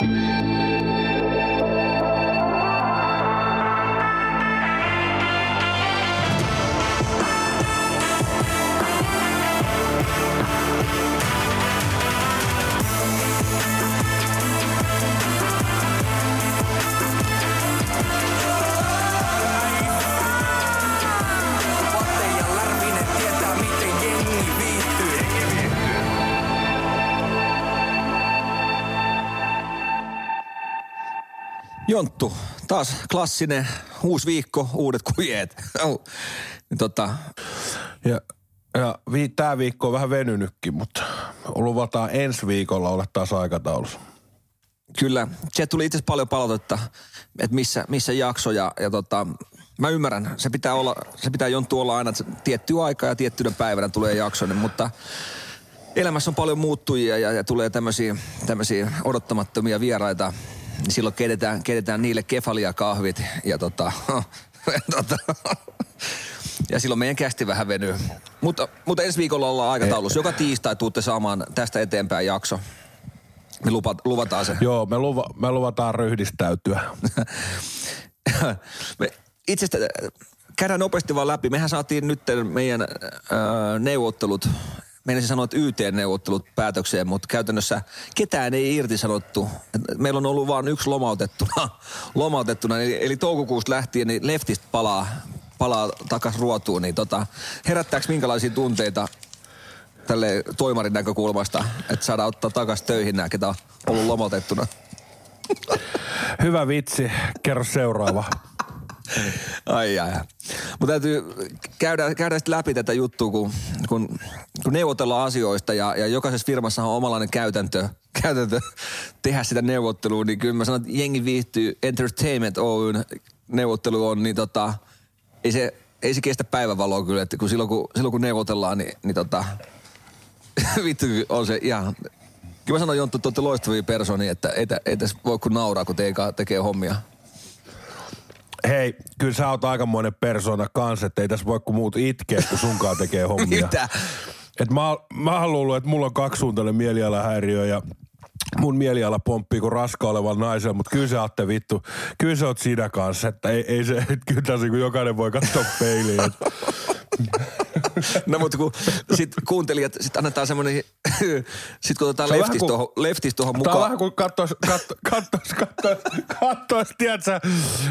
Música Jonttu, taas klassinen, uusi viikko, uudet kujeet. Niin tota, Ja, ja vi, tää viikko on vähän venynytkin, mutta luvataan ensi viikolla olla taas aikataulussa. kyllä, se tuli itse asiassa paljon palautetta, että missä, missä jakso ja, ja tota, mä ymmärrän, se pitää olla, se pitää Jonttu olla aina, että aika ja tiettynä päivänä tulee jakso, niin, mutta elämässä on paljon muuttujia ja, ja tulee tämmöisiä, odottamattomia vieraita, silloin kedetään, kedetään niille kefalia kahvit ja tota, tota ja silloin meidän kästi vähän venyy. Mutta, mutta ensi viikolla ollaan aikataulussa. Joka tiistai tuutte saamaan tästä eteenpäin jakso. Me lupa, luvataan se. Joo, me, luva, me luvataan ryhdistäytyä. Me itse asiassa äh, käydään nopeasti vaan läpi. Mehän saatiin nyt meidän äh, neuvottelut, meidän sanoa, että YT-neuvottelut päätökseen, mutta käytännössä ketään ei irtisanottu. Meillä on ollut vain yksi lomautettuna, lomautettuna eli, eli toukokuusta lähtien niin leftistä palaa, palaa takas ruotuun. Niin tota, herättääkö minkälaisia tunteita tälle toimarin näkökulmasta, että saadaan ottaa takas töihin nämä, ketä on ollut lomautettuna? Hyvä vitsi, kerro seuraava. Ai ai. Mutta täytyy käydä, käydä sitten läpi tätä juttua, kun, kun, kun neuvotellaan asioista ja, ja jokaisessa firmassa on omanlainen käytäntö, käytäntö tehdä sitä neuvottelua, niin kyllä mä sanon, että jengi viihtyy Entertainment Oyn neuvottelu on, niin tota, ei se, ei se kestä päivävaloa kyllä, että kun silloin kun, silloin kun neuvotellaan, niin, niin tota, vittu on se ihan, kyllä mä sanon Jonttu, että olette loistavia persoonia, että ei, tä- ei tässä voi kun nauraa, kun teika tekee hommia. Hei, kyllä sä oot aikamoinen persona kanssa, että ei tässä voi kun muut itkeä, kun sunkaan tekee hommia. Mitä? Et mä, mä oon luullut, että mulla on kaksisuuntainen mielialahäiriö ja mun mieliala pomppii kuin raska olevan naisen, mutta kyllä se Atte vittu, kyllä se oot siinä kanssa, että ei, ei se, että kyllä tässä kun jokainen voi katsoa peiliin. Et, No mutta kun sit kuuntelijat, sit annetaan semmoinen, sit kun otetaan leftis tuohon, leftis tuohon Tää on mukaan. vähän kuin kattois, katto, kattois, kattois, kattois, tiedätkö,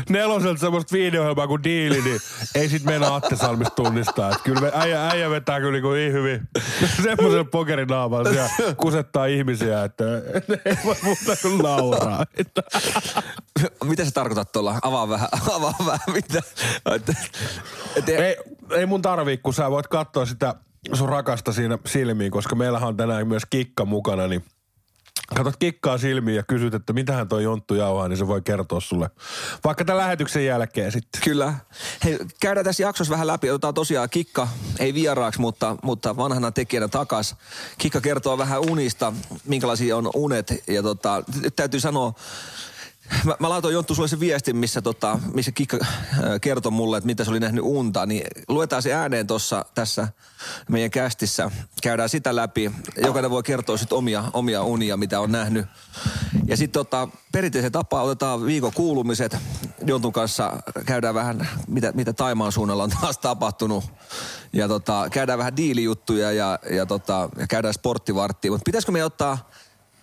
neloselta semmoista videohjelmaa kuin diili, niin ei sit mennä Atte Salmista tunnistaa. Et kyllä me, äijä, äijä vetää kyllä niinku niin hyvin semmoisen pokerinaamalla ja kusettaa ihmisiä, että ei voi muuta kuin nauraa. Mitä sä tarkoitat tuolla? Avaa vähän, avaa vähän, mitä? Et, et, ei, ei mun tarvii, kun sä voit katsoa sitä sun rakasta siinä silmiin, koska meillähän on tänään myös kikka mukana, niin Katot kikkaa silmiin ja kysyt, että mitähän toi Jonttu jauhaa, niin se voi kertoa sulle. Vaikka tämän lähetyksen jälkeen sitten. Kyllä. Hei, käydään tässä jaksossa vähän läpi. Otetaan tosiaan Kikka, ei vieraaksi, mutta, mutta vanhana tekijänä takas. Kikka kertoo vähän unista, minkälaisia on unet. Ja tota, täytyy sanoa, Mä, mä laitoin Jonttu sulle se viestin, missä, tota, missä Kikka äh, kertoi mulle, että mitä se oli nähnyt unta. Niin luetaan se ääneen tuossa tässä meidän kästissä. Käydään sitä läpi. Jokainen voi kertoa sitten omia, omia unia, mitä on nähnyt. Ja sitten tota, perinteisen tapaan otetaan viikon kuulumiset. Jontun kanssa käydään vähän, mitä, mitä Taimaan suunnalla on taas tapahtunut. Ja tota, käydään vähän diilijuttuja ja, ja, tota, ja käydään sporttivarttia. Mutta pitäisikö me ottaa,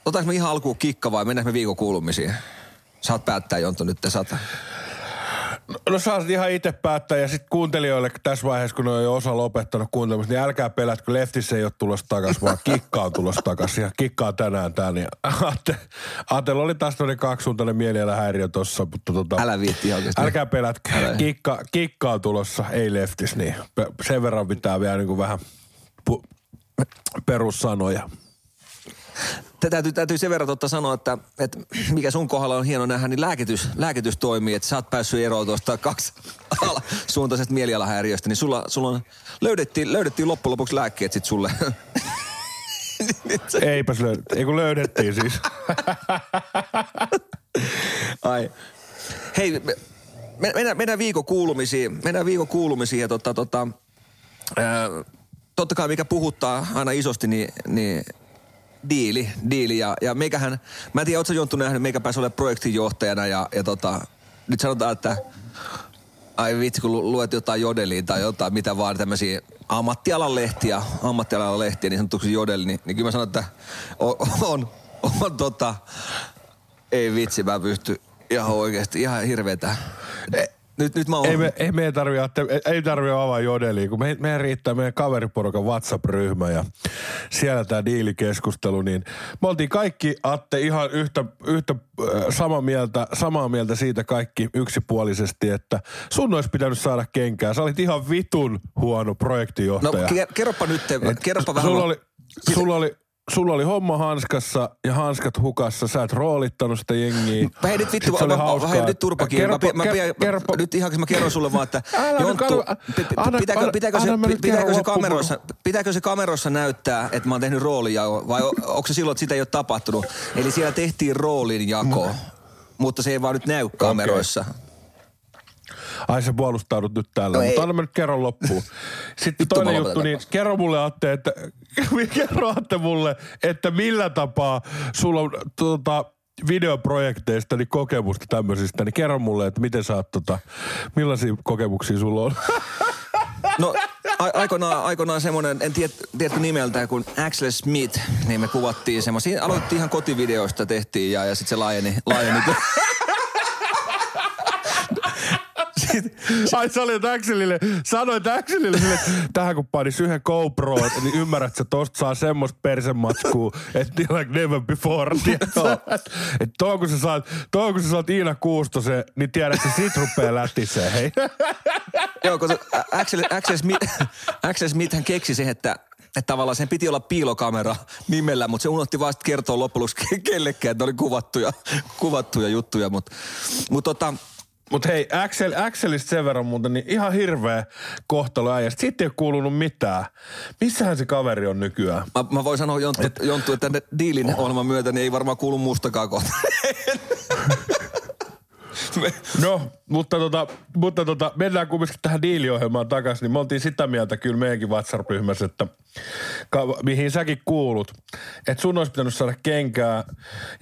otetaanko me ihan alkuun kikka vai mennäänkö me viikon kuulumisiin? Saat päättää Jonttu nyt, saat. No saa sit ihan itse päättää ja sitten kuuntelijoille tässä vaiheessa, kun ne on jo osa lopettanut kuuntelemista, niin älkää pelätkö, leftissä ei ole tulossa takas, vaan kikka on tulossa takas ja kikka on tänään tää. Niin Atte, Atella oli taas tämmöinen kaksisuuntainen mielialahäiriö tossa, mutta tota, Älä viitti oikeasti. Älkää pelätkö, Älä. kikka, kikka on tulossa, ei leftis, niin sen verran pitää vielä niin kuin vähän pu- perussanoja. Tä- Täytyy, täytyy sen verran totta sanoa, että, että mikä sun kohdalla on hieno nähdä, niin lääkitys, lääkitys toimii, että sä oot päässyt eroon tuosta kaksi suuntaisesta mielialahäiriöstä, niin sulla, sulla on, löydettiin, löydettiin loppujen lopuksi lääkkeet sit sulle. Eipäs löydettiin, ei kun löydettiin siis. Ai. Hei, me- me, mennään, mennään viikon kuulumisiin. Mennään viikon kuulumisiin ja tota, tota, ää, totta kai mikä puhuttaa aina isosti, niin, niin diili, diili ja, ja meikähän, mä en tiedä, ootko Jonttu nähnyt, meikä pääsi olemaan projektinjohtajana ja, ja tota, nyt sanotaan, että ai vitsi, kun lu- luet jotain jodeliin tai jotain, mitä vaan tämmöisiä ammattialan lehtiä, ammattialan lehtiä, niin sanotuksi jodeli, niin, niin kyllä mä sanon, että on, on, on tota, ei vitsi, mä pysty ihan oikeasti, ihan hirveetä. Nyt, nyt mä oon... Ei, me, ei meidän tarvi, ei tarvi avaa jodeliin, kun me, meidän riittää meidän kaveriporukan WhatsApp-ryhmä ja siellä tämä diilikeskustelu, niin me oltiin kaikki, Atte, ihan yhtä, yhtä samaa, mieltä, samaa mieltä siitä kaikki yksipuolisesti, että sun olisi pitänyt saada kenkää. Sä olit ihan vitun huono No projektijohtaja. ker- kerropa nyt, Et kerropa vähän. Sulla oli, sulla oli, sulla oli homma hanskassa ja hanskat hukassa. Sä et roolittanut sitä jengiä. Hei nyt vittu, mä, mä, mä, nyt turpakin. Mä, Kerropa- mä, mä, ker- mä, kerropa- nyt ihan mä kerron sulle vaan, että Älä Jonttu, anna- pitääkö, anna- pitääkö, se, anna mä pitääkö, se kameroissa, pitääkö se kameroissa näyttää, että mä oon tehnyt roolinjako, vai onko se silloin, että sitä ei ole tapahtunut? Eli siellä tehtiin roolinjako, mutta se ei vaan nyt näy kameroissa. Ai sä puolustaudut nyt tällä, No mutta anna mä nyt kerron loppuun. Sitten Vittu, toinen juttu, niin kerro mulle Atte, että kerro Atte mulle, että millä tapaa sulla on tota, videoprojekteista niin kokemusta tämmöisistä, niin kerro mulle, että miten sä oot tota, millaisia kokemuksia sulla on? No a- aikoinaan, aikoinaan semmoinen, en tiedä, tiedätkö nimeltä, kun Axel Smith, niin me kuvattiin semmoisia, aloitettiin ihan kotivideoista tehtiin ja, ja sitten se laajeni, laajeni. Ai sä olit Axelille, sanoit Axelille sille, että tähän kun panis yhden GoPro, niin ymmärrät, että tosta saa semmoista persematskua, että like never before. tiedätkö? Et tuohon kun sä saat, tuohon kun sä saat Iina Kuustosen, niin tiedät, että sit rupee lätisee, hei. Joo, koska Ä- Axel, Axel, Smith, Axel hän keksi sen, että että tavallaan sen piti olla piilokamera nimellä, mutta se unohti vaan sit kertoa loppujen lopuksi kellekään, että ne oli kuvattuja, kuvattuja juttuja. Mutta mut tota, Mut hei, Axel, Axelista sen verran muuten, niin ihan hirveä kohtalo äijästä. Siitä ei ole kuulunut mitään. Missähän se kaveri on nykyään? mä, mä voin sanoa Jonttu, Et, Jonttu että ne diilin ohjelman myötä niin ei varmaan kuulu mustakaan kohta. No, mutta, tota, mutta tota, mennään kumminkin tähän diiliohjelmaan takaisin, niin me oltiin sitä mieltä kyllä meidänkin WhatsApp-ryhmässä, että ka, mihin säkin kuulut, että sun olisi pitänyt saada kenkää.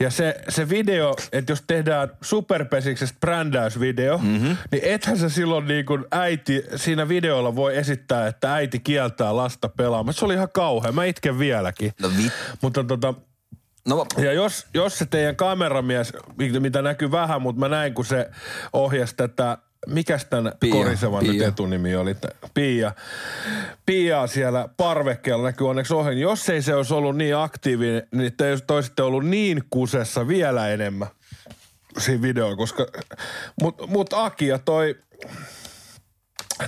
Ja se, se video, että jos tehdään superpesiksestä brändäysvideo, mm-hmm. niin ethän sä silloin niin kuin äiti siinä videolla voi esittää, että äiti kieltää lasta pelaamaan. Se oli ihan kauhea, mä itken vieläkin. No Mutta tota, No, ja jos, jos se teidän kameramies, mitä näkyy vähän, mutta mä näin, kun se ohjasi tätä, mikäs tämän Pia, korisevan nyt Pia. etunimi oli? Pia. Pia siellä parvekkeella näkyy onneksi ohi. Jos ei se olisi ollut niin aktiivinen, niin te olisitte ollut niin kusessa vielä enemmän siinä videolla, koska... Mutta mut Aki ja toi...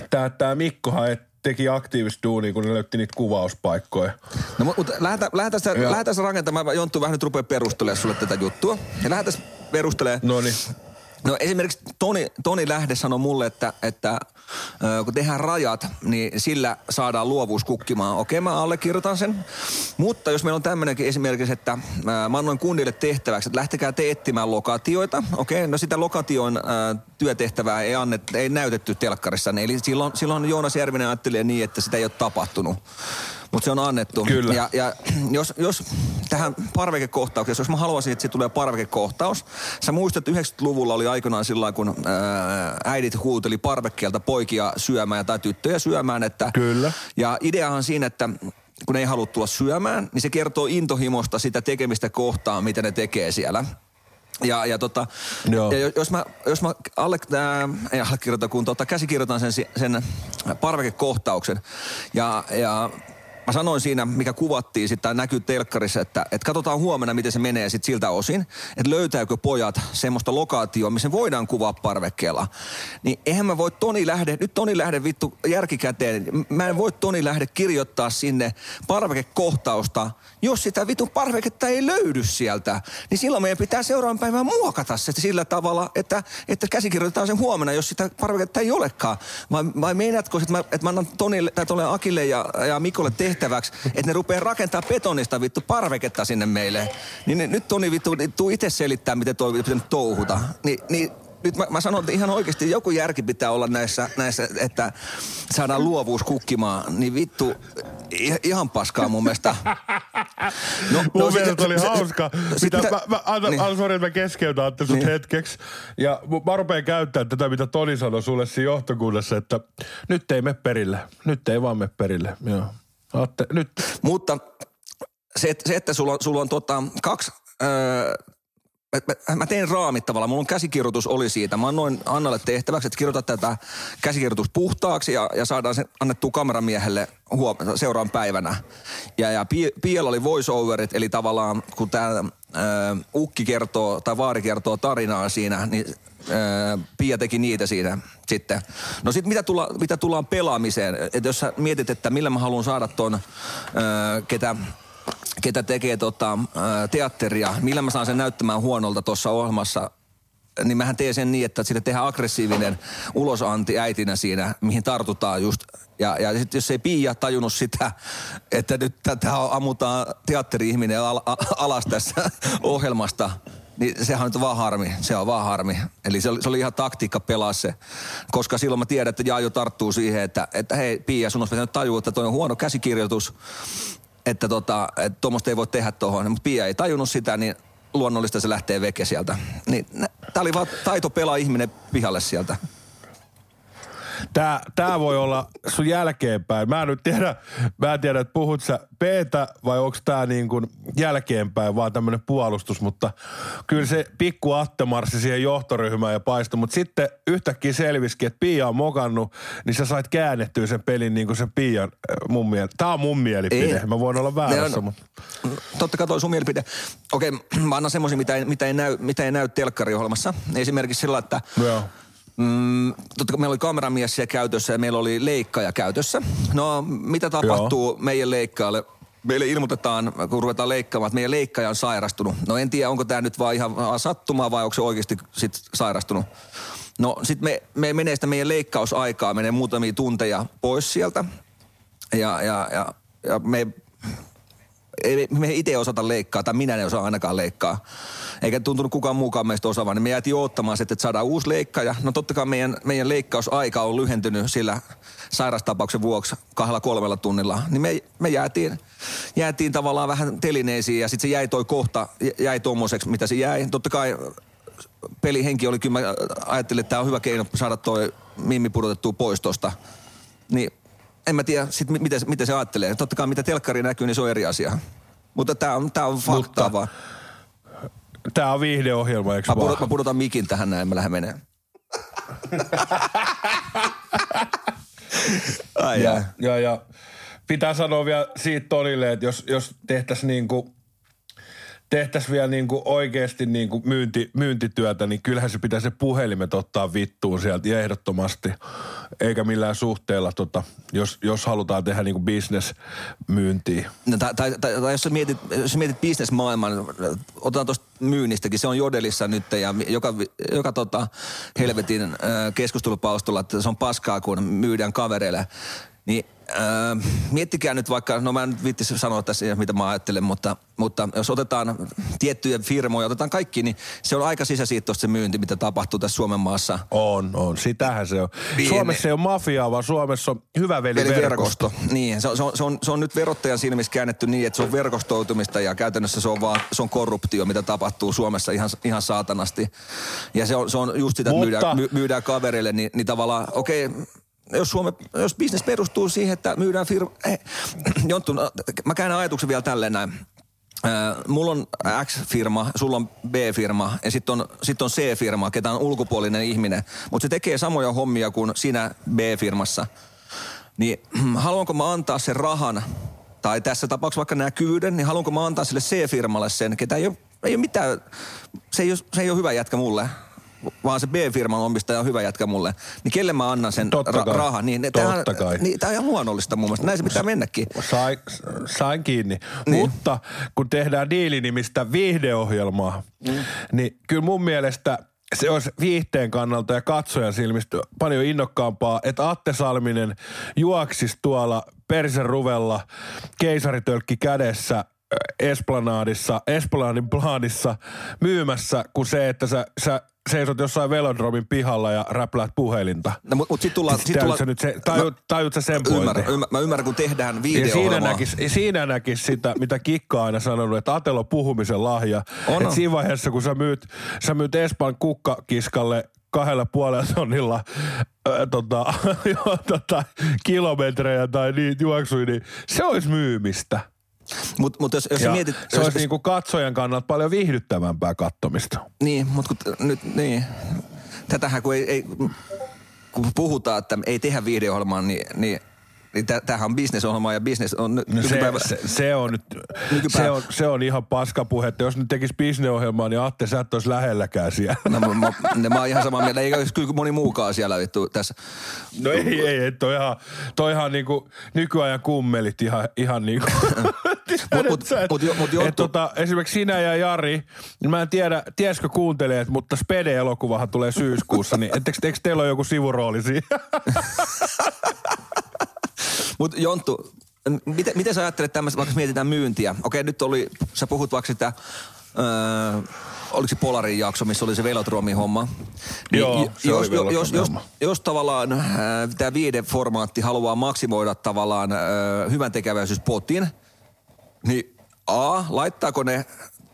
Tää, tää Mikkohan et- teki aktiivista duunia, kun ne löytti niitä kuvauspaikkoja. No mutta lähdetään, Joo. lähdetään rakentamaan. Jonttu vähän nyt rupeaa perustelemaan sulle tätä juttua. Ja lähdetään perustelemaan. No niin. No esimerkiksi Toni, Toni Lähde sanoi mulle, että, että kun tehdään rajat, niin sillä saadaan luovuus kukkimaan. Okei, mä allekirjoitan sen. Mutta jos meillä on tämmöinenkin esimerkiksi, että mä annoin kundille tehtäväksi, että lähtekää te etsimään lokatioita. Okei, no sitä lokation ö, työtehtävää ei, annet, ei näytetty telkkarissa. Eli silloin, silloin Joonas Järvinen ajatteli niin, että sitä ei ole tapahtunut. Mutta se on annettu. Kyllä. Ja, ja jos, jos tähän parvekekohtaukseen, jos mä haluaisin, että siitä tulee parvekekohtaus. Sä muistat, että 90-luvulla oli aikanaan sillä kun ää, äidit huuteli parvekkeelta poikia syömään tai tyttöjä syömään. Että, Kyllä. Ja ideahan siinä, että kun ei halua tulla syömään, niin se kertoo intohimosta sitä tekemistä kohtaan, mitä ne tekee siellä. Ja, ja, tota, Joo. ja jo- jos mä, jos mä alle, ää, ei allekirjoita, kun tota, käsikirjoitan sen, sen parvekekohtauksen ja, ja Mä sanoin siinä, mikä kuvattiin sitten, tai näkyy telkkarissa, että, että katsotaan huomenna, miten se menee sitten siltä osin, että löytääkö pojat semmoista lokaatioa, missä voidaan kuvaa parvekkeella. Niin eihän mä voi Toni lähde, nyt Toni lähde vittu järkikäteen, mä en voi Toni lähde kirjoittaa sinne parvekekohtausta, jos sitä vittu parveketta ei löydy sieltä. Niin silloin meidän pitää seuraavan päivän muokata se sillä tavalla, että, että käsikirjoitetaan sen huomenna, jos sitä parveketta ei olekaan. Vai, vai meinaatko, että mä, että mä annan Tonille, tai Akille ja, ja Mikolle tehtäväksi, että ne rupeaa rakentaa betonista vittu parveketta sinne meille. Niin ne- nyt Toni vittu, niin tuu itse selittää, miten toi pitänyt touhuta. Ni, niin nyt mä, mä sanon, että ihan oikeasti joku järki pitää olla näissä, näissä että saadaan luovuus kukkimaan. Niin vittu, ihan paskaa mun mielestä. No, mun sit- mielestä oli se- hauska. sit Mitä, mä, mä, anna, niin. niin. sorry, että mä keskeytän Atte sut Niin. hetkeksi. Ja mä rupean käyttämään tätä, mitä Toni sanoi sulle siinä johtokunnassa, että nyt ei me perille. Nyt ei vaan me perille. Joo. Atte, nyt. Mutta se, että- se että sulla sulla on tota, kaksi... Öö, mä, mä- tein raamit tavallaan. Mulla on käsikirjoitus oli siitä. Mä annoin Annalle tehtäväksi, että kirjoita tätä käsikirjoitus puhtaaksi ja, ja saadaan se annettua kameramiehelle huom- seuraavan päivänä. Ja, ja Pi- Piel oli voiceoverit, eli tavallaan kun tämä Ukki kertoo tai Vaari kertoo tarinaa siinä, niin öö, Pia teki niitä siinä sitten. No sitten mitä, tulla, mitä tullaan pelaamiseen, että jos sä mietit, että millä mä haluan saada ton, öö, ketä ketä tekee tota, ää, teatteria, millä mä saan sen näyttämään huonolta tuossa ohjelmassa, niin mähän teen sen niin, että siitä tehdään aggressiivinen ulosanti äitinä siinä, mihin tartutaan just. Ja, ja sitten jos ei Pia tajunnut sitä, että nyt tätä ammutaan teatteri-ihminen al- alas tässä ohjelmasta, niin sehän on nyt vaan harmi. Se on vaan harmi. Eli se oli, se oli ihan taktiikka pelaa se. Koska silloin mä tiedän, että Jaajo tarttuu siihen, että, että hei Pia, sun olisi pitänyt tajua, että toi on huono käsikirjoitus että tota, tuommoista ei voi tehdä tuohon. Mutta Pia ei tajunnut sitä, niin luonnollista se lähtee veke sieltä. Niin tämä oli vaan taito pelaa ihminen pihalle sieltä. Tää, tää voi olla sun jälkeenpäin. Mä en nyt tiedä, mä en tiedä, että puhut sä Peetä vai onko tää niin kuin jälkeenpäin vaan tämmönen puolustus, mutta kyllä se pikku Atte marssi siihen johtoryhmään ja paistui, mutta sitten yhtäkkiä selvisikin, että Pia on mokannut, niin sä sait käännettyä sen pelin niin kuin se Pian äh, mun mielestä. Tää on mun mielipide, Ei. mä voin olla väärässä, on- mutta Totta kai toi sun mielipide. Okei, mä annan semmoisia, mitä ei, mitä ei näy, mitä ei näy telkkariohjelmassa. Esimerkiksi sillä, että joo. Mm, totta kai meillä oli kameramies siellä käytössä ja meillä oli leikkaja käytössä. No, mitä tapahtuu Joo. meidän leikkaajalle? Meille ilmoitetaan, kun ruvetaan leikkaamaan, että meidän leikkaaja on sairastunut. No en tiedä, onko tämä nyt vaan ihan sattumaa vai onko se oikeasti sit sairastunut. No sit me, me menee sitä meidän leikkausaikaa, menee muutamia tunteja pois sieltä. Ja, ja, ja, ja me ei me itse osata leikkaa, tai minä en osaa ainakaan leikkaa. Eikä tuntunut kukaan muukaan meistä osaavan. Niin me jäätiin odottamaan sitten, että saadaan uusi leikkaaja. No totta kai meidän, meidän leikkausaika on lyhentynyt sillä sairastapauksen vuoksi kahdella kolmella tunnilla. Niin me, me jäätiin, jäätiin tavallaan vähän telineisiin ja sitten se jäi toi kohta, jäi tuommoiseksi, mitä se jäi. Totta kai pelihenki oli kyllä, mä ajattelin, että tämä on hyvä keino saada toi Mimmi pudotettua pois tosta. Niin en mä tiedä, sit, mi- miten, miten se ajattelee. Totta kai mitä telkkari näkyy, niin se on eri asia. Mutta tämä on, tää on faktaa vaan. Tää on viihdeohjelma, eikö Mä, vaan? pudot, mä pudotan mikin tähän näin, mä lähden menee. Ai ja, ja, ja pitää sanoa vielä siitä Tonille, että jos, jos tehtäisiin niinku, tehtäisiin vielä niinku oikeasti niinku myynti, myyntityötä, niin kyllähän se pitäisi se puhelimet ottaa vittuun sieltä ehdottomasti. Eikä millään suhteella, tota, jos, jos halutaan tehdä niinku bisnesmyyntiä. No, tai, tai, tai, tai jos sä mietit, jos sä mietit bisnesmaailman, otetaan tuosta myynnistäkin, se on jodelissa nyt ja joka, joka tota, helvetin äh, keskustelupalstolla, että se on paskaa, kun myydään kavereille. Niin äh, miettikää nyt vaikka, no mä en nyt viittisi sanoa tässä mitä mä ajattelen, mutta, mutta jos otetaan tiettyjä firmoja, otetaan kaikki, niin se on aika sisäsiittoista se myynti, mitä tapahtuu tässä Suomen maassa. On, on. Sitähän se on. Pieni- Suomessa ei ole mafiaa, vaan Suomessa on hyvä Eli veliverkosto. verkosto. Niin, se on, se, on, se, on, se on nyt verottajan silmissä käännetty niin, että se on verkostoitumista ja käytännössä se on vaan se on korruptio, mitä tapahtuu Suomessa ihan, ihan saatanasti. Ja se on, se on just sitä, että Mutta- myydään, my, myydään kavereille, niin, niin tavallaan, okei, jos, Suome, jos bisnes perustuu siihen, että myydään firma... Eh, Jonttu, no, mä käännän ajatuksen vielä tälleen näin. Äh, mulla on X-firma, sulla on B-firma ja sitten on, sit on C-firma, ketä on ulkopuolinen ihminen. Mutta se tekee samoja hommia kuin sinä B-firmassa. Niin haluanko mä antaa sen rahan, tai tässä tapauksessa vaikka nämä kyvyyden, niin haluanko mä antaa sille C-firmalle sen, ketä ei ole, ei ole mitään, se ei ole, se ei ole hyvä jätkä mulle vaan se B-firman omistaja on hyvä jätkä mulle, niin kelle mä annan sen Totta ra- rahan? Niin, Totta kai. Niin, tämä on ihan luonnollista mun mielestä. Näin se pitää mennäkin. Sain, sain kiinni. Niin. Mutta kun tehdään diilinimistä viihdeohjelmaa, mm. niin kyllä mun mielestä se olisi viihteen kannalta ja katsojan silmistä paljon innokkaampaa, että Atte Salminen juoksisi tuolla perseruvella keisaritölkki kädessä äh, Esplanadissa, Esplanadin planissa myymässä, kuin se, että sä, sä seisot jossain velodromin pihalla ja räpläät puhelinta. No, mutta mut sitten tullaan... Sit tullaan sä nyt se, tajut, tajut sä sen ymmärrän, pointin? ymmärrän, mä ymmärrän, kun tehdään Ja siinä video näkis, siinä näkis sitä, mitä Kikka aina sanonut, että Atelo puhumisen lahja. On, Et on. siinä vaiheessa, kun sä myyt, sä myyt Espan kukkakiskalle kahdella puolella tonnilla ää, tota, jo, tota, kilometrejä tai niitä juoksuja, niin se olisi myymistä. Mutta mut jos, jos Ja mietit... se jos, olisi niinku katsojan kannalta paljon viihdyttävämpää kattomista. Niin, mutta kun, nyt, niin. Tätähän kun ei, ei kun puhutaan, että ei tehdä video niin, niin, niin tä- tämähän on bisnesohjelma ja business on ny- No se, nykypäivä. se, se, on nyt, Nykypäivä- se on, se on ihan paskapuhetta. Jos nyt tekisi bisneohjelmaa, niin Atte, sä et olisi lähelläkään siellä. No, mä, mä, mä oon ihan samaa mieltä, eikä olisi kyllä moni muukaan siellä vittu tässä. No ei, ei, ei toi ihan, toi ihan niinku nykyajan kummelit ihan, ihan niinku. Mut- mut- Sä et- mut jo- mut Jonttu- et tota, esimerkiksi sinä ja Jari, niin mä en tiedä, tiesikö kuuntelijat, mutta Spede-elokuvahan tulee syyskuussa, niin etteikö, etteikö teillä ole joku sivurooli siinä? Mutta Jonttu, miten, miten sä ajattelet tämmöistä, vaikka mietitään myyntiä? Okei, nyt oli, sä puhut vaikka sitä, öö, oliko se Polarin jakso, missä oli se Velodromin homma. Joo, j- se oli jos, jos, Velodromin jos, jos, jos tavallaan äh, tämä viideformaatti haluaa maksimoida tavallaan äh, hyvän tekeväisyyspotin, niin A, laittaako ne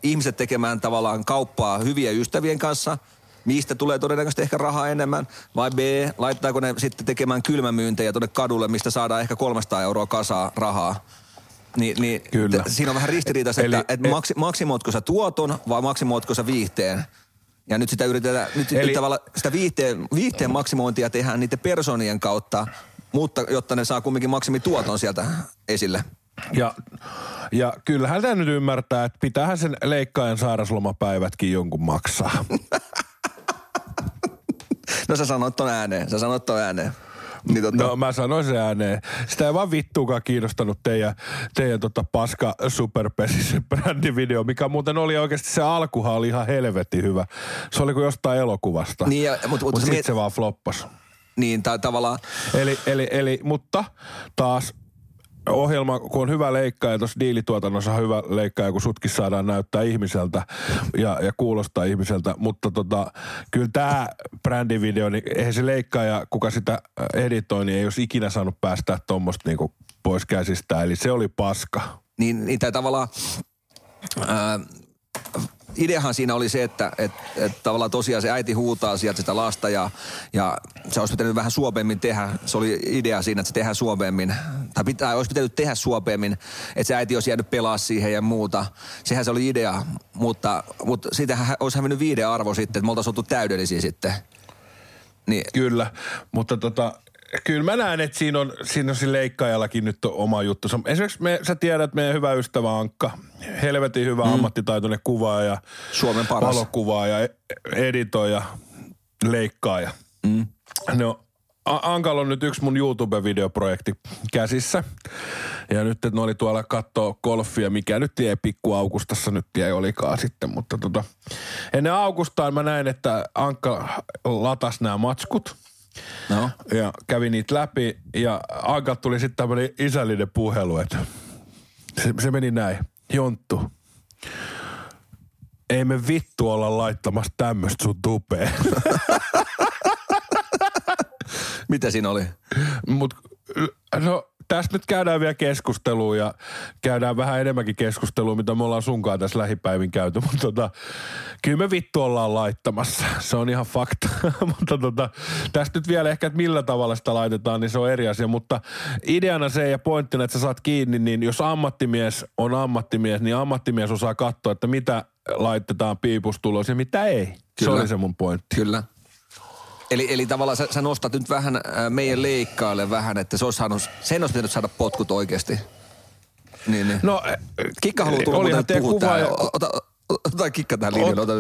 ihmiset tekemään tavallaan kauppaa hyvien ystävien kanssa, mistä tulee todennäköisesti ehkä rahaa enemmän, vai B, laittaako ne sitten tekemään kylmämyyntejä tuonne kadulle, mistä saadaan ehkä 300 euroa kasaa rahaa. Ni, niin Kyllä. t- siinä on vähän ristiriitaista, että, että maksi, maksimoitko sä tuoton vai maksimoitko sä viihteen. Ja nyt sitä yritetään, nyt, Eli- nyt tavallaan sitä viihteen, viihteen maksimointia tehdään niiden personien kautta, mutta jotta ne saa kumminkin maksimituoton sieltä esille. Ja, ja kyllähän tämä nyt ymmärtää, että pitäähän sen leikkaajan sairaslomapäivätkin jonkun maksaa. No sä sanoit ton ääneen, sä sanoit ton ääneen. Niin tota, No mä sanoin sen ääneen. Sitä ei vaan vittuukaan kiinnostanut teidän, teidän tota paska superpesissä brändivideo, mikä muuten oli oikeasti se alkuhan oli ihan helvetin hyvä. Se oli kuin jostain elokuvasta. Niin, ja- mut- mut Mut sit miet- se vaan floppas. niin tai tavallaan, Eli, eli, eli, mutta taas ohjelma, kun on hyvä leikkaaja, tuossa diilituotannossa on hyvä leikkaaja, kun sutkin saadaan näyttää ihmiseltä ja, ja kuulostaa ihmiseltä, mutta tota, kyllä tämä brändivideo, niin eihän se leikkaaja, kuka sitä editoi, niin ei olisi ikinä saanut päästää tuommoista niinku pois käsistä, eli se oli paska. niin, niin tai tavallaan, ää, ideahan siinä oli se, että et, et tavallaan tosiaan se äiti huutaa sieltä sitä lasta ja, ja se olisi pitänyt vähän suopemmin tehdä. Se oli idea siinä, että se tehdään suopemmin. Tai pitää, olisi pitänyt tehdä suopemmin, että se äiti olisi jäänyt pelaa siihen ja muuta. Sehän se oli idea, mutta, mutta siitähän olisi hävinnyt viiden arvo sitten, että me oltaisiin oltu täydellisiä sitten. Niin, Kyllä, mutta tota, kyllä mä näen, että siinä on, siinä on siinä leikkaajallakin nyt on oma juttu. Esimerkiksi me, sä tiedät, meidän hyvä ystävä Ankka, helvetin hyvä mm. ammattitaitoinen kuvaaja, Suomen paras. valokuvaaja, e- editoija, leikkaaja. Mm. No, A- Ankalla on nyt yksi mun YouTube-videoprojekti käsissä. Ja nyt että ne oli tuolla kattoo golfia, mikä nyt ei pikku Augustassa nyt ei olikaan sitten. Mutta tota, ennen Augustaan mä näin, että Ankka latas nämä matskut no. ja kävi niitä läpi. Ja Anka tuli sitten tämmöinen isällinen puhelu, että se, se meni näin. Jonttu, ei me vittu olla laittamassa tämmöistä sun tupeen. Mitä siinä oli? Mut no, tästä nyt käydään vielä keskustelua ja käydään vähän enemmänkin keskustelua, mitä me ollaan sunkaan tässä lähipäivin käyty. Mutta tota, kyllä me vittu ollaan laittamassa. Se on ihan fakta. Mutta tota, tästä nyt vielä ehkä, että millä tavalla sitä laitetaan, niin se on eri asia. Mutta ideana se ja pointtina, että sä saat kiinni, niin jos ammattimies on ammattimies, niin ammattimies osaa katsoa, että mitä laitetaan piipustulos ja mitä ei. Se Kyllä. oli se mun pointti. Kyllä. Eli, eli tavallaan sä, sä nostat nyt vähän äh, meidän leikkaalle vähän, että se olisi saanut, sen olisi pitänyt saada potkut oikeasti. Niin, niin. No, Kikka haluaa tulla teidän puhua kuvaaja- täällä. Ota, ota Kikka tähän linjalle. Ota,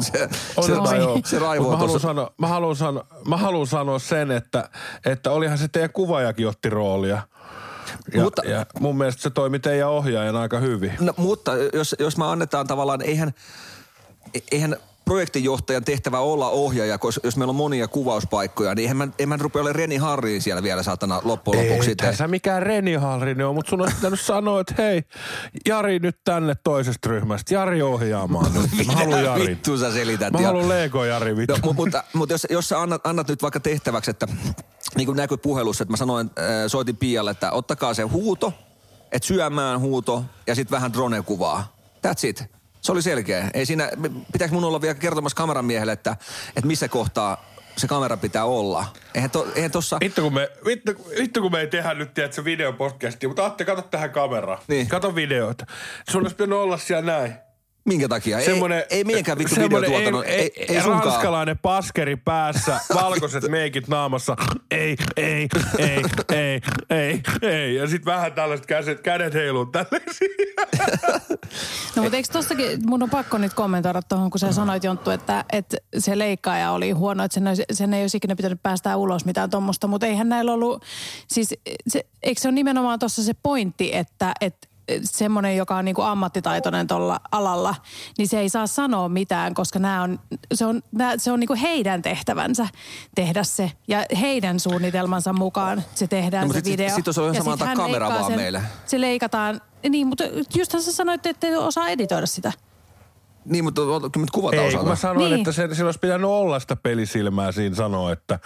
se, On, se, on, se, joo. se Mut raivoo mä haluan, sanoa, mä, haluan sanoa, mä haluan sanoa sen, että, että olihan se teidän kuvaajakin otti roolia. Ja, Mutta- ja mun mielestä se toimi teidän ohjaajan aika hyvin. No, mutta jos, jos me annetaan tavallaan, eihän, eihän projektinjohtajan tehtävä olla ohjaaja, koska jos meillä on monia kuvauspaikkoja, niin en mä, en mä rupea olemaan Reni Harriin siellä vielä saatana loppujen lopuksi. Ei tässä mikään Reni Hallrini on, mutta sun olisi pitänyt sanoa, että hei, Jari nyt tänne toisesta ryhmästä. Jari ohjaamaan nyt. Mä haluan Jari. Vittu sä selität. Mä ja- haluan Lego Jari vittu. No, mu- mutta, mutta jos, jos sä annat, annat nyt vaikka tehtäväksi, että niin kuin näkyy puhelussa, että mä sanoin, äh, soitin Pialle, että ottakaa se huuto, että syömään huuto ja sitten vähän drone-kuvaa. That's it. Se oli selkeä. Ei siinä, pitääkö mun olla vielä kertomassa kameran miehelle, että, että missä kohtaa se kamera pitää olla. Eihän, to, eihän tossa... Vittu kun, me, vittu, vittu kun me ei tehdä nyt tiedät, se videopodcastia, mutta Atte, kato tähän kameraan. Niin. Kato videoita. Sun olisi pitänyt olla siellä näin. Minkä takia? Semmonen, ei, ei meidänkään vittu videotuotannon. Ei, ei, ei sunkaan. ranskalainen paskeri päässä, valkoiset meikit naamassa. Ei, ei, ei, ei, ei, ei. Ja sitten vähän tällaiset kädet, kädet heiluu tällaisia. No mutta eikö tossakin, mun on pakko nyt kommentoida tuohon, kun sä sanoit Jonttu, että, että se leikkaaja oli huono, että sen, sen ei olisi ikinä pitänyt päästää ulos mitään tuommoista, mutta eihän näillä ollut, siis se, eikö se ole nimenomaan tuossa se pointti, että, että semmoinen, joka on niinku ammattitaitoinen tuolla alalla, niin se ei saa sanoa mitään, koska nämä on, se on, nää, se on niinku heidän tehtävänsä tehdä se. Ja heidän suunnitelmansa mukaan se tehdään No, se sit- video. sit olisi ollut Ja sama sit antaa kamera vaan meille. Se leikataan, niin mutta justhan sä sanoit, että et osaa editoida sitä. Niin, mutta kyllä kuvataan Ei, kun osata. mä sanoin, Niin. että se, sillä olisi pitänyt olla sitä pelisilmää siinä sanoa, että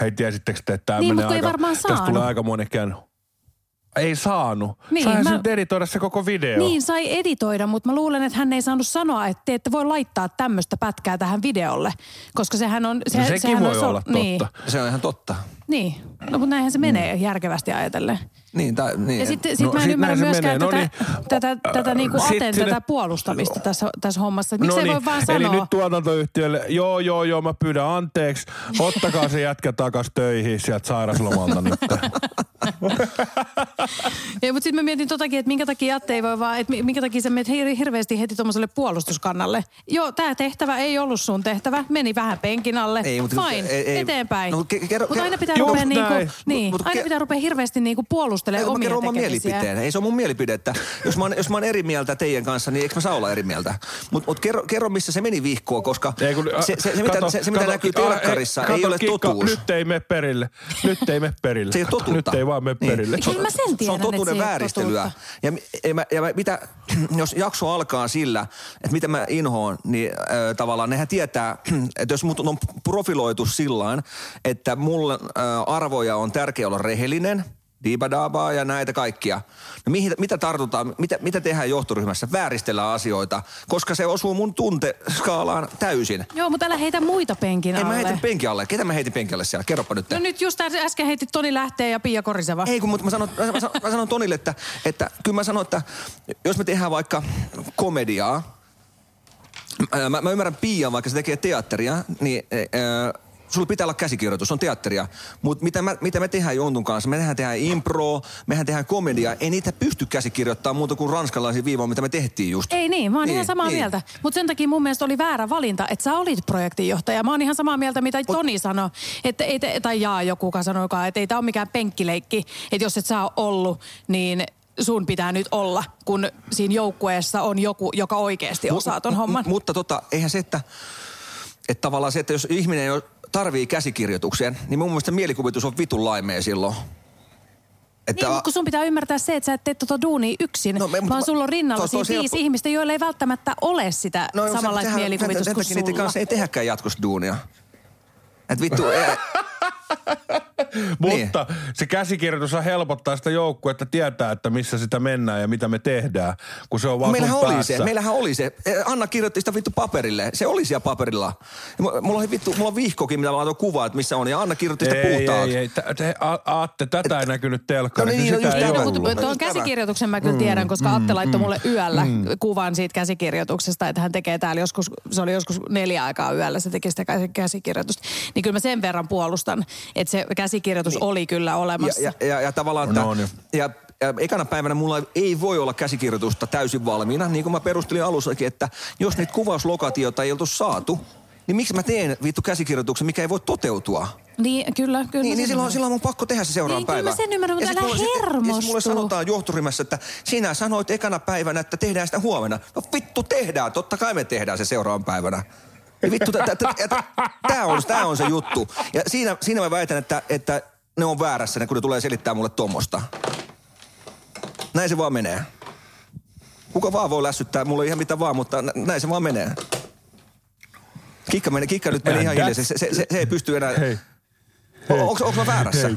hei tiesittekö te, että tämä Niin, menee ei aika, varmaan tästä tulee saanut. aika monen käänny. Ei saanut. Niin, Saihan mä- mä... se nyt editoida se koko video. Niin, sai editoida, mutta mä luulen, että hän ei saanut sanoa, että te ette voi laittaa tämmöistä pätkää tähän videolle. Koska sehän on... Se, No sekin sehän voi on so- olla Niin, totta. Se on ihan totta. niin. No mutta näinhän se menee järkevästi ajatellen. Niin, tai, niin. Ja sitten sit No, mä en sit ymmärrä myöskään menee. tätä, No niin. tätä, tätä niinku Sit Aten, sinne- tätä puolustamista tässä, tässä hommassa. Miksi ei voi vaan niin. eli sanoa? nyt tuotantoyhtiölle, joo, joo, joo, mä pyydän anteeksi. Ottakaa se jätkä takas töihin sieltä sairaslomalta nyt. Ei, mutta sitten mä mietin totakin, että minkä takia Atte ei voi vaan, että mi- minkä takia sä menet hir- hirveästi heti tuommoiselle puolustuskannalle. Joo, tämä tehtävä ei ollut sun tehtävä, meni vähän penkin alle. Ei, mutta- Fine, ei- ei- eteenpäin. no, ke- kerro- mutta aina pitää rupea, niinku, niin, Mut- mut aina pitää rupea hirveästi niinku puolustelemaan Ei, kun mä omia kerron oman mielipiteen. Ei se on mun mielipide, että jos mä, oon, jos mä oon eri mieltä teidän kanssa, niin eikö mä saa olla eri mieltä? Mutta mut kerro, kerro, missä se meni vihkoon, koska Ei, kun, se, se, se, mitä, kato, se, se, mitä kato, näkyy a- telkkarissa, kato, ei ole Kikka, totuus. Nyt ei mene perille. Nyt ei mene perille. Se ei ole totuutta. Nyt ei vaan mene Niin. perille. Kyllä mä sen Se on tiedän, totuuden se ei ole vääristelyä. Ja, ja, mä, ja mä, mitä, jos jakso alkaa sillä, että mitä mä inhoon, niin äh, tavallaan nehän tietää, että jos mut on profiloitu sillä että mulle äh, arvoja on tärkeä olla rehellinen, diibadaabaa ja näitä kaikkia. No mihin, mitä tartutaan, mitä, mitä tehdään johtoryhmässä? Vääristellään asioita, koska se osuu mun tunteskaalaan täysin. Joo, mutta älä heitä muita penkin En alle. mä heitin penkin alle. Ketä mä heitin penkin alle siellä? Kerropa nyt. No nyt just äsken heitit Toni Lähteen ja Pia Koriseva. Ei, kun mutta mä sanon, mä sanon, mä sanon Tonille, että, että kyllä mä sanon, että jos me tehdään vaikka komediaa, mä, mä ymmärrän Pia, vaikka se tekee teatteria, niin ää, sulla pitää olla käsikirjoitus, on teatteria. Mutta mitä, mä, mitä me tehdään Jontun kanssa, me tehdään, impro, mehän tehdään komedia, ei niitä pysty käsikirjoittamaan muuta kuin ranskalaisia viivoja, mitä me tehtiin just. Ei niin, mä oon Niin, ihan samaa niin. mieltä. Mutta sen takia mun mielestä oli väärä valinta, että sä olit projektinjohtaja. Mä oon ihan samaa mieltä, mitä Toni sanoi. Että ei te, tai Jaa joku, joka sanoikaan, että ei tää ole mikään penkkileikki. Että jos et sä ole ollut, niin sun pitää nyt olla, kun siinä joukkueessa on joku, joka oikeasti osaa ton Mu- homman. mu- Mutta tota, eihän se, että, että tavallaan se, että jos ihminen jo tarvii käsikirjoituksen, niin mun mielestä mielikuvitus on vitun laimea silloin. Niin, mutta kun sun pitää ymmärtää se, että sä et tee tota duunia yksin, No, no, me- vaan sulla on rinnalla siinä viisi helppo- ihmistä, joilla ei välttämättä ole sitä no, samanlaista mielikuvitusta kuin sen takia niiden sulla. kanssa ei tehdäkään jatkossa duunia. Et vittu, ei, Mutta se käsikirjoitus helpottaa sitä joukkuetta tietää, että missä sitä mennään ja mitä me tehdään, kun se on vaan meillähän oli päässä. se, meillähän oli se. Anna kirjoitti sitä vittu paperille. Se oli siellä paperilla. Mulla on vittu, mulla on vihkokin, mitä mä laitoin kuvaa, että missä on. Ja Anna kirjoitti sitä ei, puhtaaksi. ei, ei. Tä- te- Aatte, tätä ei näkynyt telkkarissa. No niin, no sitä just ei tämä. No, mutta tuon käsikirjoituksen mä kyllä tiedän, koska Atte laittoi mulle yöllä kuvan siitä käsikirjoituksesta, että hän tekee täällä joskus, se oli joskus neljä aikaa yöllä, se teki sitä käsi- käsikirjoitusta. Niin kyllä mä sen verran puolustan, että se käsikirjoitus oli kyllä olemassa. Ja, ja, ja, ja tavallaan, että, No niin. ja, ja ekana päivänä mulla ei voi olla käsikirjoitusta täysin valmiina, niin kuin mä perustelin alussakin, että jos niitä kuvauslokatioita ei oltu saatu, niin miksi mä teen vittu käsikirjoituksen, mikä ei voi toteutua? Niin, kyllä, kyllä. Niin, niin silloin, silloin on pakko tehdä se seuraava Niin, kyllä päivä. mä sen ymmärrän, mutta älä mulle- sit- Ja hermostu. mulle sanotaan johtoryhmässä, että sinä sanoit ekana päivänä, että tehdään sitä huomenna. No vittu tehdään, totta kai me tehdään se seuraavan päivänä. Ja vittu, tämä on, tää on se juttu. Ja siinä, siinä mä väitän, että, että ne on väärässä, ne, kun ne tulee selittää mulle tuommoista. Näin se vaan menee. Kuka vaan voi lässyttää mulle ihan mitä vaan, mutta nä- näin se vaan menee. Kikka, meni, kikka nyt meni ihan hiljaisesti. Se, se, se, ei pysty enää... Hei. Onko, onko mä väärässä? Hei.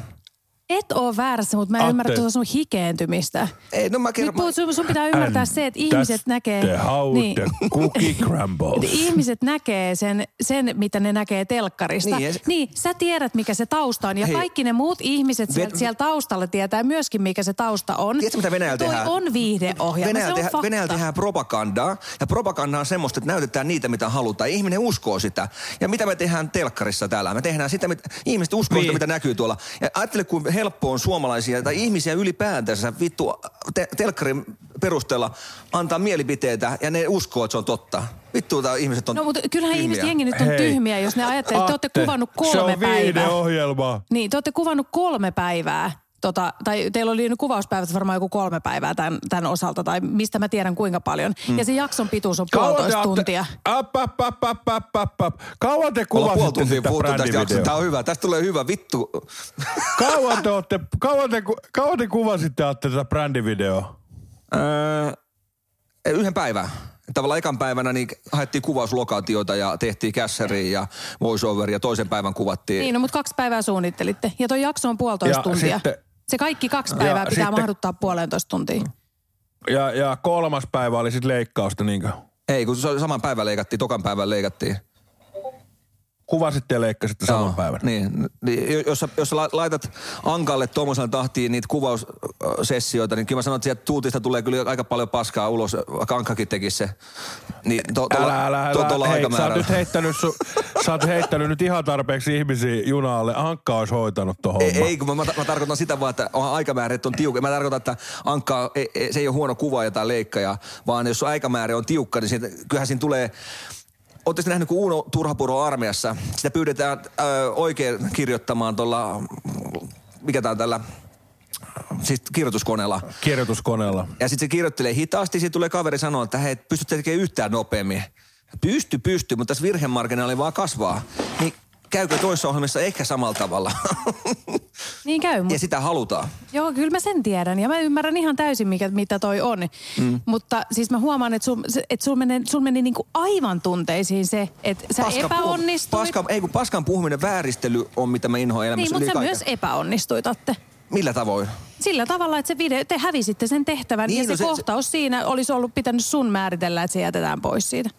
Et oo väärässä, mutta mä en Atte. ymmärrä tuota sun hikeentymistä. Ei, no mä Nyt kerron... puhut, sun, sun pitää ymmärtää And se, että ihmiset näkee... The how niin, the cookie crumbles. ihmiset näkee sen, sen, mitä ne näkee telkkarista. Niin, Niin, ja niin sä tiedät, mikä se tausta on. Ja Hei. kaikki ne muut ihmiset sieltä, Ven- siellä taustalla tietää myöskin, mikä se tausta on. Tiedätkö, mitä Venäjällä Toi tehdään? on viihdeohjelma, Venäjällä, se on tehdään, fakta. Venäjällä tehdään propagandaa, ja propaganda on semmoista, että näytetään niitä, mitä halutaan. Ihminen uskoo sitä. Ja mitä me tehdään telkkarissa täällä? Me tehdään sitä, mitä ihmiset uskoo Niin. sitä, mitä näkyy tuolla. Ja ajattele, kuin helppo on suomalaisia tai ihmisiä ylipäätänsä vittu te- telkkarin perusteella antaa mielipiteitä, ja ne uskoo, että se on totta. Vittu, tää ihmiset on No mutta kyllähän tyhmiä. ihmiset jengi nyt on Hei. tyhmiä, jos ne ajattelee, että te olette kuvannut Se kolme on päivää. viihdeohjelma. Niin, te olette kuvannut kolme päivää. Tota, tai teillä oli nyt kuvauspäivät varmaan joku kolme päivää tämän, tämän osalta, tai mistä mä tiedän kuinka paljon. Mm. Ja se jakson pituus on puolitoista tuntia. App, app, app, app, app, app, app. Kauan te puoli kuvasitte tuntia sitä puhuttu tästä jaksosta. Tää brändivideoa? on hyvä. Tästä tulee hyvä. Vittu. Kauan te, ootte, kauan te, kauan te kuvasitte tätä brändivideoa? Öö, yhden päivän. Tavallaan ekan päivänä niin haettiin kuvauslokaatioita ja tehtiin kässäriä ja voiceover ja toisen päivän kuvattiin. Niin, no, mutta kaksi päivää suunnittelitte. Ja toi jakso on puolitoista Ja tuntia. sitten- se kaikki kaksi päivää Ja pitää sitten- mahduttaa puolentoista tuntia. Ja, ja kolmas päivä oli sitten leikkausta, niinkö? Ei, kun se oli saman päivän leikattiin, tokan päivän leikattiin. Kuvasitte ja leikkasitte saman päivän. Niin, niin jos, sä, jos sä laitat Ankalle tuommoisella tahtiin niitä kuvaussessioita, niin kyllä mä sanon, että sieltä tuutista tulee kyllä aika paljon paskaa ulos, vaikka Ankakin tekisi se. Niin to, tolla, Älä, älä, to, älä. Hei, sä oot nyt heittänyt, su, sä oot heittänyt nyt ihan tarpeeksi ihmisiä junaalle. Ankka olisi hoitanut tohon Ei, ei, kun mä, mä, mä, tarkoitan sitä vaan, että on aikamäärät on tiukka. Mä tarkoitan, että Ankka, ei, ei, se ei ole huono kuvaaja tai leikkaja, vaan jos aikamäärä on tiukka, niin siitä, kyllähän siinä tulee... Oletteko nähnyt, kun Uno Turhapuro armeijassa, sitä pyydetään ö, oikein kirjoittamaan tuolla, mikä tää on tällä, siis kirjoituskoneella. Kirjoituskoneella. Ja sitten se kirjoittelee hitaasti, sitten tulee kaveri sanoa, että hei, pystytte tekemään yhtään nopeammin. Pysty, pysty, mutta tässä virhemarginaali vaan kasvaa. Niin käykö toissa ohjelmissa ehkä samalla tavalla? Niin käy, ja mutta sitä halutaan. joo, kyllä mä sen tiedän. Ja mä ymmärrän ihan täysin, mikä, mitä toi on. Mm. Mutta siis mä huomaan, että sul, se- että sul meni, sul meni niinku aivan tunteisiin se, että sä Paska- epäonnistuit. Paska, ei kun paskan puhuminen, vääristely on mitä mä inhoan niin, elämässä mutta yli sä kaiken. myös epäonnistuit, Atte. Millä tavoin? Sillä tavalla, että se video, te hävisitte sen tehtävän Niin, ja no se, se- kohtaus siinä olisi ollut pitänyt sun määritellä, että se jätetään pois siitä.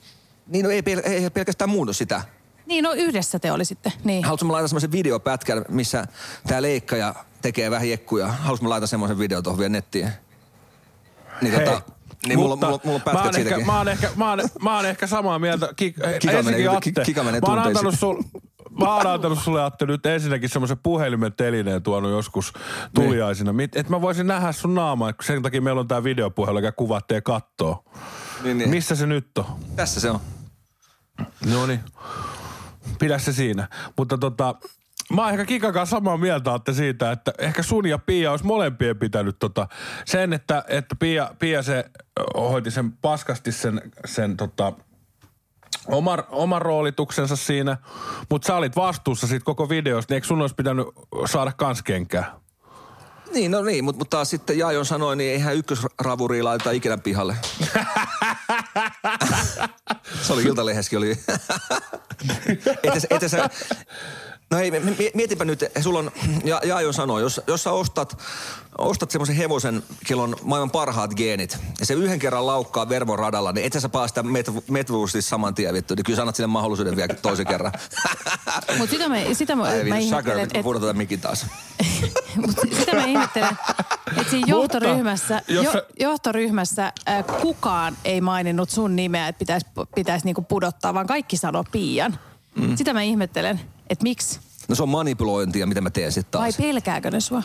Niin no ei, pel- ei pelkästään muunnut sitä. Niin, no yhdessä te olisitte. Niin. Haluatko mä laittaa semmoisen videopätkän, missä tää leikkaja tekee vähän jekkuja? Haluatko mä laittaa semmoisen video tuohon vielä nettiin? Niin, Hei, tota, niin mulla, mulla, mulla on mä pätkät oon, ehkä, siitäkin. mä, oon ehkä, mä, oon, mä oon ehkä samaa mieltä. Kik, Kika ensinnäkin menee- Atte, Kika menee mä oon tunteisiin. antanut sul, Mä oon antanut sulle Atte nyt ensinnäkin semmoisen puhelimen telineen tuonut joskus tuliaisina. Mit, että mä voisin nähdä sun naamaa, kun sen takia meillä on tää videopuhelu, joka kuvattee kattoo. Niin, niin. Missä se nyt on? Tässä se on. No niin. Pidä se siinä. Mutta tota, mä oon ehkä Kikan kanssa samaa mieltä Atte siitä, että ehkä sun ja Pia olisi molempien pitänyt tota, sen, että, että Pia, Pia se hoiti sen paskasti sen, sen tota, oman, oman roolituksensa siinä, mutta sä olit vastuussa siitä koko videosta, niin eikö sun olisi pitänyt saada kans kenkää? Niin, no niin, mutta, mutta taas sitten Jaajon sanoi, niin eihän ykkösravuriin laiteta ikinä pihalle. se oli Iltalehdessäkin oli. että, että sä, no ei, mi- mietipä nyt, sulla on, ja, Jaajon sanoi, jos, jos sä ostat, ostat semmoisen hevosen, kello maailman parhaat geenit, ja se yhden kerran laukkaa vervon radalla, niin et sä sitä met- metvuustissa saman tien vittu, niin kyllä sä annat sille mahdollisuuden vielä toisen kerran. Mutta sitä mä, sitä mä, Ai mä ihmettelen, että pudotetaan mikin taas. Mut sitä mä ihmettelen, että siinä johtoryhmässä, jo, sä- johtoryhmässä äh, kukaan ei maininnut sun nimeä, että pitäisi pitäis niinku pudottaa, vaan kaikki sanoo Pian. Mm. Sitä mä ihmettelen, että miksi? No se on manipulointia, mitä mä teen sitten Vai taas. pelkääkö ne sua?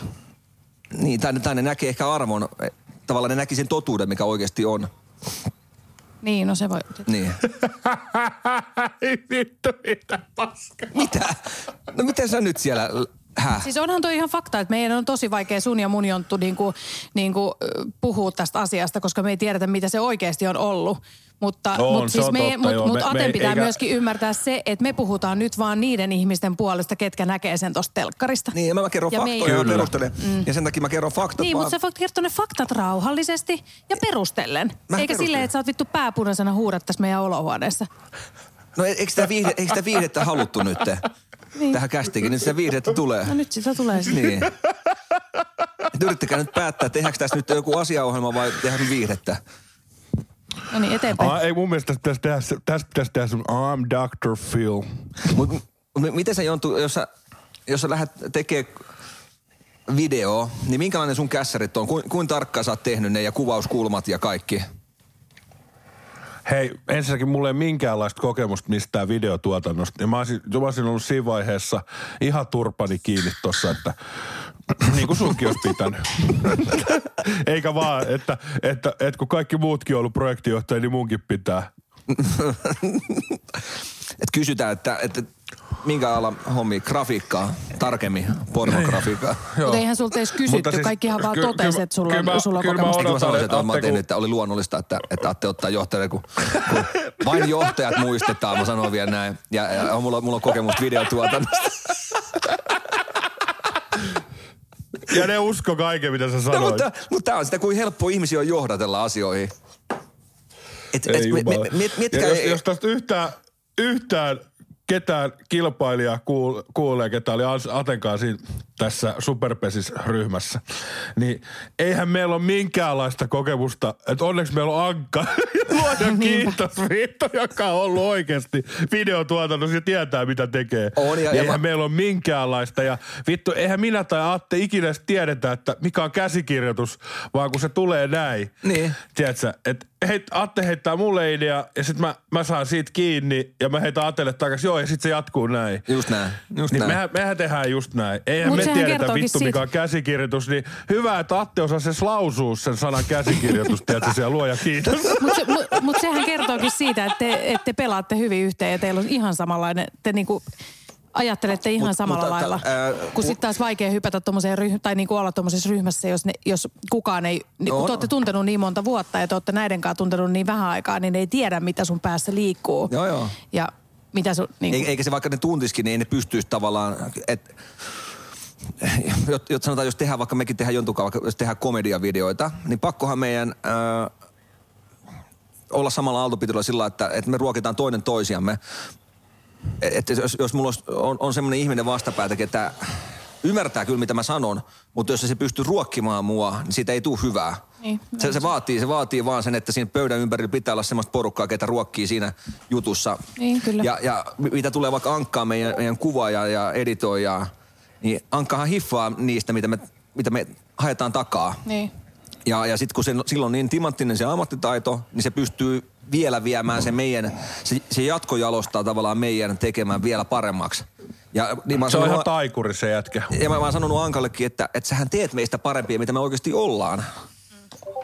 Niin, tai, ne- tai ne näkee ehkä arvon, eh, tavallaan ne näki sen totuuden, mikä oikeasti on. Niin, no se voi. Niin. Ei vittu, mitä paska. Mitä? No miten sä nyt siellä Häh? Siis onhan toi ihan fakta, että meidän on tosi vaikea sun ja mun jonttu niin kuin, niin kuin, puhua tästä asiasta, koska me ei tiedetä, mitä se oikeasti on ollut. Mutta, On, mutta se siis me, totta, mut, joo. mut Me- me Aten ei- pitää eikä- myöskin ymmärtää se, että me puhutaan nyt vaan niiden ihmisten puolesta, ketkä näkee sen tosta telkkarista. Niin, ja mä, mä kerron Ja me faktoja ei- ja perustelen. Mm. Ja sen takia mä kerron faktat Niin, vaan. mutta sä voit kertoa ne faktat rauhallisesti ja perustellen. Mä Eikä perustelen. silleen, että sä oot vittu pääpunaisena huudat tässä meidän olohuoneessa. No e- eikö sitä, viihde, eikö sitä viihdettä haluttu nyt? Niin. Tähän kästikin, niin sitä viihdettä tulee. No nyt sitä tulee sitten. Niin. Et Yrittäkää nyt päättää, tehdäänkö tässä nyt joku asiaohjelma vai tehdäänkö viihdettä. No niin, eteenpäin. Ah, ei mun mielestä tästä pitäisi tehdä, se- tästä pitäisi tehdä sun I'm Dr. Phil. Mutta miten sä Jontu, jos sä, jos sä lähdet tekemään video, niin minkälainen sun kässärit on? Kuin, kuin tarkkaan sä oot tehnyt ne ja kuvauskulmat ja kaikki? Hei, ensinnäkin mulla ei minkäänlaista kokemusta mistään videotuotannosta. Ja mä olisin, mä olisin ollut siinä vaiheessa ihan turpani kiinni tossa, että niin kuin sunkin olisi pitänyt. Eikä vaan, että, että, että kun kaikki muutkin on ollut projektijohtaja, niin munkin pitää. Et kysytään, että, että minkä ala hommi, grafiikkaa, tarkemmin pornografiikkaa. Mutta eihän sulta edes kysytty. Mutta siis- Kaikkihan vaan totesi, että sulla, on, sulla on kyllä mä kokemusta. Eikö mä sanoisin, että että mä kun- että oli luonnollista, että, että Atte ottaa johtajalle, kun, kun vain johtajat muistetaan, mä sanoin vielä näin. Ja, ja mulla, mulla on kokemusta videotuotannosta. Ja ne usko kaiken, mitä sä No, sanoit. mutta, mutta tämä on sitä, kuin helppo ihmisiä on johdatella asioihin. Et, Ei et, me, jumala. me, miet, mietkä, ja jos, jos tästä yhtään, yhtään ketään kilpailijaa kuul, kuulee, ketä oli Atenkaan siinä, tässä Superpesis-ryhmässä, niin eihän meillä ole minkäänlaista kokemusta, että onneksi meillä on Ankka, luojan kiitos Viitto, joka on ollut oikeasti videotuotannossa ja tietää mitä tekee. On, ja- ja eihän mä- meillä ole minkäänlaista ja vittu, eihän minä tai Atte ikinä tiedetä, että mikä on käsikirjoitus, vaan kun se tulee näin. Niin. Tiedätkö, että heit, Atte heittää mulle idea ja sit mä, mä saan siitä kiinni ja mä heitän Attelle takaisin. Joo, ja sit se jatkuu näin. Just näin, just Niin näin. mehän, mehän tehdään just näin. Eihän Mut me tiedetä vittu, siitä- mikä on käsikirjoitus. Niin hyvä, että Atte osaa sen lausua sen sanan käsikirjoitus. tiedätkö, siellä luoja kiitos. Mutta se, mut, mut sehän kertookin siitä, että te, että te pelaatte hyvin yhteen ja teillä on ihan samanlainen, te niinku ajattelette ihan Mut- samalla mutta- lailla. ää, kun sitten taas vaikea hypätä tommoseen ryh- tai niinku olla tuommoisessa ryhmässä, jos, ne, jos kukaan ei, niin kun No, te olette tuntenut niin monta vuotta ja te olette näiden kanssa tuntenut niin vähän aikaa, niin ne ei tiedä, mitä sun päässä liikkuu. Joo, joo. Ja mitä sun, niin Ei- Eikä se vaikka ne tuntiskin, niin ei ne pystyisi tavallaan, että sanotaan, jos tehdään vaikka mekin tehdään jontukaan, vaikka jos tehdään komediavideoita, niin pakkohan meidän ää, olla samalla aaltopituudella sillä, että, että me ruokitaan toinen toisiamme. Että jos, jos mulla on, on semmoinen ihminen vastapäätä, että ymmärtää kyllä mitä mä sanon, mutta jos se pystyy ruokkimaan mua, niin siitä ei tule hyvää. Niin, se, se, vaatii, se vaatii vaan sen, että siinä pöydän ympärillä pitää olla semmoista porukkaa, ketä ruokkii siinä jutussa. Niin, kyllä. Ja, ja mitä tulee vaikka Ankkaan, meidän, meidän kuvaaja ja editoija, niin Ankkahan hiffaa niistä, mitä me, mitä me haetaan takaa. niin. Ja, ja sitten kun se, silloin on niin timanttinen se ammattitaito, niin se pystyy vielä viemään se meidän, se, se jatkojalostaa tavallaan meidän tekemään vielä paremmaksi. Ja, niin mä Se on sanonut- ihan taikuri se jätkä. ja mä, mä oon sanonut Ankallekin, että, että sähän teet meistä parempia, mitä me oikeasti ollaan.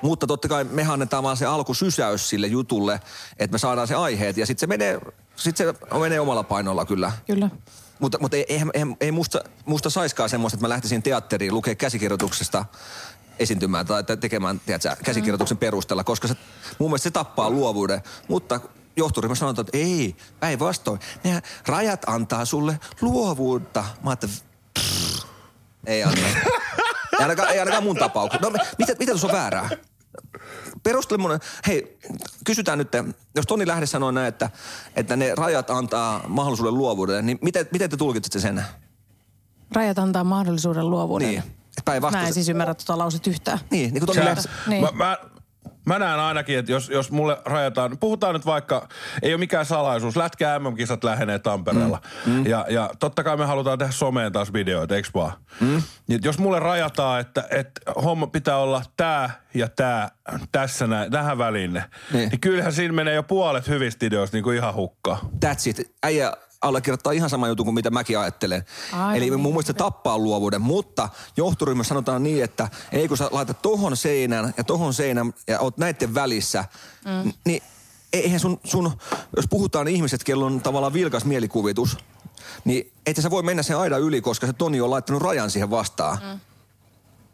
Mutta totta kai me annetaan vaan se alkusysäys sille jutulle, että me saadaan se aiheet. Ja sitten se menee, sit se menee omalla painolla kyllä. Kyllä. Mutta, mutta ei, ei, ei, ei musta, musta saiskaan semmoista, että mä lähtisin teatteriin lukea käsikirjoituksesta esiintymään tai te- tekemään tiedätkö, käsikirjoituksen perusteella, koska se, mun mielestä se tappaa luovuuden. Mutta johtoryhmä sanotaan, että ei, päinvastoin. Ne rajat antaa sulle luovuutta. Mä pff, ei anna. Ei ainakaan, ei ainakaan mun tapauksessa. No, mitä, mitä tuossa on väärää? Perustele mun, hei, kysytään nyt, jos Toni Lähde sanoo näin, että, että ne rajat antaa mahdollisuuden luovuudelle, niin miten, miten te tulkitsette sen? Rajat antaa mahdollisuuden luovuudelle. Niin. Päinvastoin. Mä en siis ymmärrä tuota lauset yhtään. Niin, niin kuin Toni Lähde. Niin. mä, mä, mä näen ainakin, että jos, jos mulle rajataan, puhutaan nyt vaikka, ei ole mikään salaisuus, lätkä MM-kisat lähenee Tampereella. Mm. Ja, ja totta kai me halutaan tehdä someen taas videoita, eikö vaan? Mm. Niin, jos mulle rajataan, että, että homma pitää olla tää ja tää tässä näin, tähän väliin, niin. Niin. kyllähän siinä menee jo puolet hyvistä ideoista niin kuin ihan hukkaan. That's it. Äijä allekirjoittaa ihan sama juttu kuin mitä mäkin ajattelen. Aivan Eli niin. mun mielestä tappaa luovuuden, mutta johtoryhmässä sanotaan niin, että ei kun sä laitat tohon seinän ja tohon seinän ja oot näiden välissä, mm. niin eihän sun, sun, jos puhutaan ihmiset, kello on tavallaan vilkas mielikuvitus, niin et sä voi mennä sen aidan yli, koska se Toni on laittanut rajan siihen vastaan. Mm.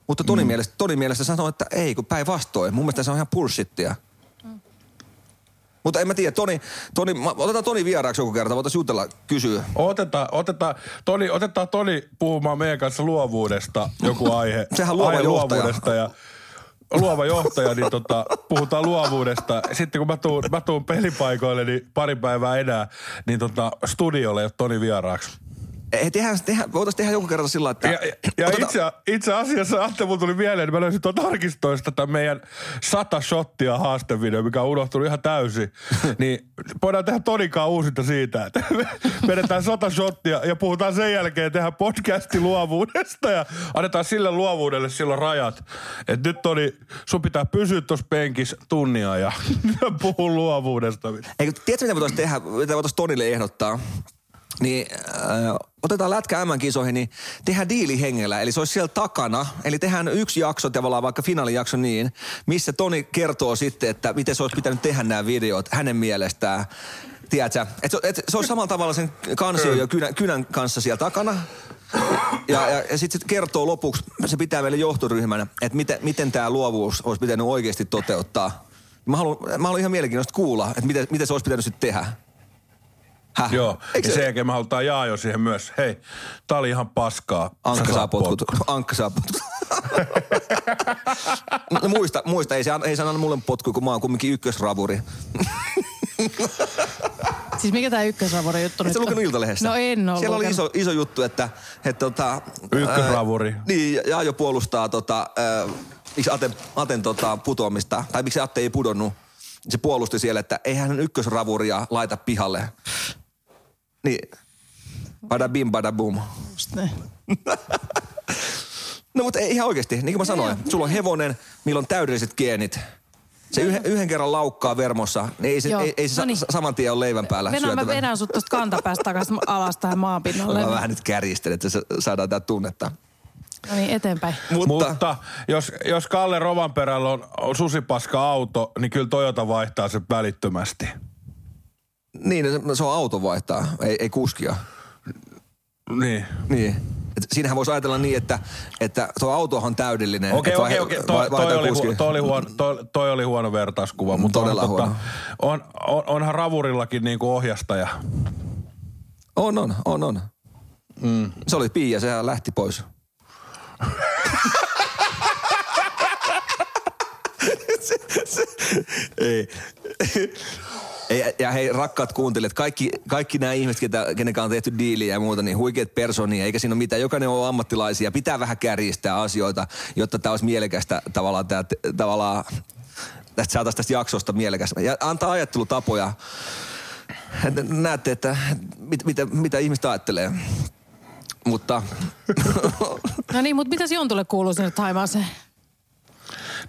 Mutta Tonin, mm. mielestä, Tonin mielestä sanoo, että ei, kun päinvastoin. Mun mielestä se on ihan bullshittia. Mutta en mä tiedä, Toni, Toni, otetaan Toni vieraaksi joku kerta, voitaisiin jutella, kysyä. Otetaan, otetaan, Toni, otetaan Toni puhumaan meidän kanssa luovuudesta joku aihe. Sehän luova aihe johtaja. luovuudesta ja luova johtaja, niin tota, puhutaan luovuudesta. Sitten kun mä tuun, mä tuun pelipaikoille, niin pari päivää enää, niin tota, studiolle Toni vieraaksi. Ei, tehdään, tehdään, voitaisiin tehdä joku kerta sillä että... Ja, ja otetaan- itse, itse asiassa, Atte, mulla tuli mieleen, että mä löysin tuon arkistoista tämän meidän sata shottia haastevideo, mikä on unohtunut ihan täysin. niin voidaan tehdä Tonikaan uusinta siitä, että me vedetään sata shottia ja puhutaan sen jälkeen, tehdään podcasti luovuudesta ja annetaan sille luovuudelle silloin rajat. Että nyt Toni, sun pitää pysyä tuossa penkissä tunnia ja puhu luovuudesta. Eikö, tiedätkö, mitä voitaisiin tehdä, mitä voitaisiin Tonille ehdottaa? Niin äh, otetaan lätkä M-kisoihin, niin tehdään diili hengellä. Eli se olisi siellä takana. Eli tehdään yksi jakso, tavallaan vaikka finaalijakso niin, missä Toni kertoo sitten, että miten se olisi pitänyt tehdä nämä videot hänen mielestään. Tiedätkö? Et se, et se olisi samalla tavalla sen kansio ja kynän, kynän kanssa siellä takana. Ja, ja, ja sitten se kertoo lopuksi, se pitää meille johtoryhmänä, että miten, miten tämä luovuus olisi pitänyt oikeasti toteuttaa. Mä haluan, mä haluan ihan mielenkiintoista kuulla, että miten, miten se olisi pitänyt sitten tehdä. Häh? Joo, Eikö ja se- sen jälkeen me halutaan Jaajo siihen myös. Hei, tää oli ihan paskaa. Ankka saa potkut. Ankka saa potkut. no muista, muista, ei se, an- ei se anna mulle potku, kun mä oon kumminkin ykkösravuri. Siis mikä tämä ykkösravori juttu Et nyt sä on? lukenut Iltalehdessä? No en ole Siellä oli lukenut. iso, iso juttu, että, että tota, Ykkösravuri. Ää, niin, ja jo puolustaa tota, ää, miksi Aten, Aten tota, putoamista, tai miksi Atte ei pudonnut. Se puolusti siellä, että ei hän ykkösravuria laita pihalle. Niin, bada bim, bada bum. Just näin. No mutta ei, ihan oikeasti, niin kuin mä sanoin, sulla on hevonen, millä on täydelliset geenit. Se yhden, yhden kerran laukkaa vermossa, niin ei se, Joo, ei, ei se no niin. sa, saman tien ole leivän päällä Venä, mä syötävä. vedän sut tosta kantapäästä takaisin alas tähän maanpinnalle. Mä vähän nyt kärjistelen, että se saadaan tää tunnetta. No niin, eteenpäin. Mutta, Mutta, jos, jos Kalle Rovanperällä on, on susipaska auto, niin kyllä Toyota vaihtaa se välittömästi. Niin, se- se on auto vaihtaa, ei, ei kuskia. Niin. Niin. Et siinähän voisi ajatella niin, että, että tuo autohan on täydellinen. Okei, okei, okei. Toi, toi, oli, hu- toi, oli huono, toi, toi oli huono vertauskuva, mutta Todella on, huono. on, on, onhan Ravurillakin niinku ohjastaja. On, on, on, on. Mm. Se oli Pia, sehän lähti pois. se, se, ei. Ei, ja hei, rakkaat kuuntelijat, kaikki, kaikki nämä ihmiset, ketä, kanssa on tehty diiliä ja muuta, niin huikeat personia, eikä siinä ole mitään. Jokainen on ammattilaisia. Pitää vähän kärjistää asioita, jotta tämä olisi mielekästä tavallaan, tää, tavallaan tästä saataisiin tästä jaksosta mielekästä. Ja antaa ajattelutapoja. Näette, että mit, mitä, mitä ihmiset ajattelee. Mutta No niin, mutta mitäs Jontulle kuuluu sinne Taimaaseen?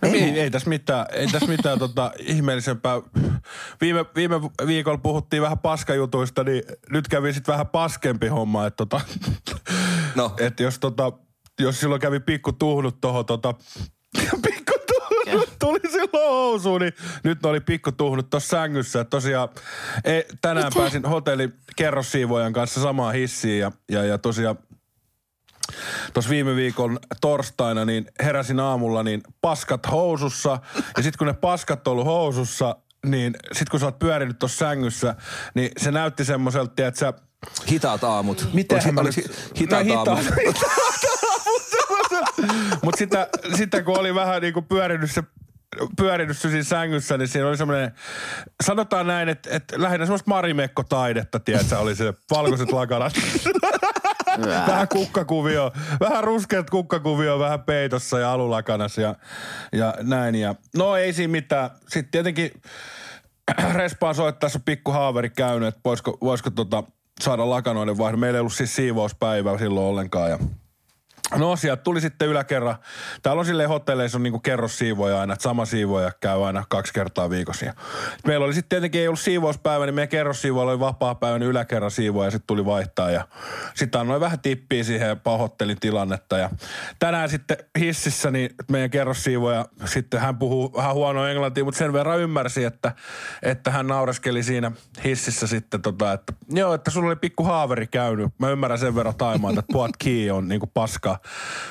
No ei, ei tässä mitään, ei tässä mitään tota, ihmeellisempää. Viime, viime viikolla puhuttiin vähän paskajutuista, niin nyt kävi sitten vähän paskempi homma. Että tota, No. et jos, tota, jos silloin kävi pikku tuhnut tuohon tota, pikku tuhnut tuli silloin housuun, niin nyt ne oli pikku tuhnut tuossa sängyssä. Et tosiaan ei, tänään Mitä? pääsin hotellin kerrossiivojan kanssa samaan hissiin ja, ja, ja tosiaan Tuossa viime viikon torstaina niin heräsin aamulla niin paskat housussa. Ja sitten kun ne paskat on ollut housussa, niin sitten kun sä oot pyörinyt tuossa sängyssä, niin se näytti semmoiselta, että sä... hitaat aamut. Miten Oliko- oliko hitaat no, aamut? Mutta sitä, sitä kun oli vähän niinku pyörinyt se pyörinyt siinä sängyssä, niin siinä oli semmoinen, sanotaan näin, että, että lähinnä semmoista marimekko-taidetta, tiedätkö, oli se valkoiset lakanat. vähän kukkakuvio, vähän ruskeat kukkakuvio, vähän peitossa ja alulakanas ja, ja näin. Ja, no ei siinä mitään. Sitten tietenkin respaan soittaessa pikku haaveri käynyt, että voisiko, voisiko tota, saada lakanoiden vaihdon. Meillä ei ollut siis siivouspäivä silloin ollenkaan ja No sieltä tuli sitten yläkerran. Täällä on silleen hotelleissa on niinku kerrossiivoja aina, että sama siivoja käy aina kaksi kertaa viikossa. Ja meillä oli sitten tietenkin ei ollut siivouspäivä, niin meidän kerrossiivoilla oli vapaa päivä, niin yläkerran siivoja sitten tuli vaihtaa. Ja sitten annoin vähän tippiä siihen ja pahoittelin tilannetta. Ja tänään sitten hississä niin meidän kerrossiivoja, sitten hän puhuu vähän huonoa englantia, mutta sen verran ymmärsi, että, että hän naureskeli siinä hississä sitten tota, että joo, että sulla oli pikku haaveri käynyt. Mä ymmärrän sen verran taimaan, että puat key on niinku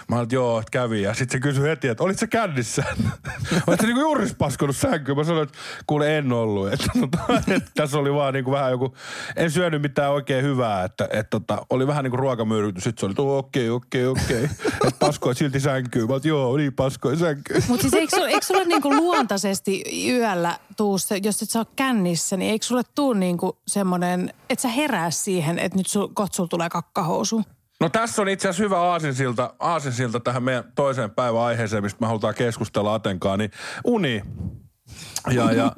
Mä olin, että joo, että kävi. Ja sitten se kysyi heti, että olit sä kännissä? Olit sä niinku juuri paskonut sänkyyn? Mä sanoin, että kuule en ollut. Että, tota, että tässä oli vaan niinku vähän joku, en syönyt mitään oikein hyvää. Että, että tota, oli vähän niinku ruokamyrkytys. Sitten se oli, että okei, okei, okei. Että paskoit silti sänkyyn. Mä olin, joo, niin paskoin sänkyyn. Mutta siis eikö, sulle- eikö sulle niinku luontaisesti yöllä tuu se, jos et sä ole kännissä, niin eikö sulle tuu niinku semmoinen, että sä herää siihen, että nyt sul, kohta sul tulee kakkahousu? No tässä on itse asiassa hyvä aasinsilta, aasinsilta tähän meidän toiseen päivän aiheeseen, mistä me halutaan keskustella Atenkaan, niin uni. Ja, ja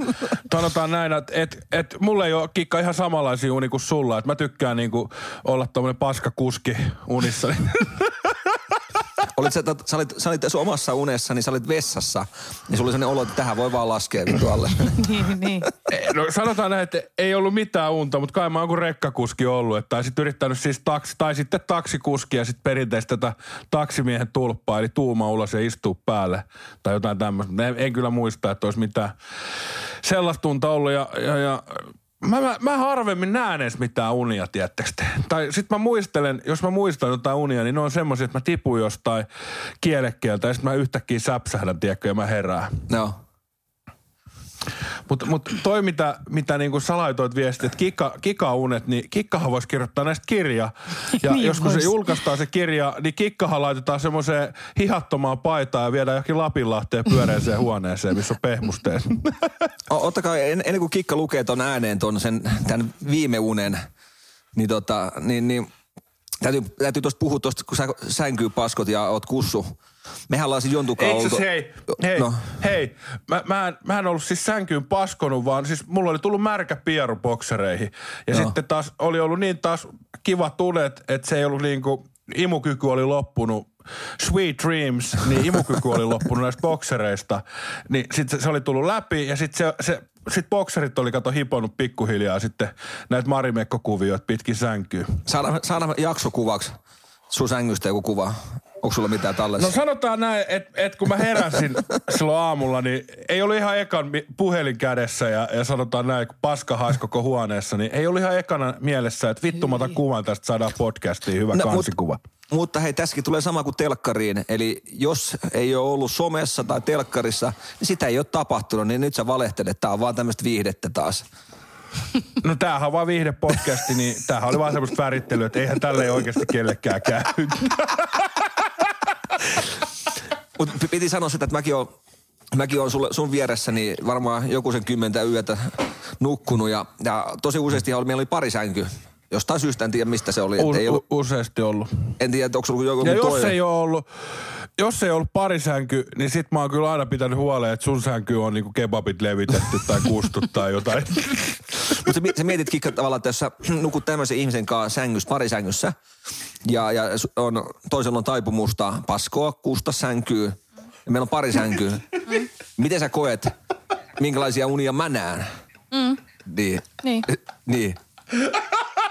sanotaan näin, että et, et, mulla ei ole kikka ihan samanlaisia uni kuin sulla. Että mä tykkään niinku olla tommonen paskakuski unissa. Olit sä, tot- sä, olit, sä olit sun omassa unessa, niin sä olit vessassa. Niin sulla oli sellainen olo, että tähän voi vaan laskea vittu alle. niin, niin. No sanotaan näin, että ei ollut mitään unta, mutta kai mä oon kuin rekkakuski ollut. Että, tai sitten yrittänyt siis taksi, tai sitten taksikuski ja sitten perinteistä tätä taksimiehen tulppaa, eli tuuma ulos ja istuu päälle. Tai jotain tämmöistä. En, en kyllä muista, että olisi mitään sellaista unta ollut. Ja, ja, ja Mä, mä, mä harvemmin näen edes mitään unia, tiettekö te? Tai sit mä muistelen, jos mä muistan jotain unia, niin ne on semmoisia, että mä tipun jostain kielekkeeltä ja sit mä yhtäkkiä säpsähdän, tiedätkö, ja mä herään. No. Mutta mut toi, mitä, mitä niinku sä laitoit viestiä, että kikka, kikaunet, niin Kikkahan voisi kirjoittaa näistä kirja. Ja Niin jos kun se julkaistaan se kirja, niin Kikkahan laitetaan semmoiseen hihattomaan paitaan ja viedään johonkin Lapinlahteen pyöreeseen huoneeseen, missä on pehmusteet. O- Ottakaa, en- ennen kuin Kikka lukee ton ääneen ton sen, tämän viime unen, niin, tota, niin, niin täytyy, täytyy tuosta puhua tuosta, kun sä sänkyy paskot ja oot kussu. Mehän ollaan siis jontukaan oltu... hei, hei, No, hei, mä, mä, en, mä en ollut siis sänkyyn paskonut, vaan siis mulla oli tullut märkä pieru boksereihin. Ja Joo. sitten taas oli ollut niin taas kiva tunet, että se ei ollut niinku, imukyky oli loppunut. Sweet Dreams, niin imukyky oli loppunut näistä boksereista. Niin sitten se, se oli tullut läpi ja sitten se, se sit bokserit oli kato hiponut pikkuhiljaa sitten näitä marimekkokuvioita pitkin sänkyyn. saadaan, saadaan jaksokuvaksi sun sängystä joku kuva. Onko sulla mitään tallessa? No sanotaan näin, että et kun mä heräsin silloin aamulla, niin ei ollut ihan ekan puhelin kädessä ja, ja sanotaan näin, kun paska haisi koko huoneessa, niin ei ollut ihan ekana mielessä, että vittu mä otan kuvan tästä, saadaan podcastiin hyvä no, No, mut- kansikuva. Mutta hei, tässäkin tulee sama kuin telkkariin. Eli jos ei ole ollut somessa tai telkkarissa, niin sitä ei ole tapahtunut, niin nyt sä valehtelet. Tää on vaan tämmöistä viihdettä taas. No tämähän on vaan viihdepodcasti, niin tämähän oli vaan semmoista värittelyä, että eihän tälle oikeasti kellekään käy. Mutta piti sanoa sitä, että mäkin oon, mäkin oon sulle, sun vieressäni varmaan joku sen kymmentä yötä nukkunut. Ja, ja tosi useasti meillä oli pari sänky. Jostain syystä en tiedä, mistä se oli. U- ei ollut, useasti ollut. en tiedä, onko sulla joku Ja jos toinen. ei ole ollut, jos ei ollut parisänky, niin sit mä oon kyllä aina pitänyt huoleen, että sun sänky on niinku kebabit levitetty tai kustu tai jotain. Mutta sä, mi- sä mietit Kikka tavallaan, että jos sä nukut tämmöisen ihmisen kanssa sängyssä, parisängyssä, ja, ja on, toisella on taipumusta paskoa, kusta sänkyy, ja meillä on pari sänkyä. Miten sä koet, minkälaisia unia mä näen? Mm. Niin. Niin. Niin.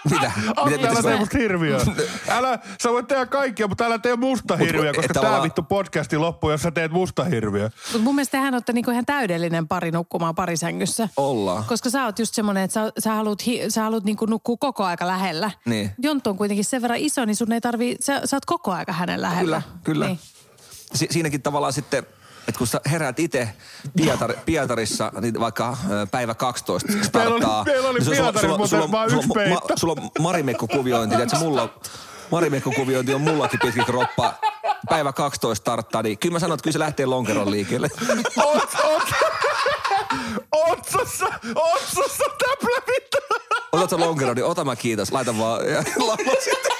Mitä? Älä Mitä tee te- musta hirviöä. Älä, sä voit tehdä kaikkia, mutta älä tee musta Mut hirviöä, et koska tää tavallaan- vittu podcasti loppuu, jos sä teet musta hirviöä. Mutta mun mielestä hän olette niinku ihan täydellinen pari nukkumaan parisängyssä. Ollaan. Koska sä oot just semmonen, että sä, sä haluat, hi, sä haluat niinku nukkua koko aika lähellä. Niin. Jonttu on kuitenkin sen verran iso, niin sun ei tarvii, sä, sä oot koko aika hänen lähellä. Kyllä, kyllä. Niin. Si- siinäkin tavallaan sitten, että kun sä heräät itse Pietar, Pietarissa, niin vaikka päivä 12 starttaa. Meillä oli- meillä oli niin on sulla- Pietarissa sulla- sulla sulla ma-. Sulla on marimekkokuviointi, että mulla marimekkokuviointi on mullakin pitkä kroppa. Päivä 12 starttaa, niin kyllä mä sanon, että kyllä se lähtee lonkeron liikkeelle. Oot, oot, otsassa, otsassa täplä vittu. Otatko lonkeron, niin ota mä kiitos, laita vaan. Ja laula sitten.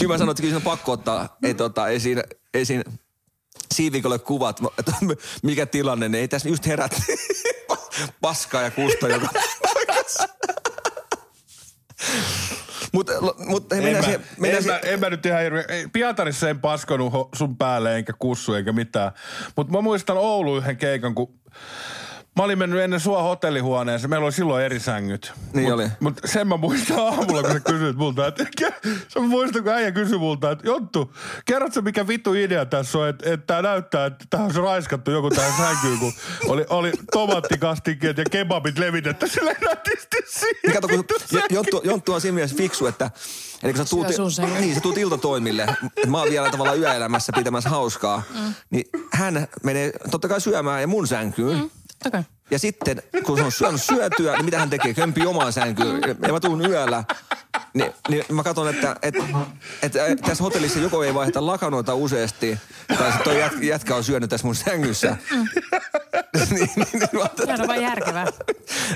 Kyllä mä sanon, että kyllä on pakko ottaa ei, tota, esiin, esiin siivikolle kuvat, että mikä tilanne, niin ei tässä just herät paskaa ja kusta joka. Mutta mut, hei, En mennään mä, siihen, mennään en, mä, en mä nyt ihan hirveä. ei, Pietarissa en paskonut sun päälle enkä kussu eikä mitään. Mutta mä muistan Oulu yhden keikan, kun mä olin mennyt ennen sua hotellihuoneeseen. Meillä oli silloin eri sängyt. Niin mut, oli. Mutta sen mä muistan aamulla, kun sä kysyit multa. Että, sä muistan, kun äijä kysyi multa, että Jonttu, kerrotko mikä vittu idea tässä on, että, että tää näyttää, että tähän on raiskattu joku tähän sänkyyn, kun oli, oli tomaattikastikkeet ja kebabit levitetty silleen nätisti siihen. Niin kato, kun Jonttu, Jonttu on siinä mielessä fiksu, että eli kun sä tuut, niin, sä tuut iltatoimille, että mä oon vielä tavallaan yöelämässä pitämässä hauskaa, mm. niin hän menee totta kai syömään ja mun sänkyyn. Mm. Kai. Ja sitten, kun se on syönyt syötyä, niin mitä hän tekee? Kömpii omaan sänkyyn. Ja mä tuun yöllä, niin, niin mä katson, että, että, että, että tässä hotellissa joko ei vaihda lakanoita useasti, tai sitten toi jät, jätkä on syönyt tässä mun sängyssä. niin, niin, niin, mä on vaan järkevää.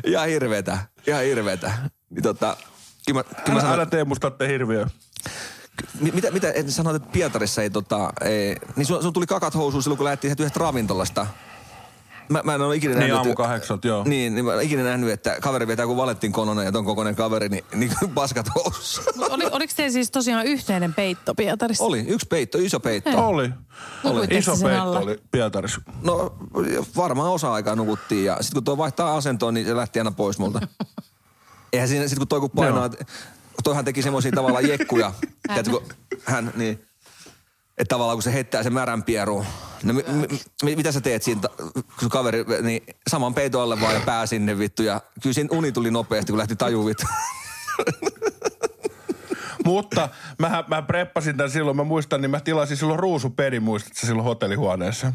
ihan hirveetä, ihan hirveetä. Niin tota, kyllä mä, kyllä mä Älä, sanon, älä tee musta te hirviö. mi- mitä, mitä et sanoit, että Pietarissa ei tota, ei, niin sun, sun tuli kakat housuun silloin, kun lähdettiin yhdestä ravintolasta. Mä, mä en ole ikinä Niin nähnyt... aamu kahdeksalta, joo. Niin, niin mä en ikinä nähnyt, että kaveri vetää kuin Valentin Kononen ja ton kokoinen kaveri, niin, niin kuin paskat housussa. Mut oli, oliko teillä siis tosiaan yhteinen peitto Pietarissa? Oli, yksi peitto, iso peitto. Oli. Nukuitteko Iso peitto alla? oli Pietarissa. No varmaan osa aikaa nukuttiin ja sitten kun toi vaihtaa asentoa, niin se lähti aina pois multa. Eihän siinä, sit kun toi kun painaa, Joo. toihan teki semmoisia tavallaan jekkuja. Tiedätkö, kun hän, niin, että tavallaan kun se heittää sen märän pieruun. No mi, mi, mi, mitä sä teet siinä, kun kaveri, niin saman peiton alle vaan ja pää sinne vittu. Ja kyllä siinä uni tuli nopeasti, kun lähti taju vittu. Mutta mä, mä preppasin tämän silloin, mä muistan, niin mä tilasin silloin ruusupedin, muistatko sä silloin hotellihuoneessa?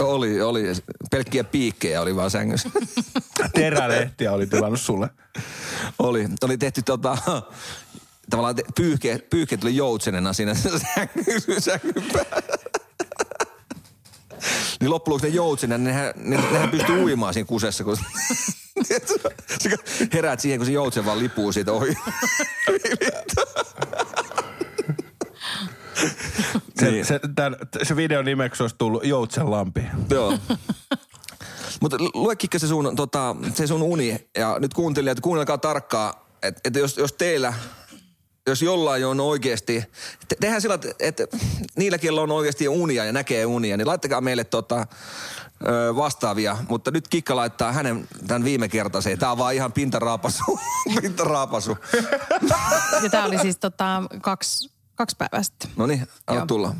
oli, oli. Pelkkiä piikkejä oli vaan sängyssä. Terälehtiä oli tilannut sulle. Oli, oli tehty tota, tavallaan te, pyyhke, pyyhke tuli joutsenena siinä sängyn, sängyn päällä. Niin loppujen lopuksi ne joutsenen, nehän, ne, nehän pystyy uimaan siinä kusessa, kun heräät siihen, kun se joutsen vaan lipuu siitä ohi. Se, Niin. se, tämän, se videon nimeksi olisi tullut Joutsenlampi. Joo. Mutta lue Kikka se sun, tota, se sun uni ja nyt kuuntelijat, kuunnelkaa tarkkaan, että et jos, jos teillä, jos jollain on oikeasti, te, tehdään sillä, että et, niilläkin, on oikeasti unia ja näkee unia, niin laittakaa meille tota, ö, vastaavia. Mutta nyt Kikka laittaa hänen tämän viime kertaisen. Tämä on vaan ihan pintaraapasu. pintaraapasu. Ja tämä oli siis tota, kaksi, kaksi päivää sitten. No niin, anna tulla.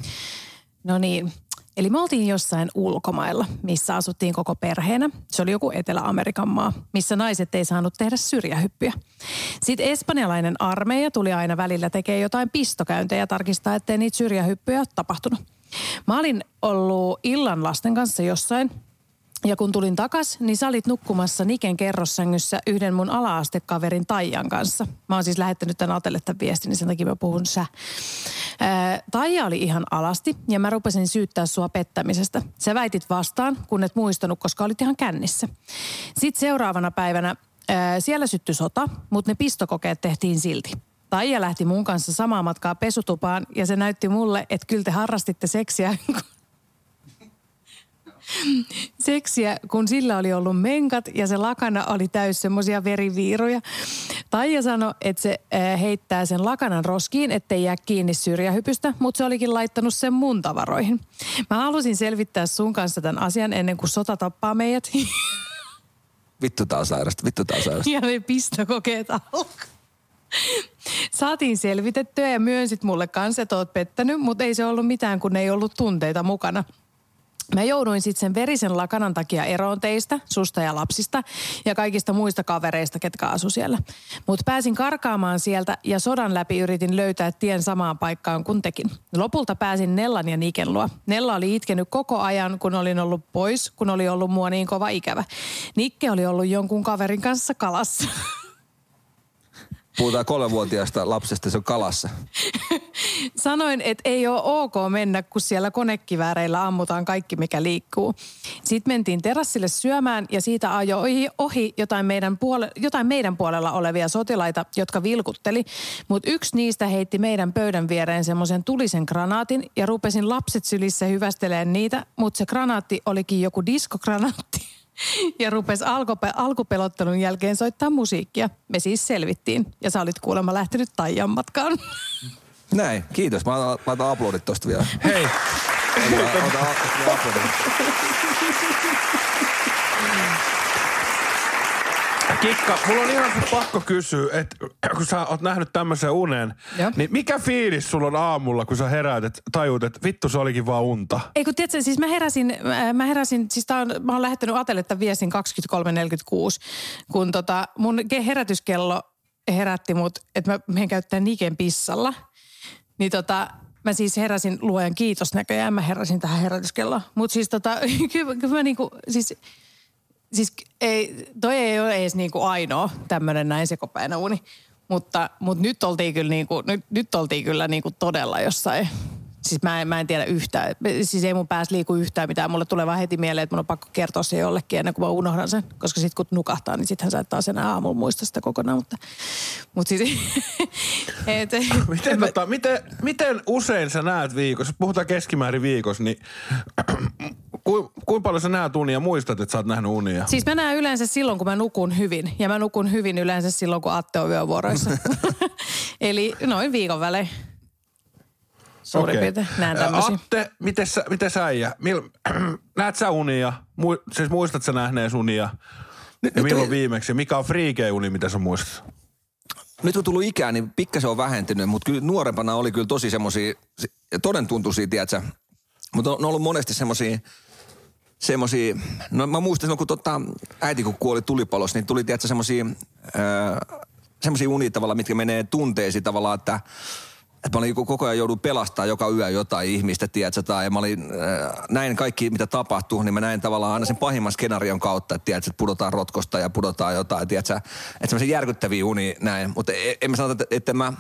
No niin. Eli me oltiin jossain ulkomailla, missä asuttiin koko perheenä. Se oli joku Etelä-Amerikan maa, missä naiset ei saanut tehdä syrjähyppyjä. Sitten espanjalainen armeija tuli aina välillä tekemään jotain pistokäyntejä ja tarkistaa, ettei niitä syrjähyppyjä ole tapahtunut. Mä olin ollut illan lasten kanssa jossain ja kun tulin takas, niin sä olit nukkumassa Niken kerrossängyssä yhden mun ala-astekaverin Taijan kanssa. Mä oon siis lähettänyt tämän Atelle tämän viestin, niin sen takia mä puhun sä. Ää, Taija oli ihan alasti ja mä rupesin syyttää sua pettämisestä. Sä väitit vastaan, kun et muistanut, koska olit ihan kännissä. Sitten seuraavana päivänä ää, siellä syttyi sota, mutta ne pistokokeet tehtiin silti. Taija lähti mun kanssa samaa matkaa pesutupaan ja se näytti mulle, että kyllä te harrastitte seksiä, seksiä, kun sillä oli ollut menkat ja se lakana oli täys semmoisia veriviiroja. Taija sanoi, että se äh, heittää sen lakanan roskiin, ettei jää kiinni syrjähypystä, mutta se olikin laittanut sen mun tavaroihin. Mä halusin selvittää sun kanssa tämän asian ennen kuin sota tappaa meidät. Vittu tää on sairasta, vittu tää on sairasta. ja ne pistokokeet alkaa. Saatiin selvitettyä ja myönsit mulle kanssa, että oot pettänyt, mutta ei se ollut mitään, kun ei ollut tunteita mukana. Mä jouduin sitten sen verisen lakanan takia eroon teistä, susta ja lapsista ja kaikista muista kavereista, ketkä asu siellä. Mutta pääsin karkaamaan sieltä ja sodan läpi yritin löytää tien samaan paikkaan kuin tekin. Lopulta pääsin Nellan ja Niken luo. Nella oli itkenyt koko ajan, kun olin ollut pois, kun oli ollut mua niin kova ikävä. Nikke oli ollut jonkun kaverin kanssa kalassa. Puhutaan kolmevuotiaasta lapsesta, se on kalassa. Sanoin, että ei ole ok mennä, kun siellä konekivääreillä ammutaan kaikki, mikä liikkuu. Sitten mentiin terassille syömään ja siitä ajoi ohi, jotain, meidän puole, jotain meidän puolella olevia sotilaita, jotka vilkutteli. Mutta yksi niistä heitti meidän pöydän viereen semmoisen tulisen granaatin ja rupesin lapset sylissä hyvästelemään niitä, mutta se granaatti olikin joku diskogranaatti. ja rupesi alkupe- alkupelottelun jälkeen soittaa musiikkia. Me siis selvittiin ja sä olit kuulemma lähtenyt Taijan matkaan. Näin, kiitos. Mä laitan, aplodit tosta vielä. Hei, Ota, ota, ota aplodit. Kikka, mulla on ihan pakko kysyä, että kun sä oot nähnyt tämmöisen unen, Joo. niin mikä fiilis sulla on aamulla, kun sä heräät, että tajut, että vittu se olikin vaan unta? Ei kun tiedätkö, siis mä heräsin, mä- mä heräsin, siis tää on, mä oon lähettänyt Atelle tämän viestin 23.46, kun tota mun ke- herätyskello herätti mut, että mä menen käyttää Niken pissalla. Niin tota, mä siis heräsin luojan kiitos näköjään, mä heräsin tähän herätyskelloon. Mut siis tota, kyllä, kyllä mä niinku, siis siis ei, toi ei ole edes niinku ainoa tämmöinen näin sekopäinen uni. Mutta, mutta nyt oltiin kyllä, niinku, nyt, nyt oltiin kyllä niinku todella jossain. Siis mä en, mä en tiedä yhtään. Siis ei mun pääs liiku yhtään mitään. Mulle tulee vaan heti mieleen, että mun on pakko kertoa se jollekin ennen kuin mä unohdan sen. Koska sit kun nukahtaa, niin sittenhän sä et taas enää aamulla muista sitä kokonaan. Mutta, mutta siis... et, Miten, tota, miten, miten usein sä näet viikossa, puhutaan keskimäärin viikossa, niin ku, kuinka paljon sä näet unia ja muistat, että sä oot nähnyt unia? Siis mä näen yleensä silloin, kun mä nukun hyvin. Ja mä nukun hyvin yleensä silloin, kun Atte on yövuoroissa. Eli noin viikon välein. Suurin Okei. piirtein näen tämmöisiä. Atte, miten sä, miten sä äijä? Mil, näet sä unia? Mu, siis muistat sä nähnees unia? Nyt, Ja nyt, milloin on, viimeksi? Mikä on friikein uni, mitä sä muistat? nyt kun tullut ikää, niin pikkasen on vähentynyt, mutta kyllä nuorempana oli kyllä tosi semmosia, se- todentuntuisia, tiedätkö? Mutta on, on ollut monesti semmosia, semmosia, no mä muistan silloin, kun tota, äiti kun kuoli tulipalossa, niin tuli, tiedätkö, semmosia, öö, semmosia unia tavallaan, mitkä menee tunteisiin tavallaan, että että mä olin koko ajan joudun pelastaa joka yö jotain ihmistä, tiedätkö, tai mä olin, äh, näin kaikki, mitä tapahtuu, niin mä näin tavallaan aina sen pahimman skenaarion kautta, että tiedätkö, että pudotaan rotkosta ja pudotaan jotain, tiedätkö, että semmoisia järkyttäviä uni näin, mutta en, en mä sano, että, että mä,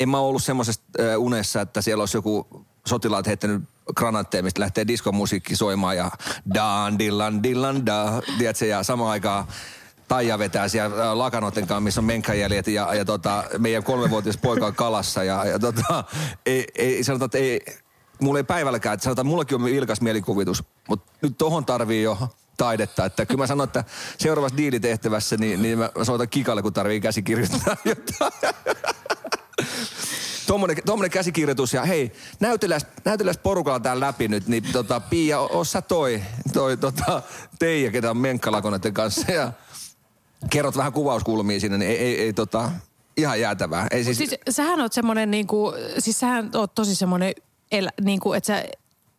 en mä ollut semmoisessa unessa, että siellä olisi joku sotilaat heittänyt granaatteja, mistä lähtee diskomusiikki soimaan ja daan, dillan, dillan, da, tiedätkö, ja samaan aikaan Taija vetää siellä lakanoiden kanssa, missä on menkkajäljet ja, ja tota, meidän kolmevuotias poika on kalassa ja, ja tota, ei, ei, sanotaan, että ei, mulla ei päivälläkään, että sanotaan, mullakin on vilkas mielikuvitus, mutta nyt tohon tarvii jo taidetta, että kyllä mä sanon, että seuraavassa diilitehtävässä niin, niin mä soitan kikalle, kun tarvii käsikirjoittaa jotain. Tuommoinen, tuommoinen käsikirjoitus ja hei, näytellään, näytellään porukalla täällä läpi nyt, niin tota, Pia, o, oot sä toi, toi tota, Teija, ketä on menkkalakoneiden kanssa ja kerrot vähän kuvauskulmia sinne, niin ei, ei, ei tota, ihan jäätävää. Ei siis, Siis sähän oot semmoinen niinku, siis sähän oot tosi semmoinen, el, niinku, että sä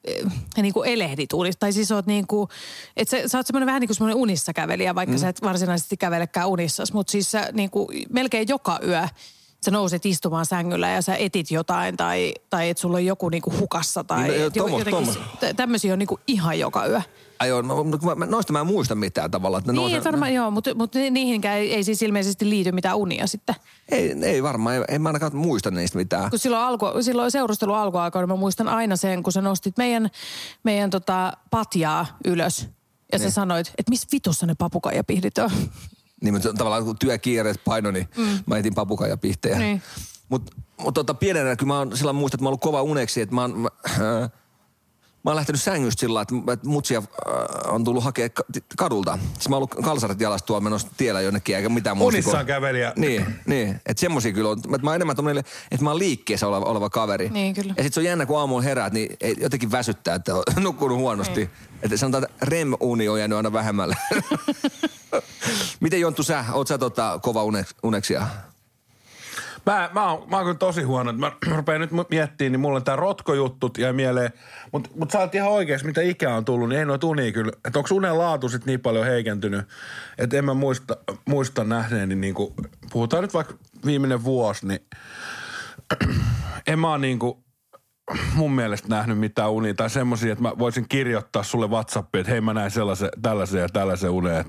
eh, niinku elehdit unista. Tai siis oot niinku, että sä, sä oot semmoinen vähän niin kuin semmoinen unissa kävelijä, vaikka mm. sä et varsinaisesti kävelekään unissas. Mutta siis sä niinku melkein joka yö sä nouset istumaan sängyllä ja sä etit jotain tai, tai että sulla on joku niinku hukassa tai Niin, no, jo- tommos- tommos. tä- tämmöisiä on niinku ihan joka yö. ai joo, no, no, mä, noista mä en muista mitään tavallaan. Että Niin, nousee- varmaan joo, mutta, mutta niihinkään ei, ei siis ilmeisesti liity mitään unia sitten. ei, ei varmaan, ei, en mä ainakaan muista niistä mitään. Kun silloin, alku, silloin seurustelun alkuaikoina mä muistan aina sen, kun sä nostit meidän, meidän tota patjaa ylös. Ja sä Niin. sanoit, että missä vitussa ne papukaijapihdit on. Niin, mutta tavallaan kun työkiireet paino, niin mm. mä etin papukaijapihtejä. Niin. Mutta mut tota, pienenä kyllä mä oon sillä muistan, että mä oon ollut kova uneksi, että mä oon, mä, äh, mä oon lähtenyt sängystä sillä että, että mutsia äh, on tullut hakea ka- kadulta. Siis mä oon ollut kalsarit jalassa tuolla menossa tiellä jonnekin, eikä mitään muuta. Unissaan kävelijä. Niin, niin. Että semmosia kyllä on. Että mä oon enemmän tommonen, että mä oon liikkeessä oleva, oleva kaveri. Niin, kyllä. Ja sit se on jännä, kun aamulla heräät, niin ei, jotenkin väsyttää, että on nukkunut huonosti. Niin. Että sanotaan, että REM-uni on jäänyt aina vähemmälle. Miten Jonttu sä? Oot sä tota, kova uneksi, uneksia? Mä, mä, oon, mä oon kyllä tosi huono. Mä rupean nyt miettimään, niin mulla on tää rotkojuttut jäi mieleen. Mutta mut sä oot ihan oikeesti, mitä ikää on tullut, niin ei noita unia kyllä. Että onko unen laatu sit niin paljon heikentynyt, että en mä muista, muista nähneeni niinku, puhutaan nyt vaikka viimeinen vuosi, niin en mä oon niinku mun mielestä nähnyt mitään unia tai semmoisia, että mä voisin kirjoittaa sulle Whatsappiin, että hei mä näin sellaisen, tällaisen ja tällaisen unen.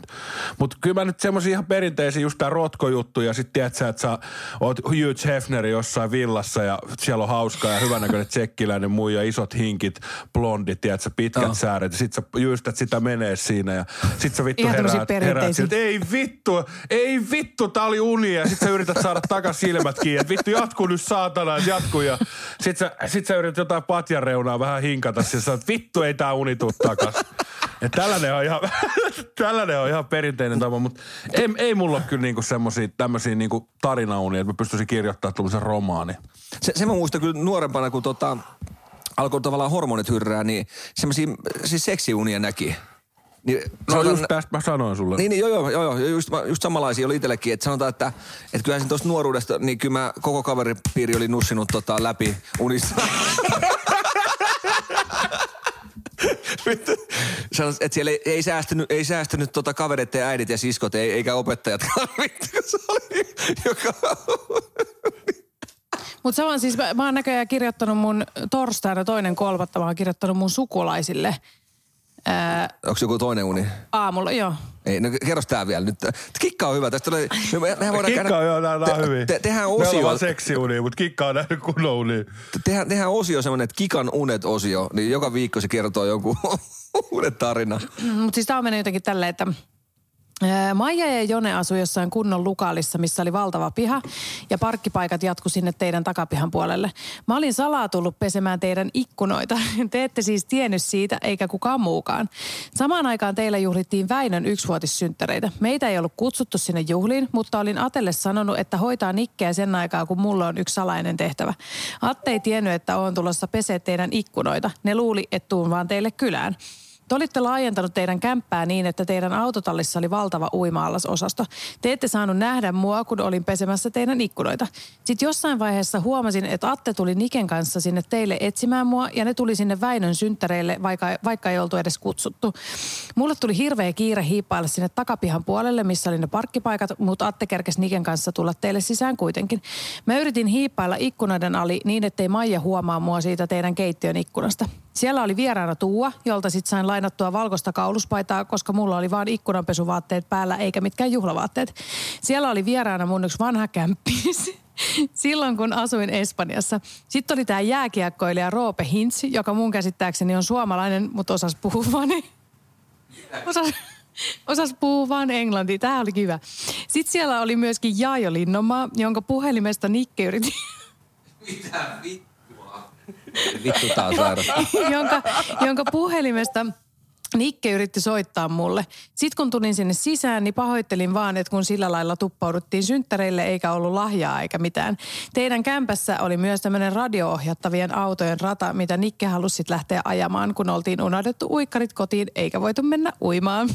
Mutta kyllä mä nyt semmoisia ihan perinteisiä, just tää rotkojuttu ja sit tiedät sä, että sä oot Hugh Hefneri jossain villassa ja siellä on hauskaa ja hyvänäköinen tsekkiläinen muija, isot hinkit, blondit, tiedät sä, pitkät Joo. sääret ja sit sä jyystät sitä menee siinä ja sit sä vittu Ihan heräät, heräät siltä, ei vittu, ei vittu, tää oli uni ja sit sä yrität saada takas silmät kiinni, että vittu jatkuu nyt saatana, jatkuu ja sit sä, sit sä yrität jotain patjan reunaa vähän hinkata, ja sä sanot, vittu ei tää uni tuu takas. Et tällainen on ihan, tällainen on ihan perinteinen tapa, mutta ei, ei mulla ole kyllä niinku semmosia tämmöisiä niinku tarinaunia, että mä pystyisin kirjoittamaan tuollaisen romaanin. Se, se mä muistan kyllä nuorempana, kun tota, alkoi tavallaan hormonit hyrrää, niin semmoisia siis seksiunia näki. Niin, No sanotaan- just tästä mä sanoin sulle. Niin, niin joo, joo, joo, joo just, just samanlaisia oli itsellekin. Että sanotaan, että, että kyllähän sen tuosta nuoruudesta, niin kyllä mä koko kaveripiiri oli nussinut tota läpi unissa. Sanon, että siellä ei, ei säästynyt, ei säästynyt tota kavereiden äidit ja siskot, ei, eikä kun se oli joka... Mutta saman siis, mä, mä oon näköjään kirjoittanut mun torstaina toinen kolmatta, mä oon kirjoittanut mun sukulaisille ää, Onko joku toinen uni? aamulla, joo. Ei, no kerros tää vielä nyt. Kikka on hyvä. Tästä tulee, me, mehän voidaan Kikka on joo, nää, nää on hyviä. Te, tehdään Meillä on osio, vaan seksiunia, mutta Kikka on nähnyt kunnon unia. tehdään, tehdään osio semmonen, että Kikan unet-osio, niin joka viikko se kertoo jonkun uuden tarina. Mutta siis tää on mennyt jotenkin tälleen, että Maija ja Jone asui jossain kunnon lukaalissa, missä oli valtava piha ja parkkipaikat jatku sinne teidän takapihan puolelle. Mä olin salaa tullut pesemään teidän ikkunoita. Te ette siis tiennyt siitä, eikä kukaan muukaan. Samaan aikaan teillä juhlittiin Väinön yksivuotissynttäreitä. Meitä ei ollut kutsuttu sinne juhliin, mutta olin Atelle sanonut, että hoitaa nikkeä sen aikaa, kun mulla on yksi salainen tehtävä. Atte ei tiennyt, että on tulossa pesee teidän ikkunoita. Ne luuli, että tuun vaan teille kylään. Te olitte laajentanut teidän kämppää niin, että teidän autotallissa oli valtava uima-allasosasto. Te ette saanut nähdä mua, kun olin pesemässä teidän ikkunoita. Sitten jossain vaiheessa huomasin, että Atte tuli Niken kanssa sinne teille etsimään mua ja ne tuli sinne Väinön synttäreille, vaikka, vaikka ei oltu edes kutsuttu. Mulle tuli hirveä kiire hiippailla sinne takapihan puolelle, missä oli ne parkkipaikat, mutta Atte kerkesi Niken kanssa tulla teille sisään kuitenkin. Mä yritin hiippailla ikkunoiden ali niin, ettei Maija huomaa mua siitä teidän keittiön ikkunasta. Siellä oli vieraana Tuua, jolta sit sain lainattua valkoista kauluspaitaa, koska mulla oli vaan ikkunanpesuvaatteet päällä eikä mitkään juhlavaatteet. Siellä oli vieraana mun yksi vanha kämppis. Silloin kun asuin Espanjassa. Sitten oli tämä jääkiekkoilija Roope Hintz, joka mun käsittääkseni on suomalainen, mutta osas puhua vaan osas, osas puhua vaan englantia. Tämä oli kiva. Sitten siellä oli myöskin Jaajo Linnomaa, jonka puhelimesta Nikke yritti... Mitä vittua? Vittu sairasta. jonka, jonka puhelimesta Nikke yritti soittaa mulle. Sitten kun tulin sinne sisään, niin pahoittelin vaan, että kun sillä lailla tuppauduttiin synttäreille eikä ollut lahjaa eikä mitään. Teidän kämpässä oli myös tämmöinen radio-ohjattavien autojen rata, mitä Nikke halusi sit lähteä ajamaan, kun oltiin unohdettu uikkarit kotiin eikä voitu mennä uimaan.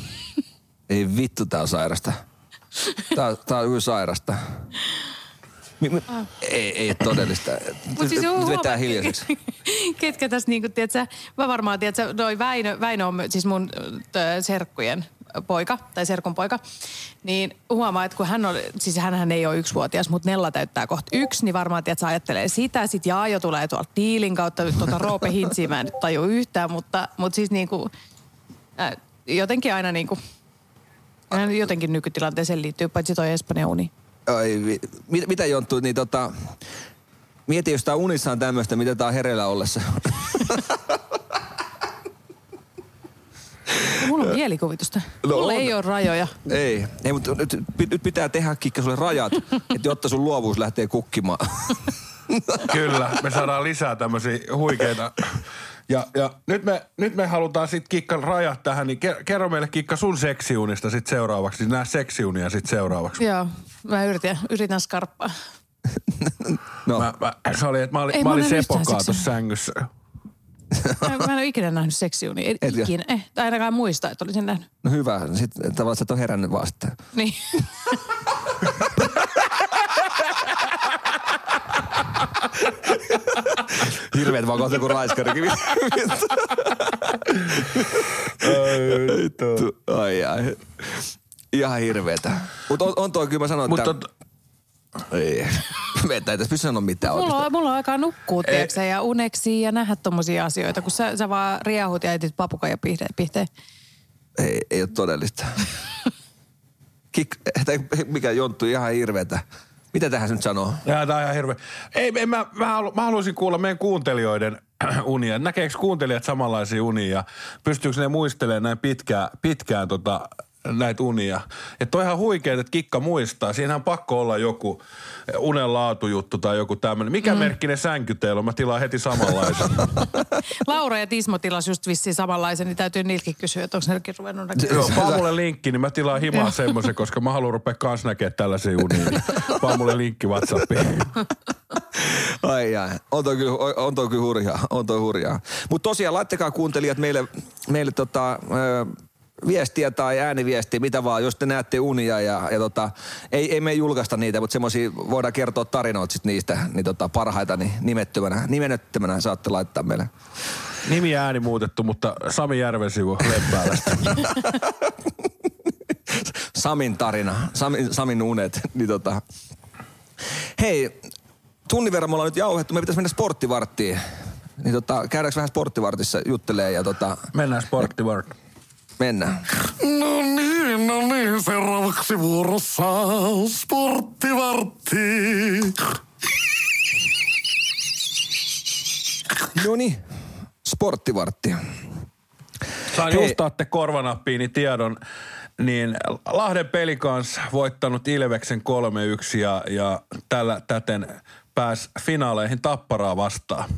Ei vittu, tää on sairasta. Tää, tää on kyllä sairasta. Mi, mi, ei, ei todellista. Mut siis huomaa- vetää hiljaiseksi. Ketkä tässä niinku, tiedätkö, mä varmaan, tiedätkö, noi Väinö, Väinö on siis mun tö, serkkujen poika, tai serkun poika, niin huomaa, että kun hän on, siis hänhän ei ole yksivuotias, mutta Nella täyttää kohta yksi, niin varmaan, tiedät, sä ajattelee sitä. Sitten Jaajo tulee tuolta diilin kautta, tuota Roope Hintsiä mä en nyt taju yhtään, mutta, mutta siis niinku, äh, jotenkin aina niinku, jotenkin nykytilanteeseen liittyy, paitsi toi Espanjan uni. Ai, mit, mitä Jonttu, niin tota... Mieti, jos tää unissa on tämmöistä, mitä tää on hereillä ollessa. Mulla on mielikuvitusta. No Mulla on. ei ole rajoja. ei, ei, mutta nyt, nyt pitää tehdä kikka sulle rajat, että jotta sun luovuus lähtee kukkimaan. Kyllä, me saadaan lisää tämmöisiä huikeita. Ja, ja nyt, me, nyt me halutaan sitten Kikkan rajat tähän, niin ke- kerro meille Kikka sun seksiunista sitten seuraavaksi. Siis nää seksiunia sitten seuraavaksi. Joo, mä yritän, yritän skarppaa. No, Mä, mä, se oli, että mä olin, Ei mä mä olin näe yhtään sepokaa seksiä. tuossa sängyssä. Mä, mä en ole ikinä nähnyt seksiunia. En Etkö? ikinä. Eh, tai ainakaan muista, että olisin nähnyt. no hyvä. Sitten tavallaan sä et ole herännyt sitten. Niin. Hirveet vaan kohta kuin raiskarikin. Vittu. Ai ai. Ihan hirveetä. Mutta on, on toi kyllä mä sanon, että... Ei. Meitä ei tässä pysty sanoa mitään mulla, oikeastaan. on, mulla on aikaa nukkua, tiedätkö, ja uneksi ja nähdä tommosia asioita, kun sä, sä vaan riehut ja etit papukaija pihteen. pihteen. Ei, ei ole todellista. Kik, mikä jonttu ihan hirveetä. Mitä tähän nyt sanoo? Jaa, tää on ihan hirveä. Ei, ei mä, mä, halu, mä haluaisin kuulla meidän kuuntelijoiden unia. Näkeekö kuuntelijat samanlaisia unia pystyykö ne muistelemaan näin pitkään, pitkään tota, näitä unia. Ja toihan huikeet, että kikka muistaa. Siinähän on pakko olla joku unen laatujuttu tai joku tämmöinen. Mikä mm. merkki ne sänky teillä on? Mä tilaan heti samanlaisen. Laura ja Tismo tilas just vissiin samanlaisen, niin täytyy niiltäkin kysyä, että onko nekin ruvennut näkemään. Joo, paa mulle linkki, niin mä tilaan himaa semmoisen, koska mä haluan rupea kans näkemään tällaisia unia. Paa mulle linkki Whatsappiin. Ai ai, on toi kyllä, on toi kyllä hurjaa, on toi hurjaa. Mutta tosiaan laittakaa kuuntelijat meille, meille tota, ö, viestiä tai ääniviestiä, mitä vaan, jos te näette unia ja, ja tota, ei, ei me julkaista niitä, mutta semmoisia voidaan kertoa tarinoita sit niistä, niin tota, parhaita niin nimettömänä, nimenettömänä saatte laittaa meille. Nimi ja ääni muutettu, mutta Sami Järvensivu Leppäälästä. Samin tarina, Samin, Samin unet. Niin tota. Hei, tunnin verran me ollaan nyt jauhettu, me pitäisi mennä sporttivarttiin. Niin tota, käydäänkö vähän sporttivartissa juttelee ja tota, Mennään sporttivart. Mennään. No niin, no niin, seuraavaksi vuorossa sporttivartti. No niin, sporttivartti. Sain Hei. just saatte korvanappiini tiedon, niin Lahden peli kanssa voittanut Ilveksen 3-1 ja, ja tällä täten pääs finaaleihin Tapparaa vastaan.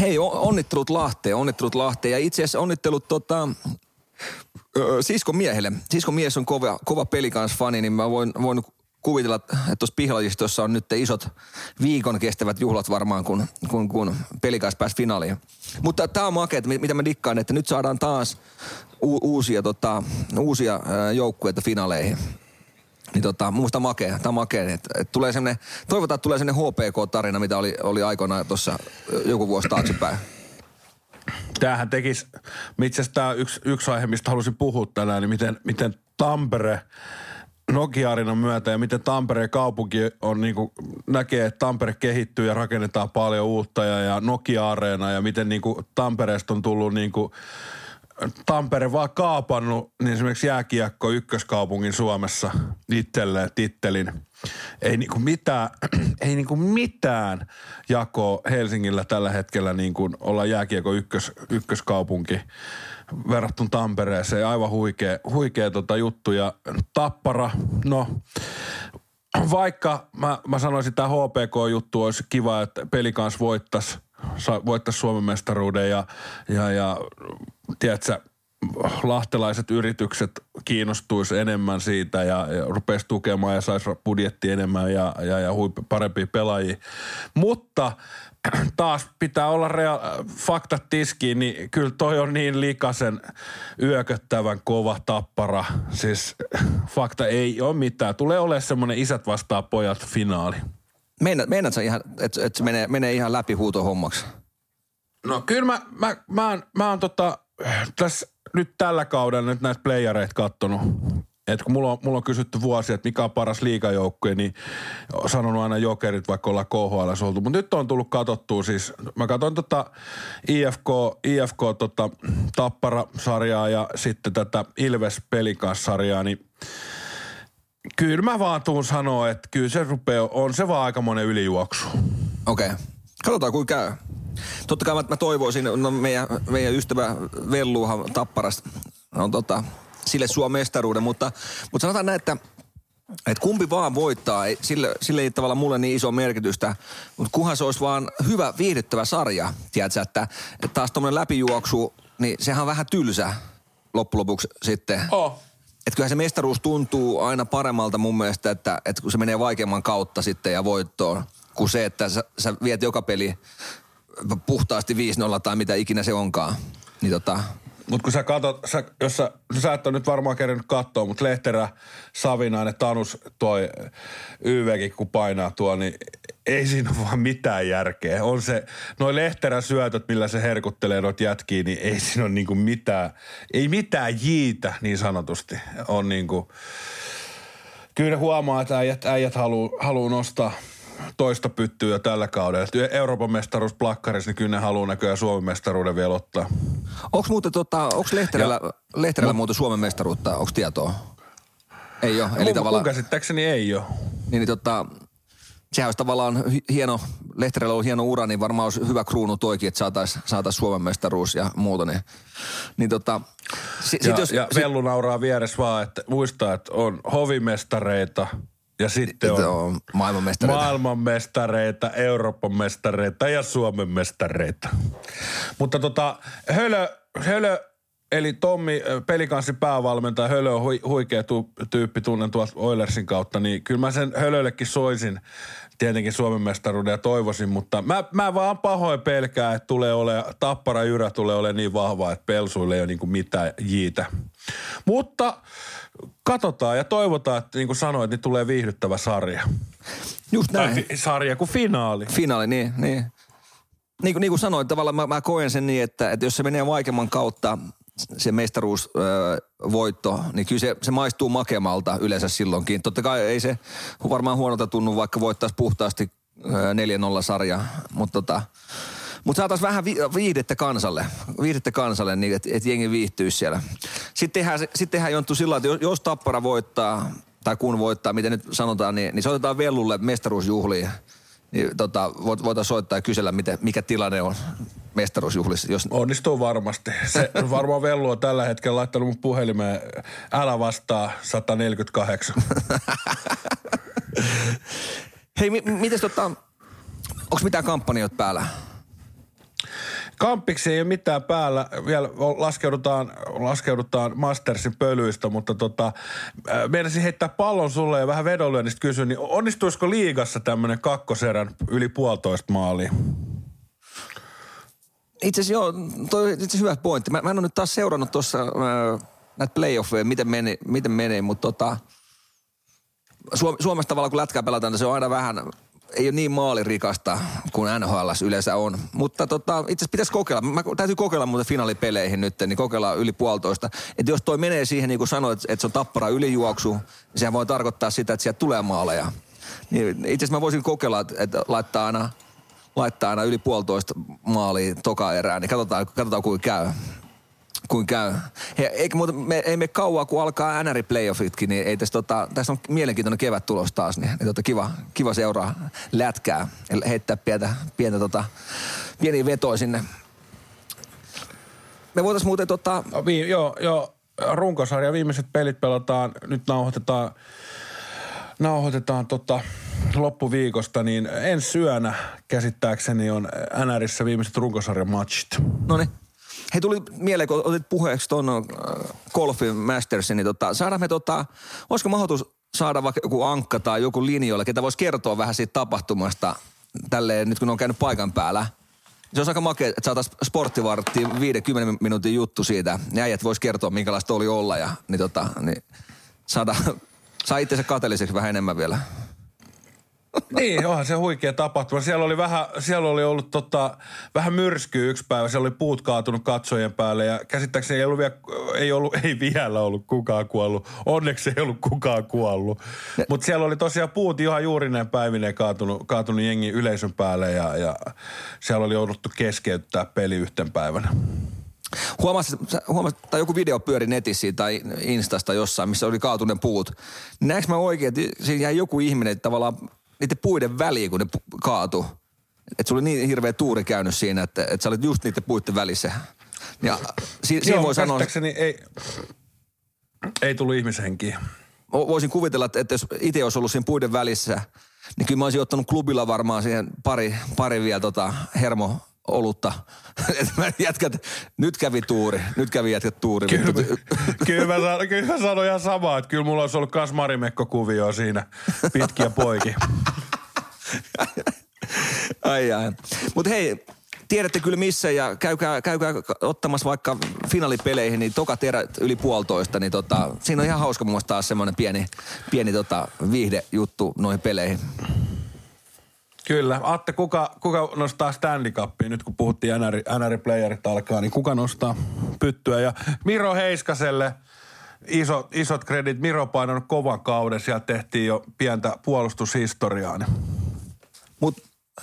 Hei, onnittelut Lahteen, onnittelut Lahteen. Ja itse asiassa onnittelut tota, ö, siskon miehelle. Siskon mies on kova, kova pelikans fani, niin mä voin, voin kuvitella, että tuossa pihlajistossa on nyt isot viikon kestävät juhlat varmaan, kun, kun, kun pelikans pääsi finaaliin. Mutta tämä on mi- mitä mä dikkaan, että nyt saadaan taas u- uusia, tota, uusia joukkueita finaaleihin. Niin tota, muista makea, tämä makea. Että, että tulee semmoinen, toivotaan, että tulee semmoinen HPK-tarina, mitä oli, oli aikoinaan tuossa joku vuosi taaksepäin. Tämähän tekisi, itse asiassa tämä yksi, yksi aihe, mistä halusin puhua tänään, niin miten, miten Tampere Nokia-arinan myötä ja miten Tampereen kaupunki on niinku, näkee, että Tampere kehittyy ja rakennetaan paljon uutta ja, ja Nokia-areena ja miten niinku Tampereesta on tullut niinku, Tampere vaan kaapannut niin esimerkiksi jääkiekko ykköskaupungin Suomessa itselleen tittelin. Ei niinku mitään, ei niinku mitään jakoa Helsingillä tällä hetkellä niin kuin olla jääkiekko ykkös, ykköskaupunki verrattuna Tampereeseen. Aivan huikea, huikea tota juttu. Ja Tappara, no vaikka mä, mä sanoisin, että tämä HPK-juttu olisi kiva, että peli kanssa voittaisi voittaisi Suomen mestaruuden ja, ja, ja tiedätkö, lahtelaiset yritykset kiinnostuisi enemmän siitä ja, ja rupesi tukemaan ja saisi budjetti enemmän ja, ja, ja huip, parempia pelaajia. Mutta taas pitää olla rea- faktat tiskiin, niin kyllä toi on niin likasen yököttävän kova tappara. Siis fakta ei ole mitään. Tulee olemaan semmoinen isät vastaa pojat finaali. Meinaat, meinaat sä ihan, että et se menee, menee ihan läpi huutohommaksi? No kyllä mä, mä, mä, oon, mä oon tota, tässä nyt tällä kaudella nyt näitä playereita kattonut. Et kun mulla on, mulla on kysytty vuosia, että mikä on paras liigajoukkue, niin oon sanonut aina jokerit, vaikka ollaan KHL oltu. Mutta nyt on tullut katsottua siis, mä katson tota IFK, IFK tota Tappara-sarjaa ja sitten tätä Ilves Pelikas-sarjaa, niin kyllä mä vaan tuun sanoa, että kyllä se rupeaa, on se vaan aikamoinen ylijuoksu. Okei. Okay. Katsotaan, kuinka käy. Totta kai mä, mä toivoisin, no meidän, meidän ystävä Velluhan Tapparasta on tota, sille suo mestaruuden, mutta, mutta sanotaan näin, että että kumpi vaan voittaa, ei, sille, sille ei tavallaan mulle niin iso merkitystä, mutta kunhan se olisi vaan hyvä, viihdyttävä sarja, tiedätkö, että, että taas tuommoinen läpijuoksu, niin sehän on vähän tylsä loppujen lopuksi sitten. Oh. Että kyllähän se mestaruus tuntuu aina paremmalta mun mielestä, että, että kun se menee vaikeamman kautta sitten ja voittoon, kuin se, että sä, sä viet joka peli puhtaasti 5-0 tai mitä ikinä se onkaan. Niin tota, Mutta kun sä katot, sä, jos sä, no sä et ole nyt varmaan kerännyt katsoa, mutta Lehterä, Savinainen, Tanus, toi YVkin kun painaa tuo, niin ei siinä ole vaan mitään järkeä. On se, noi Lehterän syötöt, millä se herkuttelee noita jätkiä, niin ei siinä ole niinku mitään, ei mitään jiitä niin sanotusti. On niinku, kyllä huomaa, että äijät, äijät haluu, haluu nostaa toista pyttyä tällä kaudella. Euroopan mestaruus plakkarissa, niin kyllä ne haluaa näköjään Suomen mestaruuden vielä ottaa. onko muuten tota, onko Lehterällä, Lehterällä muuten Suomen mestaruutta, onko tietoa? Ei ole, eli Mun, tavallaan, mun käsittääkseni ei ole. niin, niin tota, sehän olisi tavallaan hi- hieno Lehterellä on hieno ura, niin varmaan olisi hyvä kruunu toikin, että saataisiin saatais Suomen mestaruus ja muuta. Niin, niin tota, si, Ja, sit jos, ja sit- Vellu nauraa vieressä vaan, että muistaa, että on hovimestareita ja sitten on on maailmanmestareita. maailmanmestareita, Euroopan mestareita ja Suomen mestareita. Mutta tota, Hölö, Hölö eli Tommi, ö, pelikanssin päävalmentaja, Hölö on hui, huikea tu, tyyppi, tunnen tuolta Oilersin kautta, niin kyllä mä sen Hölöllekin soisin tietenkin Suomen mestaruuden ja toivoisin, mutta mä, mä vaan pahoin pelkää, että tulee ole, Tappara Jyrä tulee ole niin vahva, että Pelsuille ei ole niin mitään jiitä. Mutta katsotaan ja toivotaan, että niin kuin sanoit, niin tulee viihdyttävä sarja. Just Tai näin. fi- sarja kuin finaali. Finaali, niin, niin. Niin kuin, niin kuin sanoin, tavallaan mä, mä koen sen niin, että, että jos se menee vaikeamman kautta, se mestaruusvoitto, niin kyllä se, se maistuu makemalta yleensä silloinkin. Totta kai ei se varmaan huonolta tunnu, vaikka voittaisi puhtaasti ö, 4-0 sarja, mutta tota, mutta saataisiin vähän vi- viihdettä kansalle, viihdettä kansalle, niin että et jengi viihtyisi siellä. Sitten tehdään, sitten tehdään jonttu sillä että jos, Tappara voittaa, tai kun voittaa, miten nyt sanotaan, niin, niin se otetaan Vellulle mestaruusjuhliin. Niin tota, voit, voitaisiin soittaa ja kysellä, miten, mikä tilanne on mestaruusjuhlissa. Jos, Onnistuu varmasti. Se varmaan Vellu on tällä hetkellä laittanut mun puhelimeen, älä vastaa 148. hei, mi, miten tota, onko mitään kampanjoita päällä? Kampiksi ei ole mitään päällä. Vielä laskeudutaan, laskeudutaan Mastersin pölyistä, mutta tota, äh, meinasin heittää pallon sulle ja vähän vedonlyönnistä kysyä, niin onnistuisiko liigassa tämmöinen kakkoserän yli puolitoista maalia? Itse asiassa joo, toi itse hyvä pointti. Mä, mä en ole nyt taas seurannut tuossa äh, näitä playoffeja, miten, meni, miten menee, mutta tota, Suom- Suomessa tavallaan kun lätkää pelataan, niin se on aina vähän, ei ole niin maalirikasta kuin NHL yleensä on. Mutta tota, itse asiassa pitäisi kokeilla. Mä täytyy kokeilla muuten finaalipeleihin nyt, niin kokeilla yli puolitoista. Että jos toi menee siihen, niin kuin sanoit, että se on tappara ylijuoksu, niin sehän voi tarkoittaa sitä, että sieltä tulee maaleja. Niin itse asiassa mä voisin kokeilla, että- laittaa aina, laittaa aina yli puolitoista maalia toka erään, niin katsotaan, katsotaan kuinka käy kuin käy. He, eikä muuta, me, ei me kauaa, kun alkaa NR playoffitkin, niin ei tässä, tota, tässä on mielenkiintoinen kevät tulos taas, niin, niin tota, kiva, kiva seuraa lätkää ja heittää pientä, pientä tota, pieniä vetoja sinne. Me voitaisiin muuten tota, Vi, joo, joo, runkosarja, viimeiset pelit pelataan, nyt nauhoitetaan, nauhoitetaan tota, loppuviikosta, niin ensi syönä käsittääkseni on NRissä viimeiset runkosarjan matchit. no niin. Hei, tuli mieleen, kun otit puheeksi tuon äh, Golfin Mastersin, niin tota, saadaan me tota, olisiko mahdollisuus saada vaikka joku ankka tai joku linjoille, ketä voisi kertoa vähän siitä tapahtumasta tälleen, nyt kun on käynyt paikan päällä. Se olisi aika makea, että saataisiin sporttivarttiin 50 minuutin juttu siitä. Ne äijät vois kertoa, minkälaista oli olla ja niin tota, niin saada, saa itsensä kateelliseksi vähän enemmän vielä. Niin, onhan se huikea tapahtuma. Siellä oli, vähän, siellä oli ollut tota, vähän myrskyä yksi päivä. Siellä oli puut kaatunut katsojien päälle ja käsittääkseni ei, ollut vielä, ei, ollut, ei vielä ollut kukaan kuollut. Onneksi ei ollut kukaan kuollut. Mutta siellä oli tosiaan puut ihan juurineen päivineen kaatunut, kaatunut jengi yleisön päälle ja, ja siellä oli jouduttu keskeyttää peli yhten päivänä. Huomasit, tai joku video pyöri netissä tai Instasta jossain, missä oli kaatuneen puut. Näekö mä oikein, että siinä jäi joku ihminen tavallaan niiden puiden väliin, kun ne pu- kaatu. Että sulla oli niin hirveä tuuri käynyt siinä, että, että sä olit just niiden puiden välissä. Ja si, siinä voi sanoa, ei, ei tullut ihmishenkiä. vo- voisin kuvitella, että, että jos itse olisi ollut siinä puiden välissä, niin kyllä mä olisin ottanut klubilla varmaan siihen pari, pari vielä tota hermo olutta. Jätkät, nyt kävi tuuri, nyt kävi jätkät tuuri. Kyllä, kyllä, mä sanon, kyllä mä sanon ihan samaa, että kyllä mulla olisi ollut kas Marimekko-kuvio siinä pitkiä poikia. Ai ai. Mutta hei, tiedätte kyllä missä ja käykää, käykää ottamassa vaikka finaalipeleihin, niin toka terät yli puolitoista, niin tota, siinä on ihan hauska mielestä taas semmoinen pieni, pieni tota, viihdejuttu noihin peleihin. Kyllä. Atte, kuka, kuka nostaa Stanley Cupia nyt kun puhuttiin NR, NR-playerit alkaa, niin kuka nostaa pyttyä? Ja Miro Heiskaselle iso, isot kredit. Miro on painanut kovan kauden. Siellä tehtiin jo pientä puolustushistoriaa. Mutta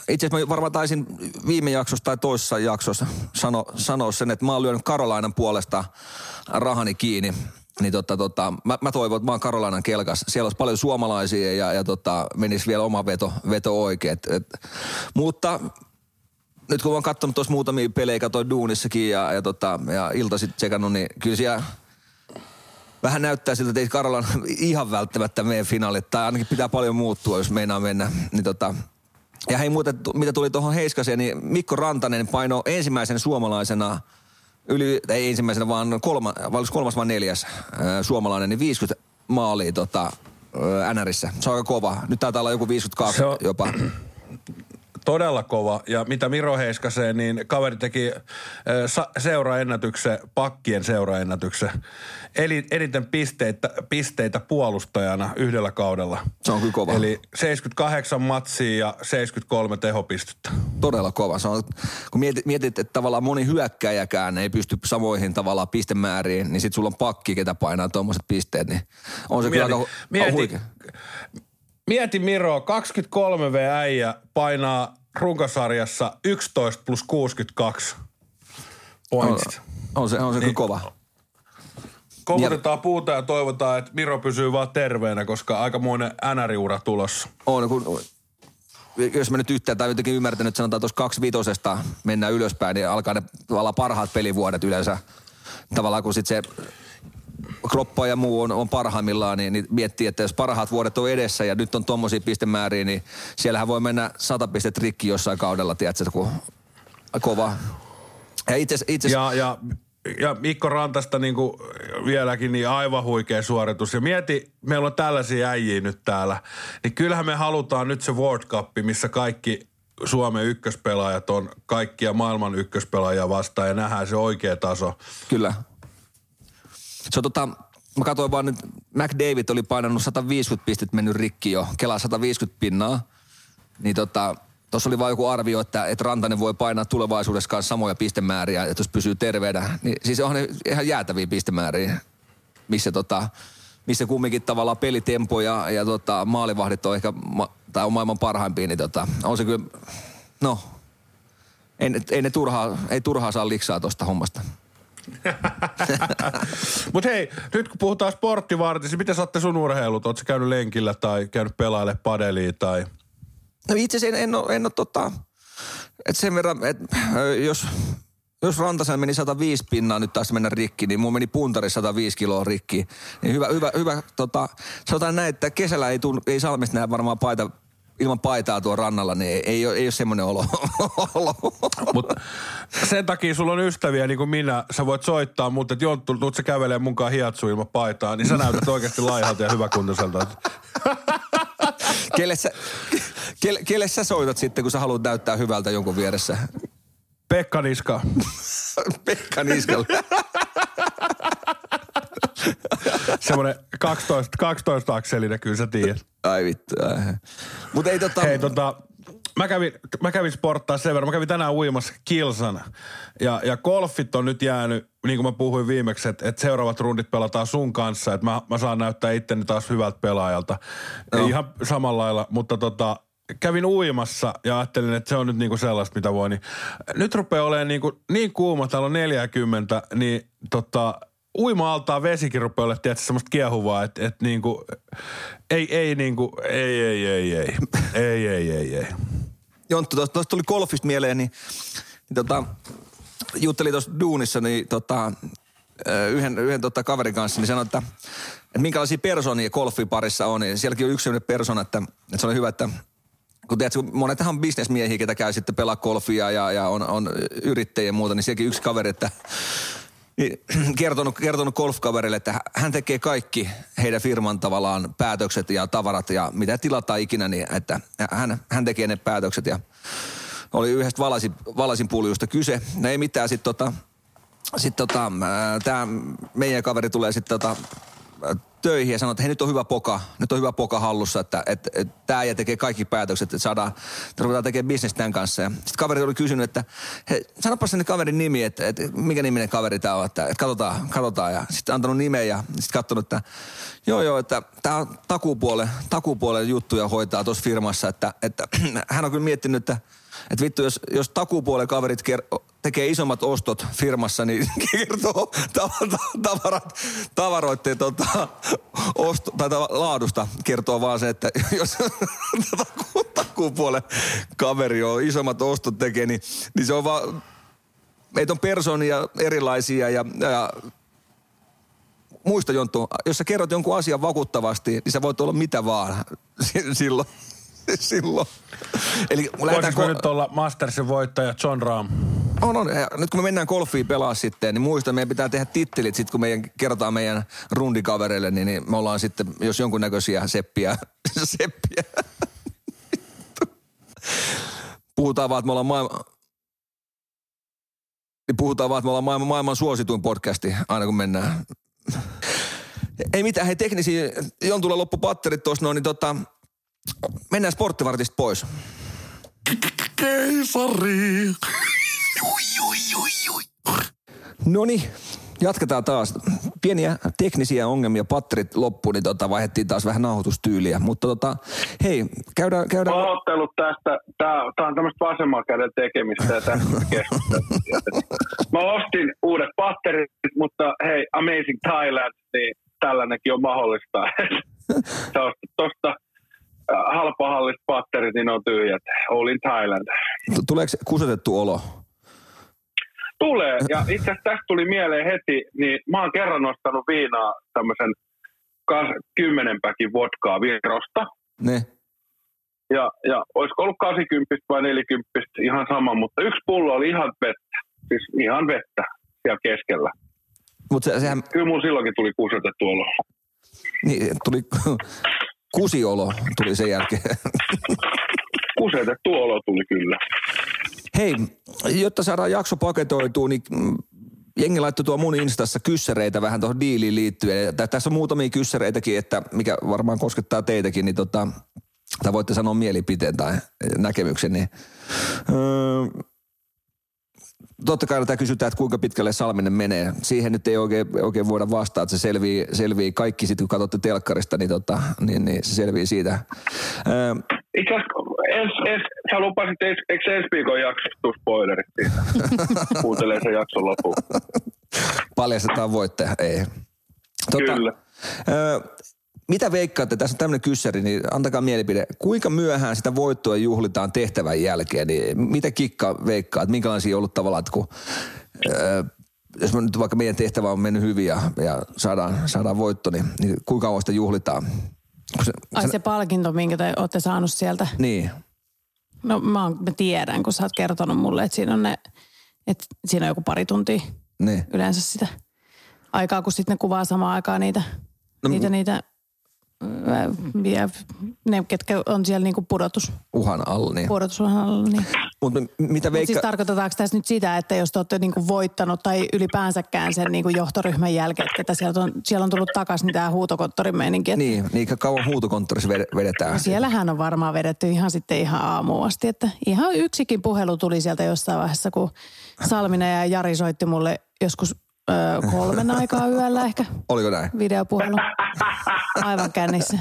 itse asiassa mä varmaan taisin viime jaksossa tai toisessa jaksossa sano, sanoa sen, että mä oon lyönyt Karolainan puolesta rahani kiinni. Niin tota, tota, mä, mä toivon, että mä oon Karolainen kelkas. Siellä olisi paljon suomalaisia ja, ja tota, menisi vielä oma veto, veto oikein. Et, et, mutta nyt kun mä oon katsonut tuossa muutamia pelejä, katsoin duunissakin ja, ja, tota, ja iltasit tsekannut, niin kyllä siellä vähän näyttää siltä, että ei Karolan ihan välttämättä mene finaalit, tai ainakin pitää paljon muuttua, jos meinaa mennä. Niin tota, ja hei muuten, mitä tuli tuohon Heiskaseen, niin Mikko Rantanen paino ensimmäisen suomalaisena yli, ei ensimmäisenä, vaan kolma, vai kolmas vai neljäs ää, suomalainen, niin 50 maalia tota, ää, NRissä. Se on aika kova. Nyt taitaa olla joku 52 Se on- jopa. Todella kova. Ja mitä Miro Heiskaseen, niin kaveri teki seuraennätyksen, pakkien seuraennätyksen. Eli eniten pisteitä, pisteitä puolustajana yhdellä kaudella. Se on kyllä kova. Eli 78 matsia ja 73 tehopistettä. Todella kova. Se on, kun mietit, mietit, että tavallaan moni hyökkäjäkään ei pysty samoihin tavallaan pistemääriin, niin sit sulla on pakki, ketä painaa tuommoiset pisteet, niin on se kyllä aika, mieti, huikea. Mieti Miro, 23 V äijä painaa runkosarjassa 11 plus 62 pointsit. On se, on se niin. kyllä kova. Koputetaan puuta ja toivotaan, että Miro pysyy vaan terveenä, koska aikamoinen NR-ura tulossa. On, kun, jos mä nyt yhtään tai jotenkin ymmärtänyt, että sanotaan tuossa kaksi vitosesta mennään ylöspäin, niin alkaa ne tavallaan parhaat pelivuodet yleensä. Tavallaan kun sit se kroppa ja muu on, on parhaimmillaan, niin, niin miettii, että jos parhaat vuodet on edessä ja nyt on tommosia pistemääriä, niin siellähän voi mennä sata pistet rikki jossain kaudella, tiedätkö, kun kova. Ja itse, itse Ja, ja, ja Mikko Rantasta niin kuin vieläkin niin aivan huikea suoritus. Ja mieti, meillä on tällaisia äijiä nyt täällä. Niin kyllähän me halutaan nyt se World Cup, missä kaikki Suomen ykköspelaajat on kaikkia maailman ykköspelaajia vastaan ja nähdään se oikea taso. Kyllä. Se on tota, mä katsoin vaan nyt, McDavid oli painanut 150 pistet mennyt rikki jo, kelaa 150 pinnaa. Niin tota, tuossa oli vaan joku arvio, että, että Rantanen voi painaa tulevaisuudessa kanssa samoja pistemääriä, että jos pysyy terveenä. Niin siis on ne ihan jäätäviä pistemääriä, missä tota, missä kumminkin tavallaan pelitempo ja, ja tota, maalivahdit on ehkä, ma, tai on maailman parhaimpia, niin tota, on se kyllä, no, ei, ei ne turhaa, ei turhaa saa liksaa tuosta hommasta. Mutta hei, nyt kun puhutaan sporttivartissa, niin miten saatte sun urheilut? Oletko käynyt lenkillä tai käynyt pelaille padelia tai... No itse asiassa en, en ole, en ole tota, että sen verran, että jos, jos Rantasen meni 105 pinnaa nyt taas mennä rikki, niin mun meni puntari 105 kiloa rikki. Niin hyvä, hyvä, hyvä tota, sanotaan näin, että kesällä ei, tunnu, ei Salmista näe varmaan paita, ilman paitaa tuon rannalla, niin ei, ei, ole, ei ole semmoinen olo. olo. Mutta sen takia sulla on ystäviä niin kuin minä. Sä voit soittaa, mutta Jonttu, tuut sä kävelee mukaan hiatsu ilman paitaa, niin sä näytät oikeasti laihalta ja hyväkuntoiselta. kelle, sä, kelle, kelle sä soitat sitten, kun sä haluat näyttää hyvältä jonkun vieressä? Pekka Niska. Pekka Niskalle. Semmoinen 12, 12 akselinen, kyllä sä tiedät. Ai vittu. Mutta ei tota... Hei tota, mä kävin, mä kävin sporttaa sen verran. Mä kävin tänään uimassa kilsana. Ja, ja golfit on nyt jäänyt, niin kuin mä puhuin viimeksi, että, että seuraavat rundit pelataan sun kanssa. Että mä, mä saan näyttää itteni taas hyvältä pelaajalta. Ei ihan samalla lailla, mutta tota, kävin uimassa ja ajattelin, että se on nyt niinku sellaista, mitä voi. Niin, nyt rupeaa olemaan niinku, niin kuuma, täällä on 40, niin tota, uima-altaan vesikin rupeaa olemaan, tiedätkö, semmoista kiehuvaa, että et niinku, ei, ei niinku, ei, ei, ei, ei, ei, ei, ei, ei. Jonttu, tuosta tuli golfista mieleen, niin, niin tota, juttelin tuossa duunissa, niin tota, yhden, yhden tota kaverin kanssa, niin sanoi, että, että minkälaisia persoonia golfiparissa on. Niin sielläkin on yksi sellainen persona, että, että se on hyvä, että kun tiedät, monethan on bisnesmiehiä, ketä käy sitten pelaa golfia ja, ja on, on yrittäjiä ja muuta, niin sielläkin yksi kaveri, että niin, kertonut, kertonut golfkaverille, että hän tekee kaikki heidän firman tavallaan päätökset ja tavarat ja mitä tilataan ikinä, niin että hän, hän tekee ne päätökset ja oli yhdestä valasin, valasin puljusta kyse. No ei mitään, sitten tota, sit tota, tämä meidän kaveri tulee sitten tota, töihin ja sanoo, että hei nyt on hyvä poka, nyt on hyvä poka hallussa, että et, et, tämä äijä tekee kaikki päätökset, että saadaan, että ruvetaan tekemään bisnes tämän kanssa. Ja sitten kaveri oli kysynyt, että hei, sanopas sen kaverin nimi, että, että mikä niminen kaveri tämä on, että, että katsotaan, katsotaan. Ja sitten antanut nimeä ja sitten katsonut, että joo joo, että tämä on takupuolen, takupuolen juttuja hoitaa tuossa firmassa, että, että hän on kyllä miettinyt, että että vittu, jos, jos takupuolen kaverit ker- tekee isommat ostot firmassa, niin kertoo tav- tavarat, tavaroitteen tota, osto, tai ta- laadusta. Kertoo vaan se, että jos taku- takuupuolen kaveri on isommat ostot tekee, niin, niin se on vaan, meitä on persoonia erilaisia ja, ja muista Jonttu, jos sä kerrot jonkun asian vakuuttavasti, niin sä voit olla mitä vaan si- silloin. silloin. Eli lähdetään ko- nyt olla Mastersin voittaja John Rahm? on, on. Nyt kun me mennään golfiin pelaa sitten, niin muista, meidän pitää tehdä tittelit sitten, kun meidän kerrotaan meidän rundikavereille, niin, niin me ollaan sitten, jos jonkunnäköisiä seppiä, seppiä. Puhutaan vaan, että me ollaan maailman, niin puhutaan vaan, että me ollaan maailman, maailman suosituin podcasti aina kun mennään. Ei mitään, hei teknisiä, Jontulla loppu patterit tuossa noin, niin tota, mennään sporttivartista pois. Keisari. No niin, jatketaan taas. Pieniä teknisiä ongelmia, patterit loppuun, niin tota, vaihdettiin taas vähän nauhoitustyyliä. Mutta tota, hei, käydään, käydään... Pahoittelut tästä. Tämä, on tämmöistä vasemman käden tekemistä ja tästä. Mä ostin uudet patterit, mutta hei, Amazing Thailand, niin tällainenkin on mahdollista. Sä ostat tosta halpahallista patterit, niin ne on tyhjät. All in Thailand. Tuleeko kusetettu olo? Tulee, ja itse asiassa tästä tuli mieleen heti, niin mä oon kerran ostanut viinaa tämmöisen kas- kymmenen päkin vodkaa Virosta. Ne. Ja, ja olisiko ollut 80 vai 40, ihan sama, mutta yksi pullo oli ihan vettä. Siis ihan vettä siellä keskellä. Mutta se, sehän Kyllä mun silloinkin tuli kusetettu olo. niin, tuli kusiolo tuli sen jälkeen. Kusetettu olo tuli kyllä. Hei, jotta saadaan jakso paketoitua, niin mm, jengi laittoi tuo mun instassa kyssäreitä vähän tuohon diiliin liittyen. Tässä on muutamia kyssäreitäkin, että mikä varmaan koskettaa teitäkin, niin tota, tai voitte sanoa mielipiteen tai näkemyksen. Niin, öö, totta kai tämä kysytään, että kuinka pitkälle Salminen menee. Siihen nyt ei oikein, oikein voida vastata, että se selvii, selvii kaikki sitten, kun katsotte telkkarista, niin, tota, niin, niin se selvii siitä. Öö, Itse asiassa, ens, ens, sä lupasit, eikö ensi viikon jaksossa tuu spoilerit siitä? Kuuntelee sen jakson lopun. paljastetaan voittaja, ei. Kyllä. Ö, mitä veikkaatte, tässä on tämmöinen kyssäri, niin antakaa mielipide. Kuinka myöhään sitä voittoa juhlitaan tehtävän jälkeen? Niin mitä kikka veikkaa, että minkälaisia on ollut tavallaan, että kun, ö, jos me nyt vaikka meidän tehtävä on mennyt hyvin ja, ja saadaan, saadaan voitto, niin, niin kuinka kauan sitä juhlitaan? Se, Ai se palkinto, minkä te olette saanut sieltä. Niin, No mä, oon, mä tiedän, kun sä oot kertonut mulle, että siinä on, ne, että siinä on joku pari tuntia niin. yleensä sitä aikaa, kun sitten ne kuvaa samaan aikaan niitä, No, niitä, niitä ää, ja ne, ketkä on siellä niinku pudotus, Uhan alla, niin. pudotusuhan alla. Niin. Mutta mitä Mut veikka... siis tarkoitetaanko tässä nyt sitä, että jos te olette niinku voittanut tai ylipäänsäkään sen niinku johtoryhmän jälkeen, että sieltä on, siellä on tullut takaisin niin tämä huutokonttorin meininki. Että Niin, niin kauan huutokonttorissa ved- vedetään. No siellähän on varmaan vedetty ihan sitten ihan aamuun asti, että ihan yksikin puhelu tuli sieltä jossain vaiheessa, kun Salminen ja Jari soitti mulle joskus ö, kolmen aikaa yöllä ehkä Oliko näin? videopuhelu. Aivan kännissä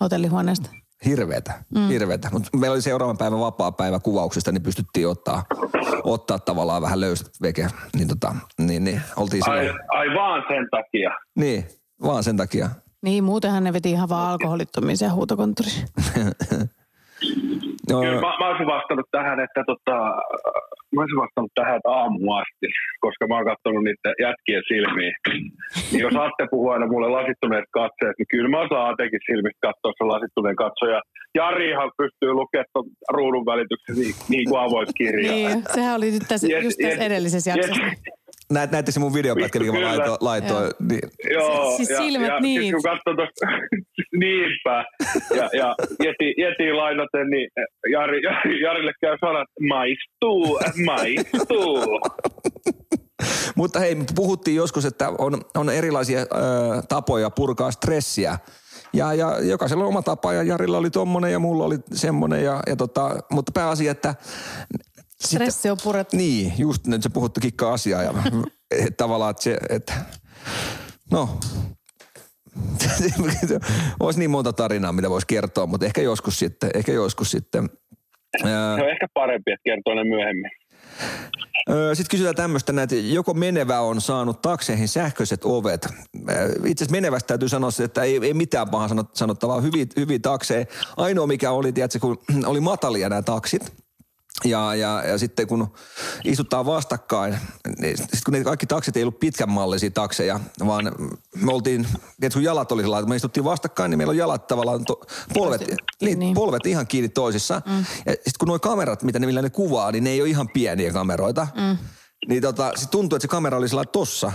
hotellihuoneesta. Hirveetä, mm. hirveetä. Mutta meillä oli seuraavan päivän vapaa päivä kuvauksesta, niin pystyttiin ottaa, ottaa tavallaan vähän löysät veke. Niin, tota, niin, niin oltiin Ai, silloin. ai vaan sen takia. Niin, vaan sen takia. Niin, muutenhan ne veti ihan vaan alkoholittomisia huutokonttorissa. No, Kyllä mä, mä olisin vastannut tähän, että tota, mä olisin vastannut tähän, että aamu asti, koska mä oon katsonut niiden jätkien silmiin. Niin jos Atte puhuu aina mulle lasittuneet katseet, niin kyllä mä osaan Atekin silmistä katsoa se lasittuneen katsoja. Jarihan pystyy lukemaan ton ruudun välityksen niin, niin kuin avoit kirja. Niin, sehän oli nyt tässä, Jes- just tässä jes- edellisessä jes- jaksossa. Näet, näette se mun videopätkä, mikä mä laitoin. laitoin niin, Joo, Siis ja, silmät ja, niin. Siis kun katsoo tuosta, niinpä. Ja, ja Jeti, Jeti lainaten, niin Jari, Jari, Jarille käy sanat, maistuu, maistuu. Mutta hei, puhuttiin joskus, että on, on erilaisia ö, tapoja purkaa stressiä. Ja, ja jokaisella on oma tapa ja Jarilla oli tommonen ja mulla oli semmonen. Ja, ja tota, mutta pääasia, että... Stressi on purettu. Niin, just nyt se puhuttu kikka asiaa ja et, tavallaan, että se, että no, olisi niin monta tarinaa, mitä voisi kertoa, mutta ehkä joskus sitten, ehkä joskus sitten. Se on ehkä parempi, että kertoo ne myöhemmin. Sitten kysytään tämmöistä, että joko menevä on saanut takseihin sähköiset ovet. Itse asiassa menevästä täytyy sanoa, se, että ei, ei mitään pahaa sanot- sanottavaa, hyviä, hyviä takseja. Ainoa mikä oli, tiedätkö, kun oli matalia nämä taksit, ja, ja, ja sitten kun istuttaa vastakkain, niin sitten kun ne kaikki taksit ei ollut pitkän mallisia takseja, vaan me oltiin, kun jalat oli sellainen, me istuttiin vastakkain, niin meillä on jalat tavallaan, to, polvet, Tosi- niin, niin. polvet ihan kiinni toisissa. Mm. Ja sitten kun nuo kamerat, mitä ne, millä ne kuvaa, niin ne ei ole ihan pieniä kameroita. Mm. Niin tota, sit tuntuu, että se kamera oli sellainen tossa.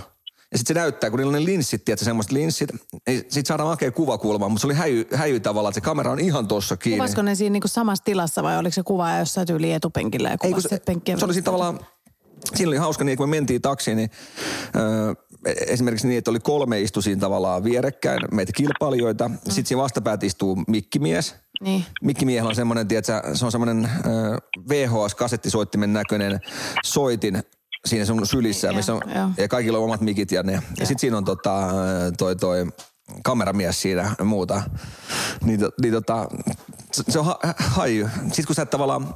Ja sitten se näyttää, kun niillä on ne linssit, tiedätkö, semmoiset linssit, niin sitten saadaan makea kuvakulma, mutta se oli häijy, häijy tavallaan, että se kamera on ihan tossa kiinni. Kuvasiko ne siinä niinku samassa tilassa vai oliko se kuvaaja jossain tyyli etupenkillä ja kuvasi se, sit penkkiä se oli siinä tavallaan, siinä oli hauska niin, kun me mentiin taksiin, niin öö, esimerkiksi niin, että oli kolme istu siinä tavallaan vierekkäin, meitä kilpailijoita. Mm. Sitten siinä vastapäätä istuu mikkimies. Niin. Mikkimiehellä on semmoinen, tiedätkö, se on semmoinen öö, VHS-kasettisoittimen näköinen soitin siinä sun sylissä, Niin, missä on, joo. ja kaikilla on omat mikit ja ne. Ja sitten siinä on tota, toi, toi kameramies siinä ja muuta. Niin, to- niin tota, se- on ha, haju. Sitten kun sä tavallaan,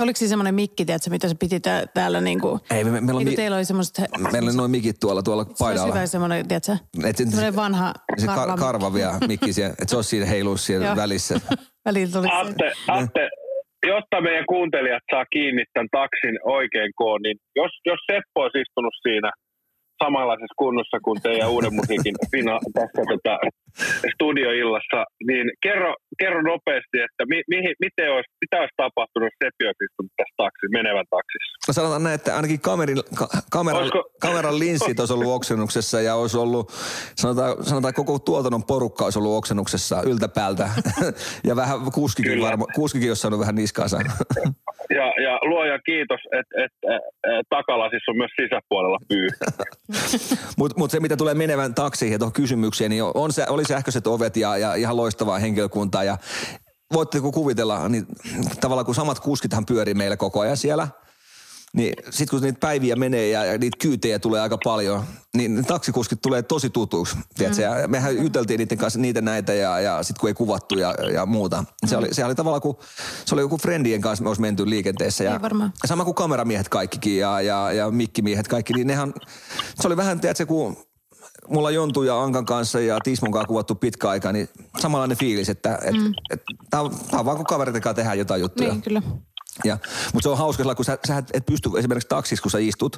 Oliko siinä semmoinen mikki, tiedätkö, mitä se piti tää, täällä niinku... Ei, me- me- meillä on niin mi- teillä oli semmoista... Meillä on noin mikit tuolla, tuolla Se olisi paidalla. hyvä semmoinen, tiedätkö, Et se- semmoinen vanha Se karva. kar- karva vielä mikki siellä, että se olisi siinä heiluu siellä välissä. Välillä tuli se. Atte, Atte, jotta meidän kuuntelijat saa kiinni tämän taksin oikein koon, niin jos, jos Seppo olisi istunut siinä samanlaisessa kunnossa kuin teidän uuden musiikin fina, tässä tota, studioillassa, niin kerro, kerro nopeasti, että mi, mihin, miten olisi, mitä olisi tapahtunut, istunut tässä taksi, menevän taksissa. No sanotaan näin, että ainakin kamerin, ka, kameran, Olisiko- kameran linssit olisi ollut oksennuksessa ja olisi ollut, sanotaan, sanotaan koko tuotannon porukka olisi ollut oksennuksessa yltäpäältä. ja vähän kuskikin, varma, kuskikin olisi saanut vähän niskaansa. Ja, ja luoja kiitos, että et, et, takalasissa on myös sisäpuolella pyy. Mutta mut se, mitä tulee menevän taksiin ja tuohon kysymykseen, niin on, se, oli sähköiset ovet ja, ja ihan loistavaa henkilökuntaa. Ja voitteko kuvitella, niin tavallaan kun samat kuskithan pyörii meillä koko ajan siellä, niin sitten kun niitä päiviä menee ja, ja niitä kyytejä tulee aika paljon, niin ne taksikuskit tulee tosi tutuiksi. Mm. Ja mehän juteltiin niiden kanssa niitä näitä ja, ja sitten kun ei kuvattu ja, ja muuta. Se, oli, se oli tavallaan kuin, se oli joku friendien kanssa me olisi menty liikenteessä. Ja, Ei varmaan. ja sama kuin kameramiehet kaikkikin ja, ja, ja mikkimiehet kaikki, niin nehän, se oli vähän, tiedätkö, kun mulla on Jontu ja Ankan kanssa ja Tismon kanssa kuvattu pitkä aika, niin samanlainen fiilis, että et, mm. et, tää, on, tää on vaan kun kavereiden kanssa tehdään jotain juttuja. Niin, kyllä. Ja, mutta se on hauska, sillä kun sä, sä et, pysty esimerkiksi taksissa, kun sä istut,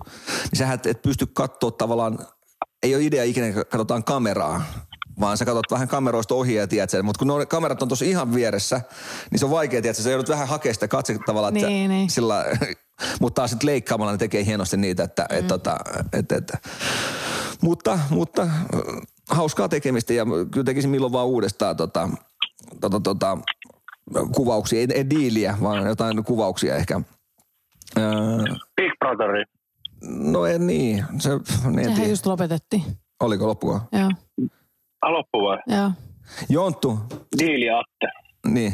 niin sä et, et pysty katsoa tavallaan, ei ole idea ikinä, katsotaan kameraa, vaan sä katsot vähän kameroista ohi ja tiedät sen. Mutta kun nuo kamerat on tuossa ihan vieressä, niin se on vaikea, tiedät, sä joudut vähän hakemaan sitä katse tavallaan, että Niin, niin. sillä, mutta taas sitten leikkaamalla ne tekee hienosti niitä, että mm. et, tota, et, et, mutta, mutta hauskaa tekemistä ja kyllä tekisin milloin vaan uudestaan tota, tota, tota, kuvauksia, ei, ei diiliä, vaan jotain kuvauksia ehkä. Öö, Big Brotheri. no en niin, se, en Sehän tiedä. just lopetettiin. Oliko loppuun? Joo, A, loppu vai? joo. Jonttu, Diili Atte. niin.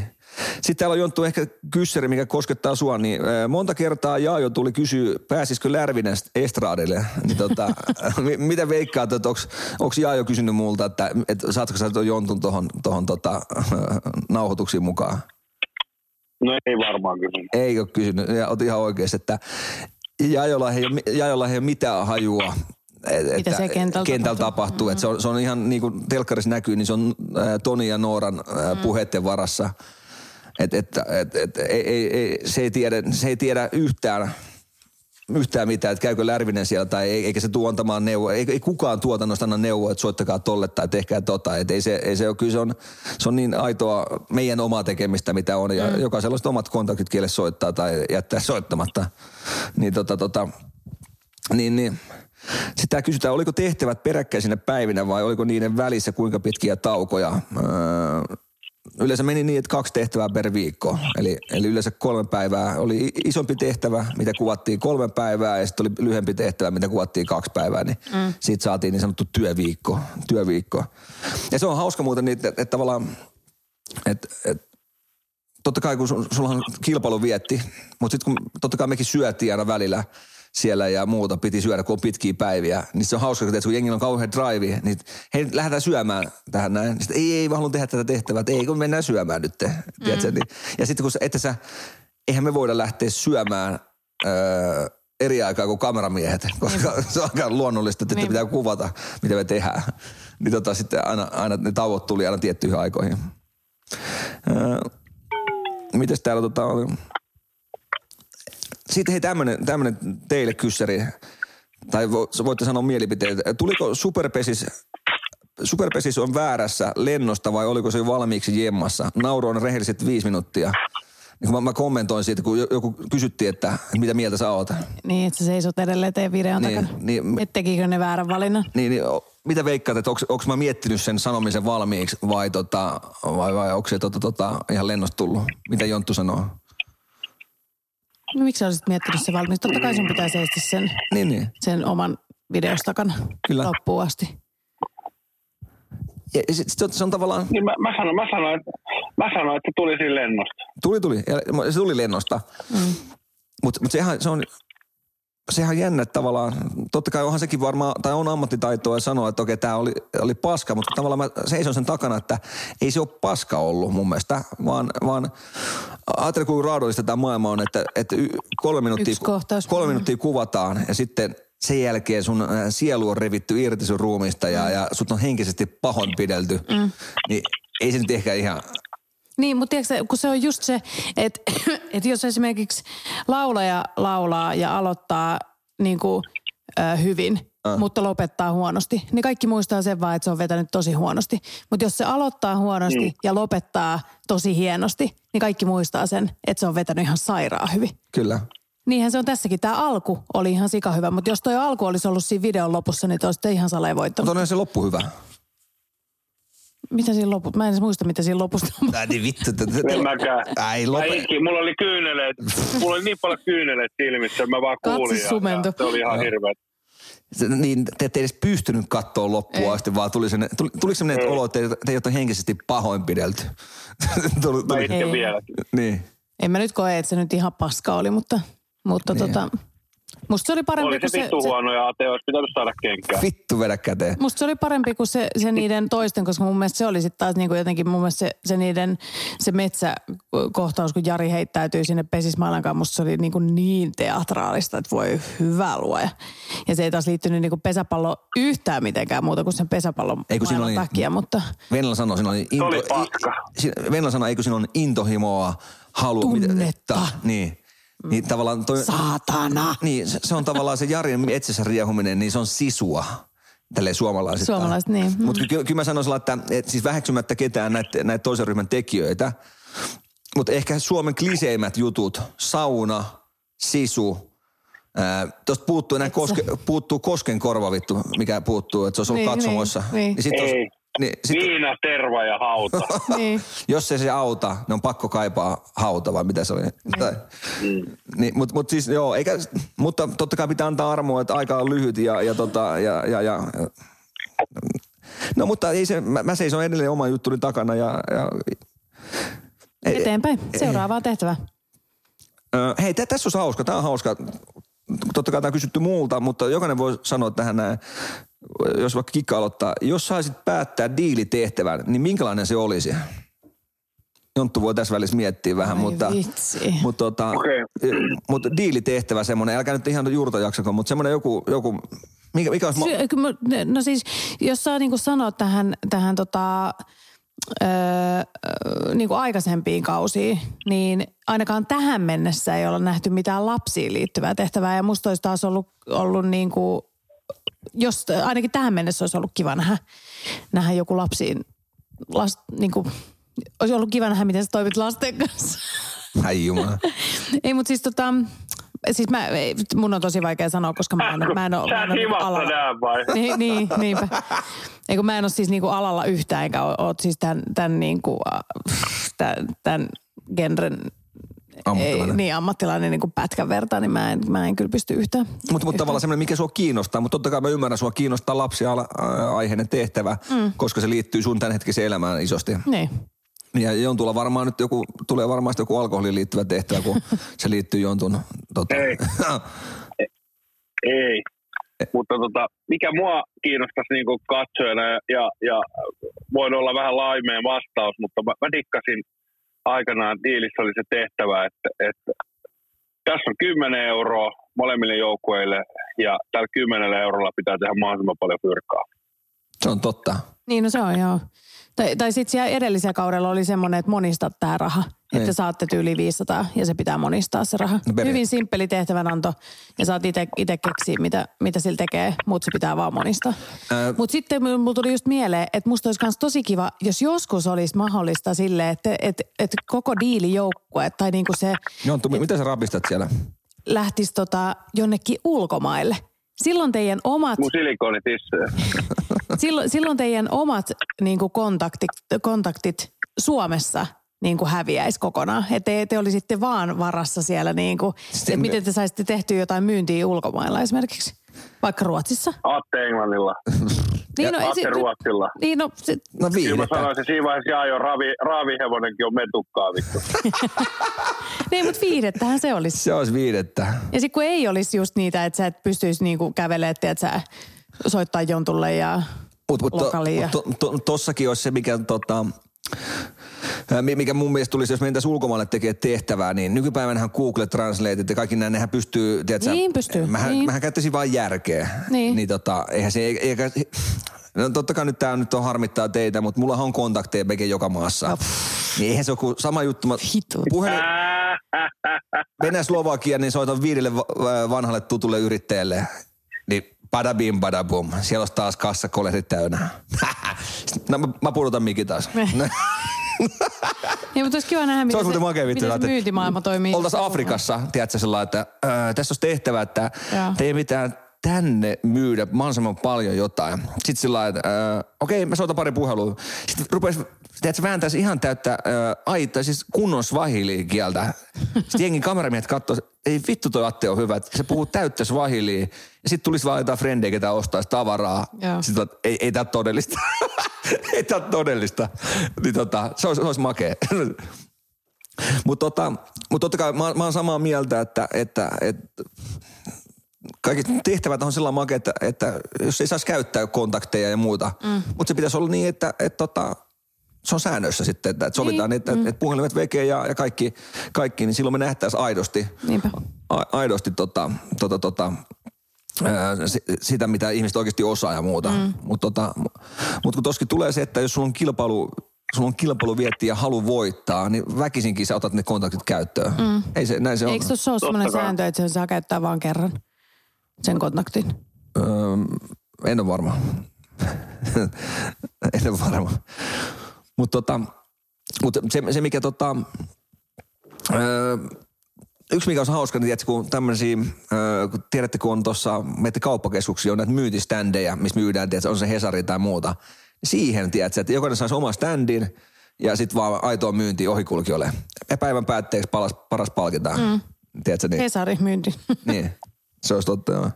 Sitten täällä on Jonttu ehkä kyssäri, mikä koskettaa sua, niin monta kertaa Jaajo tuli kysyä, pääsisikö Lärvinen estraadille. Niin tota, mi- mitä veikkaat, että onko Jaajo kysynyt multa, että, että saatko sä tuon Jontun tuohon tohon, tota, nauhoituksiin mukaan? No ei varmaan kysynyt. Ei ole kysynyt, ja oot ihan oikeassa, että Jajolla ei, ole, Jajolla ei ole mitään hajua. et- Mitä se kentällä kentällä tapahtuu. tapahtuu. Mm-hmm. Et se, on, se on ihan niin kuin telkkarissa näkyy, niin se on Toni ja Nooran äh, Mm. puheiden varassa. Et, et, et, et, ei, ei, ei, se, ei tiedä, se ei tiedä yhtään, yhtään mitään, että käykö Lärvinen siellä tai ei, eikä se tuo antamaan neuvoa. Ei, ei kukaan tuotannosta anna neuvoa, että soittakaa tolle tai tehkää tota. Et ei se, ei se ole, kyllä se on, se on niin aitoa meidän omaa tekemistä, mitä on. Ja mm. jokaisella on omat kontaktit, kelle soittaa tai jättää soittamatta. Niin tota, tota, niin, niin. Sitten tää kysytään, oliko tehtävät peräkkäisinä päivinä vai oliko niiden välissä kuinka pitkiä taukoja? Öö, yleensä meni niin, että kaksi tehtävää per viikko. Eli, eli yleensä kolme päivää. Oli isompi tehtävä, mitä kuvattiin kolme päivää ja sitten oli lyhempi tehtävä, mitä kuvattiin kaksi päivää. Niin mm. siitä saatiin niin sanottu työviikko. työviikko. Ja se on hauska muuten, niin, että, että tavallaan, että, että totta kai kun sulla on kilpailu vietti, mutta sitten kun totta kai mekin syötiin aina välillä siellä ja muuta piti syödä, kun on pitkiä päiviä, niin se on hauska, että kun jengillä on kauhean drive, niin hei, lähdetään syömään tähän näin. Sitten ei, ei, mä haluan tehdä tätä tehtävää, että ei, kun mennään syömään nyt. Mm. Tiedätkö? Niin, ja sitten kun sä, että sä, eihän me voida lähteä syömään öö, eri aikaa kuin kameramiehet, koska se on aika luonnollista, että Niin. pitää kuvata, mitä me tehdään. Niin tota, sitten aina, aina ne tauot tuli aina tiettyihin aikoihin. Öö, mites täällä tota oli? Sitten hei tämmönen, tämmönen teille kyssäri, tai vo, voitte sanoa mielipiteet. Tuliko Superpesis, Superpesis on väärässä lennosta vai oliko se jo valmiiksi jemmassa? Nauru on rehelliset viisi minuuttia. Niin mä, mä kommentoin siitä, kun jo- joku kysyttiin, että mitä mieltä sä oot. Niin, että sä seisot edelleen teidän videon Niin, takana. niin- Et tekikö ne väärän valinnan? Niin, niin mitä veikkaat, että onko mä miettinyt sen sanomisen valmiiksi vai, tota, vai, vai onko se tota, tota, ihan lennosta tullut? Mitä Jonttu sanoo? No miksi sä olisit miettinyt se valmiiksi? Totta kai sun pitää seistä sen, Niin, niin. sen oman videos takana Kyllä. loppuun asti. Ja sit, sit, se on tavallaan, Niin mä, mä, sanoin, mä, sanoin, että, mä sanoin, että tuli siinä lennosta. tuli, tuli, ja se tuli lennosta. Mm. Mutta mut sehän, se on, sehän on jännä tavallaan, totta kai onhan sekin varmaan, tai on ammattitaitoa sanoa, että okei, tämä oli, oli paska, mutta tavallaan mä seison sen takana, että ei se ole paska ollut mun mielestä, vaan, vaan ajattele kuinka raadollista tämä maailma on, että, että kolme, minuuttia, kolme minuuttia kuvataan ja sitten sen jälkeen sun äh, sielu on revitty irti sun ruumista ja, ja sut on henkisesti pahoinpidelty, mm. niin ei se nyt ehkä ihan, Niin, mutta tiedätkö, kun se on just se, että, että jos esimerkiksi laulaja laulaa ja aloittaa niin kuin, äh, hyvin, äh. mutta lopettaa huonosti, niin kaikki muistaa sen vaan, että se on vetänyt tosi huonosti. Mutta jos se aloittaa huonosti mm. ja lopettaa tosi hienosti, niin kaikki muistaa sen, että se on vetänyt ihan sairaan hyvin. kyllä. Niinhän se on tässäkin. Tämä alku oli ihan sika hyvä, mutta jos toi alku olisi ollut siinä videon lopussa, niin te olisitte ihan saleen voittanut. Mutta onhan se loppu hyvä. Mitä siinä lopussa? Mä en edes muista, mitä siinä lopussa on. Ää, niin vittu. Te, En mäkään. Ei Mä lope. itkin, mulla oli kyyneleet, mulla oli niin paljon kyyneleet silmissä, mä vaan kuulin. ja- sumentui. ja Se oli ihan hirveä. Se, niin, te ette edes pystynyt katsoa loppuun Ei. asti, vaan tuli, sen, tuli, tuli sellainen olo, että te, te olette henkisesti pahoinpidelty. tuli, Mä tuli, Ei. vielä. niin. En mä nyt koe, että se nyt ihan paska oli, mutta, mutta Niin. tota, musta se oli parempi Oli kuin se se, vittu se, huono ja Ate olisi pitänyt saada kenkää. Vittu vedä käteen. musta se oli parempi kuin se, se niiden toisten, koska mun mielestä se oli sitten taas niinku jotenkin mun mielestä se, se niiden, se metsäkohtaus, kun Jari heittäytyi sinne pesismailankaan, musta se oli niinku niin teatraalista, että voi hyvä luoja. Ja se ei taas liittynyt niinku pesäpallo yhtään mitenkään muuta kuin sen pesäpallon Ei, kun siinä oli- takia, mutta Venla sanoi, siinä oli, into, oli paska. Venla sanoi, eikö siinä on intohimoa, halu. Tunnetta. ta- niin. Niin tavallaan toi, saatana. niin, se, se on tavallaan se Jarin metsässä riehuminen, niin se on sisua. Tälleen suomalaiset. Suomalaiset, niin. Mm. Mutta kyllä, kyllä mä sanoisin, että, että siis väheksymättä ketään näitä, näitä toisen ryhmän tekijöitä, mutta ehkä Suomen kliseimmät jutut, sauna, sisu, Tuosta puuttuu, enää koske, puuttuu kosken korva vittu, mikä puuttuu, että se olisi ollut Niin, katsomoissa. niin, niin. sit Ei. Olisi, niin, sit, Viina, terva ja hauta. niin. jos ei se auta, niin on pakko kaipaa hauta vai mitä se oli. Tai, niin, mutta mut siis joo, eikä, mutta totta kai pitää antaa armoa, että aika on lyhyt ja, ja, tota, ja, ja, ja No mutta ei se, mä, mä seison edelleen oman juttuni takana ja, ja ei, Eteenpäin. Seuraavaa tehtävää. Ö, Hei, tä- tässä olisi hauska. Tämä on hauska. Totta kai tämä on kysytty muulta, mutta jokainen voi sanoa tähän näin, jos vaikka kikka aloittaa. Jos saisit päättää diilitehtävän, niin minkälainen se olisi? Jonttu voi tässä välissä miettiä vähän, Ai mutta, vitsi. mutta, tota, Okei. mutta diilitehtävä semmoinen, älkää nyt ihan juurta jaksako, mutta semmoinen joku, joku mikä, mikä olisi... Mä- No siis, jos saa niinku sanoa tähän, tähän tota, öö, niinku aikaisempiin kausiin, niin ainakaan tähän mennessä ei olla nähty mitään lapsiin liittyvää tehtävää. Ja musta olisi taas ollut, ollut niinku, jos ainakin tähän mennessä olisi ollut kiva nähdä, nähdä joku lapsiin, las, niinku, olisi ollut kiva nähdä, miten sä toimit lasten kanssa. Ai jumala. Ei, mutta siis tota, siis mä, ei, mun on tosi vaikea sanoa, koska mä en, mä en ole, mä en ole niinku alalla. vai? Niin, niin niinpä. Eikö mä en ole siis niinku alalla yhtään, enkä ole, ole siis tämän, tämän, niinku, äh, tämän, tämän genren Ammattilainen. Ei, niin, ammattilainen niin kuin pätkän verta, niin mä en, mä en kyllä pysty yhtään. Mutta mut tavallaan semmoinen, mikä sua kiinnostaa, mutta totta kai mä ymmärrän, sua kiinnostaa lapsia aiheinen tehtävä, mm. koska se liittyy sun tämänhetkiseen elämään isosti. Niin. Ja Jontulla varmaan nyt joku, tulee varmaan sitten joku alkoholiin liittyvä tehtävä, kun se liittyy Jontun... Tota, Ei. Ei. Mutta tota, mikä mua kiinnostaisi niin katsojana ja, ja, ja voin olla vähän laimeen vastaus, mutta mä, mä dikkasin aikanaan diilissä oli se tehtävä, että, että tässä on 10 euroa molemmille joukkueille ja tällä 10 eurolla pitää tehdä mahdollisimman paljon fyrkkaa. Se on totta. Niin no se on joo. Tai, tai sitten siellä edellisellä kaudella oli semmoinen, että monistat tämä raha. Että Niin. te saatte yli 500 ja se pitää monistaa se raha. No Hyvin simppeli tehtävänanto ja saat itse keksiä, mitä, mitä sillä tekee, mutta se pitää vaan monistaa. Ää- Mutta sitten mulla tuli just mieleen, että musta olisi myös tosi kiva, jos joskus olisi mahdollista sille, että et, et koko diilijoukkue tai niinku se Jonttu, mitä sä rapistat siellä? lähtisi tota jonnekin ulkomaille. Silloin teidän omat Mun silikonitissejä. silloin, silloin teidän omat niin kuin kontaktit, kontaktit Suomessa niin kuin häviäisi kokonaan. Että te, te olisitte vaan varassa siellä, niin kuin, että miten te saisitte tehtyä jotain myyntiä ulkomailla esimerkiksi. Vaikka Ruotsissa. Aatte Englannilla, Niin, no, Aatte se- Ruotsilla. Niin, no, se, No Kyllä mä viihdettä. sanoisin siinä vaiheessa, jaa jo ravi, raavihevonenkin on metukkaa vittu. niin, mutta viihdettähän se olisi. Se olisi viidettä. Ja sitten kun ei olisi just niitä, että sä et pystyisi niin kuin kävelemään, että sä soittaa jontulle ja Mutta mut, to, mut to, to, tossakin olisi se, mikä, tota, mikä mun mielestä tulisi, jos mentäisiin ulkomaille tekemään tehtävää, niin nykypäivänähän Google Translate ja kaikki nämä, nehän pystyy, tiedätkö, Niin, pystyy, Mähän, niin. mähän käyttäisin vaan järkeä. Niin. niin tota, eihän se, eikä, No totta kai nyt tämä nyt on harmittaa teitä, mutta mulla on kontakteja Beke joka maassa. Niin eihän se ole kuin sama juttu. Mä puhelin, mennään Slovakia, niin soitan viidelle va- vanhalle tutulle yrittäjälle. Niin badabim badabum. Siellä olisi taas kassakolehdit täynnä. no mä, mä pudotan mikin taas. Niin, mutta olisi kiva nähdä, miten olisi muuten makea vittu, miten se myyntimaailma toimii. Oltaisiin Afrikassa, tiedätkö sellainen, että ää, tässä olisi tehtävä, että Joo. teidän pitää tänne myydä mahdollisimman paljon jotain. Sitten sillä että ää, okei, mä soitan pari puhelua. Sitten rupesi, tiedätkö, vääntäisi ihan täyttä ää, aita, siis kunnon swahili kieltä. Sitten jengi kameramiehet katsoi, ei vittu toi Atte on hyvä, se puhuu täyttä swahiliä. Ja sitten tulisi vaan jotain frendejä, ketä ostaisi tavaraa. Joo. Sitten ei, ei tää todellista. ei tää ole todellista. Niin tota, se olisi, se olisi makea. Mutta tota, mut totta kai mä, mä oon samaa mieltä, että, että, että kaikki tehtävät on sellainen make, että, että jos ei saisi käyttää kontakteja ja muuta, mm. mutta se pitäisi olla niin, että, että, että se on säännöissä sitten, että, että sovitaan, niin, että, mm. että puhelimet vekee ja, ja kaikki, kaikki, niin silloin me nähtäisiin aidosti, Niinpä. a, aidosti tota, tota, tota, sitä, mitä ihmiset oikeasti osaa ja muuta. Mm. Mutta tota, mut kun toskin tulee se, että jos sulla on kilpailu, sulla on kilpailu vietti ja halu voittaa, niin väkisinkin sä otat ne kontaktit käyttöön. Mm. Ei se, näin se on. Eikö tuossa ole sellainen sääntö, että sen saa käyttää vain kerran? Sen kontaktin. Öö, en ole varma. en ole varma. Mutta tota, mut se, se, mikä tota, öö, yksi mikä on hauska, niin tiedätkö, kun tämmöisiä, öö, kun tiedätte, kun on tuossa, menette kauppakeskuksia, on näitä myyntiständejä, missä myydään, tiedätkö, on se Hesari tai muuta. Siihen, tiedätkö, että jokainen saisi oman standin ja sitten vaan aitoa myyntiä ohikulkijoille. Ja päivän päätteeksi paras, paras palkitaan. Mm. Tiedätkö, niin, Hesari myynti. niin, se olisi totta, joo.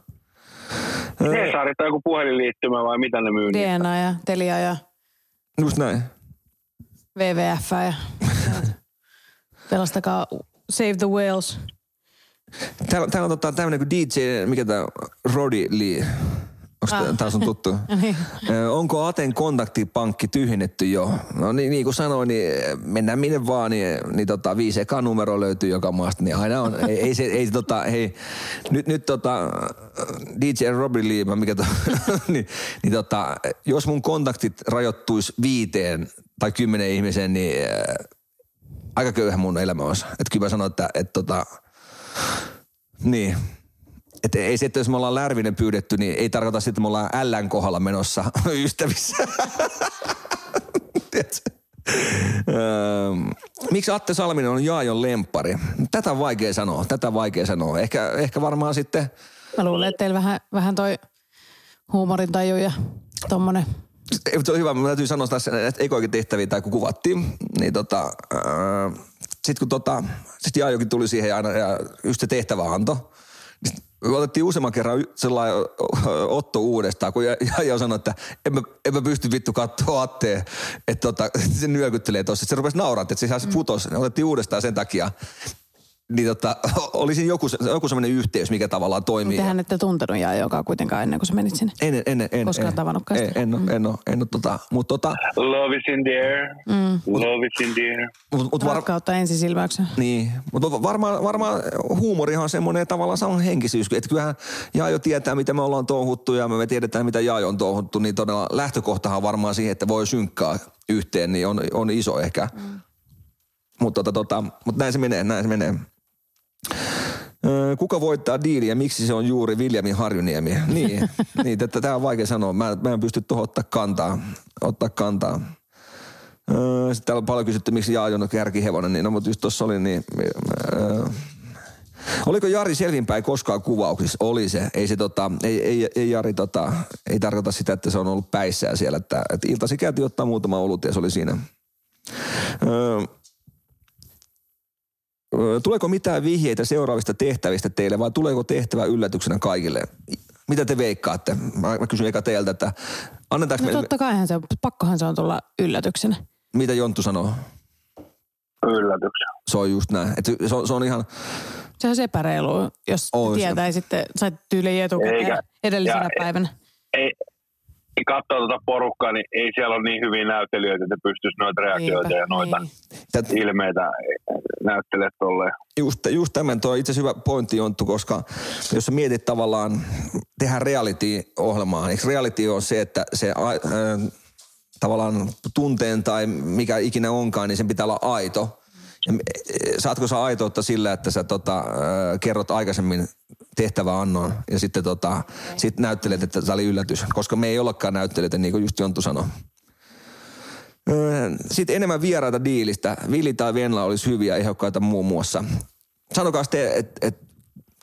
Hesari tai joku puhelinliittymä vai mitä ne myy? niin? DNA ja Telia ja Just näin. WWF ja pelastakaa Save the Whales. Täällä, täällä on tota, tämmöinen kuin DJ, mikä tämä Rodi Lee. Onko Ah. tämä sun tuttu? Niin. Ö, Onko Aten kontaktipankki tyhjennetty jo? No niin, niin kuin sanoin, niin mennään minne vaan, niin, niin tota, viisi ekaa numero löytyy joka maasta, niin aina on. Ei, ei se, ei se tota, hei, nyt, nyt tota, DJ Robbie Lee, mikä to, niin, niin tota, jos mun kontaktit rajoittuisi viiteen tai kymmenen ihmiseen, niin aika köyhä mun elämä olisi. Että kyllä mä sanon, että, että tota, niin. Että ei se, että jos me ollaan Lärvinen pyydetty, niin ei tarkoita sitten, että me ollaan Ällän kohdalla menossa ystävissä. Miksi Atte Salminen on Jaajon lempari? Tätä on vaikea sanoa, tätä on vaikea sanoa. Ehkä, ehkä varmaan sitten, Mä luulen, että teillä vähän, vähän toi huumorintaju ja tommonen. Ei, se on hyvä, mä täytyy sanoa tässä, että ekoikin tehtäviä tai kun kuvattiin, niin tota, öö, sitten kun tota, sit Jaajokin tuli siihen ja aina ja just se tehtävä anto, niin me otettiin useamman kerran sellainen Otto uudestaan, kun Jaajo sanoi, että en mä, en mä pysty vittu katsoa Atteen, että tota, se nyökyttelee tossa. Se rupesi nauraa, että se ihan putos. Ne otettiin uudestaan sen takia. Niin tota, olisi joku, se- joku semmoinen yhteys, mikä tavallaan toimii. Tehän ette tuntenut ja joka kuitenkaan ennen kuin sä menit sinne. En, en, en, en, Koskaan en, tavannutkaan en, sitä? en, en, en, ole, en ole, tota, mutta tota, Love is in the air. Mm. Love is in the air. mut, mut var, Rakkautta ensisilmäyksen. niin, mutta varmaan, varmaan huumorihan on semmoinen tavallaan sama henkisyys, että kyllähän Jaajo tietää, mitä me ollaan touhuttu ja me tiedetään, mitä Jaajo on touhuttu, niin todella lähtökohtahan varmaan siihen, että voi synkkää yhteen, niin on, on iso ehkä. Mm. Mutta tota, tota, mut näin se menee, näin se menee. Kuka voittaa diiliä, miksi se on juuri Viljamin Harjuniemi? Niin, niin että tämä on vaikea sanoa. Mä, mä en pysty tuohon ottaa kantaa. Ottaa kantaa. Sitten täällä on paljon kysytty, miksi Jaajon on kärkihevonen, niin no, mutta just tuossa oli niin... Öö, Oliko Jari selvinpäin koskaan kuvauksissa? Oli se. Ei, se tota, ei, ei, ei Jari tota, ei tarkoita sitä, että se on ollut päissään siellä. Että, että iltasi käytiin ottaa muutama olut ja se oli siinä. Öö, Tuleeko mitään vihjeitä seuraavista tehtävistä teille vai tuleeko tehtävä yllätyksenä kaikille? Mitä te veikkaatte? Mä, mä kysyn eka teiltä, että annetaanko No me, totta kaihan se on, pakkohan se on tulla yllätyksenä. mitä Jonttu sanoo? Yllätyksen. Se on just näin. Et se, on, se on ihan, Se on epäreilu, jos Ois. tietäisitte, sait tyyliin etukäteen Eikä. edellisenä Ja- päivänä. Ei, katsoo tuota porukkaa, niin ei siellä ole niin hyviä näyttelijöitä, että pystyisi noita reaktioita Niinpä, ja noita niin. tät, ilmeitä näyttelee tolleen. just, just tämän, tuo on itse asiassa hyvä pointti Jonttu, koska jos sä mietit tavallaan, tehdään reality-ohjelmaa. Eikö reality on se, että se a, äh, tavallaan tunteen tai mikä ikinä onkaan, niin sen pitää olla aito. Ja, äh, saatko sä aitoutta sillä, että sä tota, äh, kerrot aikaisemmin tehtäväannon ja sitten tota, sit näyttelet, että tämä oli yllätys, koska me ei ollakaan näyttelijöitä, niin kuin just Jonttu sanoi. Öö, Sitten enemmän vieraita diilistä. Vili tai Venla olisi hyviä ehdokkaita muun muassa. Sanokaa te, että et,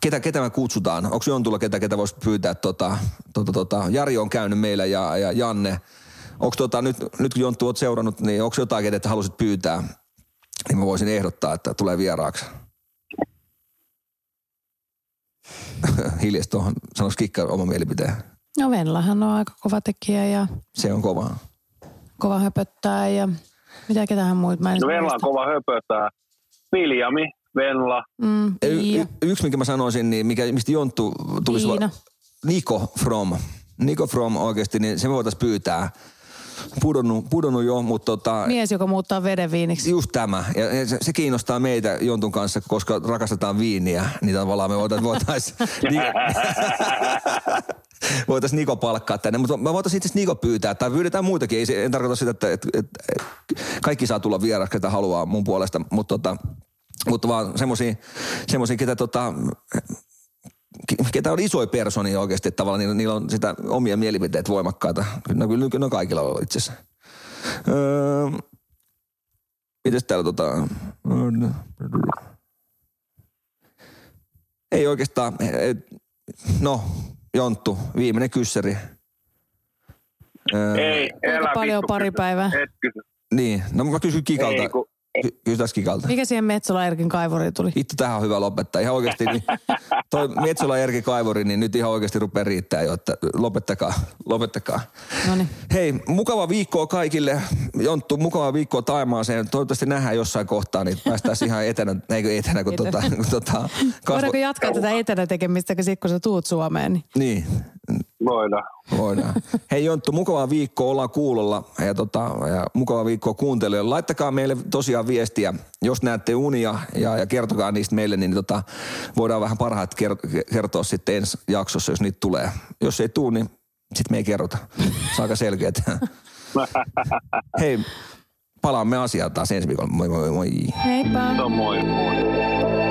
ketä, ketä me kutsutaan. Onko Jontulla ketä, ketä voisi pyytää? Tota, tota, tota, Jari on käynyt meillä ja, ja Janne. Onko tota, nyt, nyt kun Jonttu oot seurannut, niin onko jotain, ketä haluaisit pyytää? Niin mä voisin ehdottaa, että tulee vieraaksi. Hiljasta tuohon, sanoisi Kikka oma mielipiteen. No Venlahan on aika kova tekijä ja Se on kovaa. kova höpöttää ja mitä ketähän muut mä en No Venla on kova höpötää. Viljami, Venla. Mm, Y- y- yksi, minkä mä sanoisin, niin mikä, mistä Jonttu tulisi... Tiina. Niko From. Niko From oikeasti, niin se me voitaisiin pyytää. Pudonnut, pudonnut jo, mutta tota, mies, joka muuttaa veden viiniksi. just tämä. Ja ja se, se, kiinnostaa meitä Jontun kanssa, koska rakastetaan viiniä. Niin tavallaan me voitaisiin voitais, voitais Niko palkkaa tänne. Mutta me voitaisiin itse asiassa Niko pyytää. Tai pyydetään muitakin. Ei, se- en tarkoita sitä, että, että, että, kaikki saa tulla vieraaksi, ketä haluaa mun puolesta. Mutta tota, mutta vaan semmoisia, semmosia, ketä tota, ketä on isoja personia oikeasti, että tavallaan niillä, niillä on sitä omia mielipiteet voimakkaita. No kyllä kyllä ne kaikilla on itse asiassa. Öö, mites täällä tota... Ei oikeastaan, et- no Jonttu, viimeinen kyssäri. Öö, Ei, älä paljon vittu pari päivää? Niin, no mä kysyn Kikalta. Ei, kun- Ky- Kysytäs Kikalta. Mikä siihen Metsola Erkin kaivuriin tuli? Vittu, tähän on hyvä lopettaa. Ihan oikeasti, niin toi Metsola Erki Kaivori, niin nyt ihan oikeasti rupeaa riittää jo, että lopettakaa, lopettakaa. No niin. Hei, mukava viikkoa kaikille. Jonttu, mukava viikkoa Taimaaseen. Toivottavasti nähdään jossain kohtaa, niin päästään ihan etänä, eikö etänä, kun, tota, kun tota, Voidaanko jatkaa tätä etänä tekemistä, kun sit kun sä tuut Suomeen? Niin. Niin, Voidaan. voidaan. Hei Jonttu, mukavaa viikkoa, ollaan kuulolla ja, tota, ja mukavaa viikkoa kuuntelijoille. Laittakaa meille tosiaan viestiä, jos näette unia ja, ja kertokaa niistä meille, niin tota, voidaan vähän parhaat ker- kertoa sitten ensi jaksossa, jos niitä tulee. Jos ei tuu, niin sitten me ei kerrota. Se on aika selkeät. Hei, palaamme asiaan taas ensi viikolla. Moi moi moi. Heippa! No moi moi.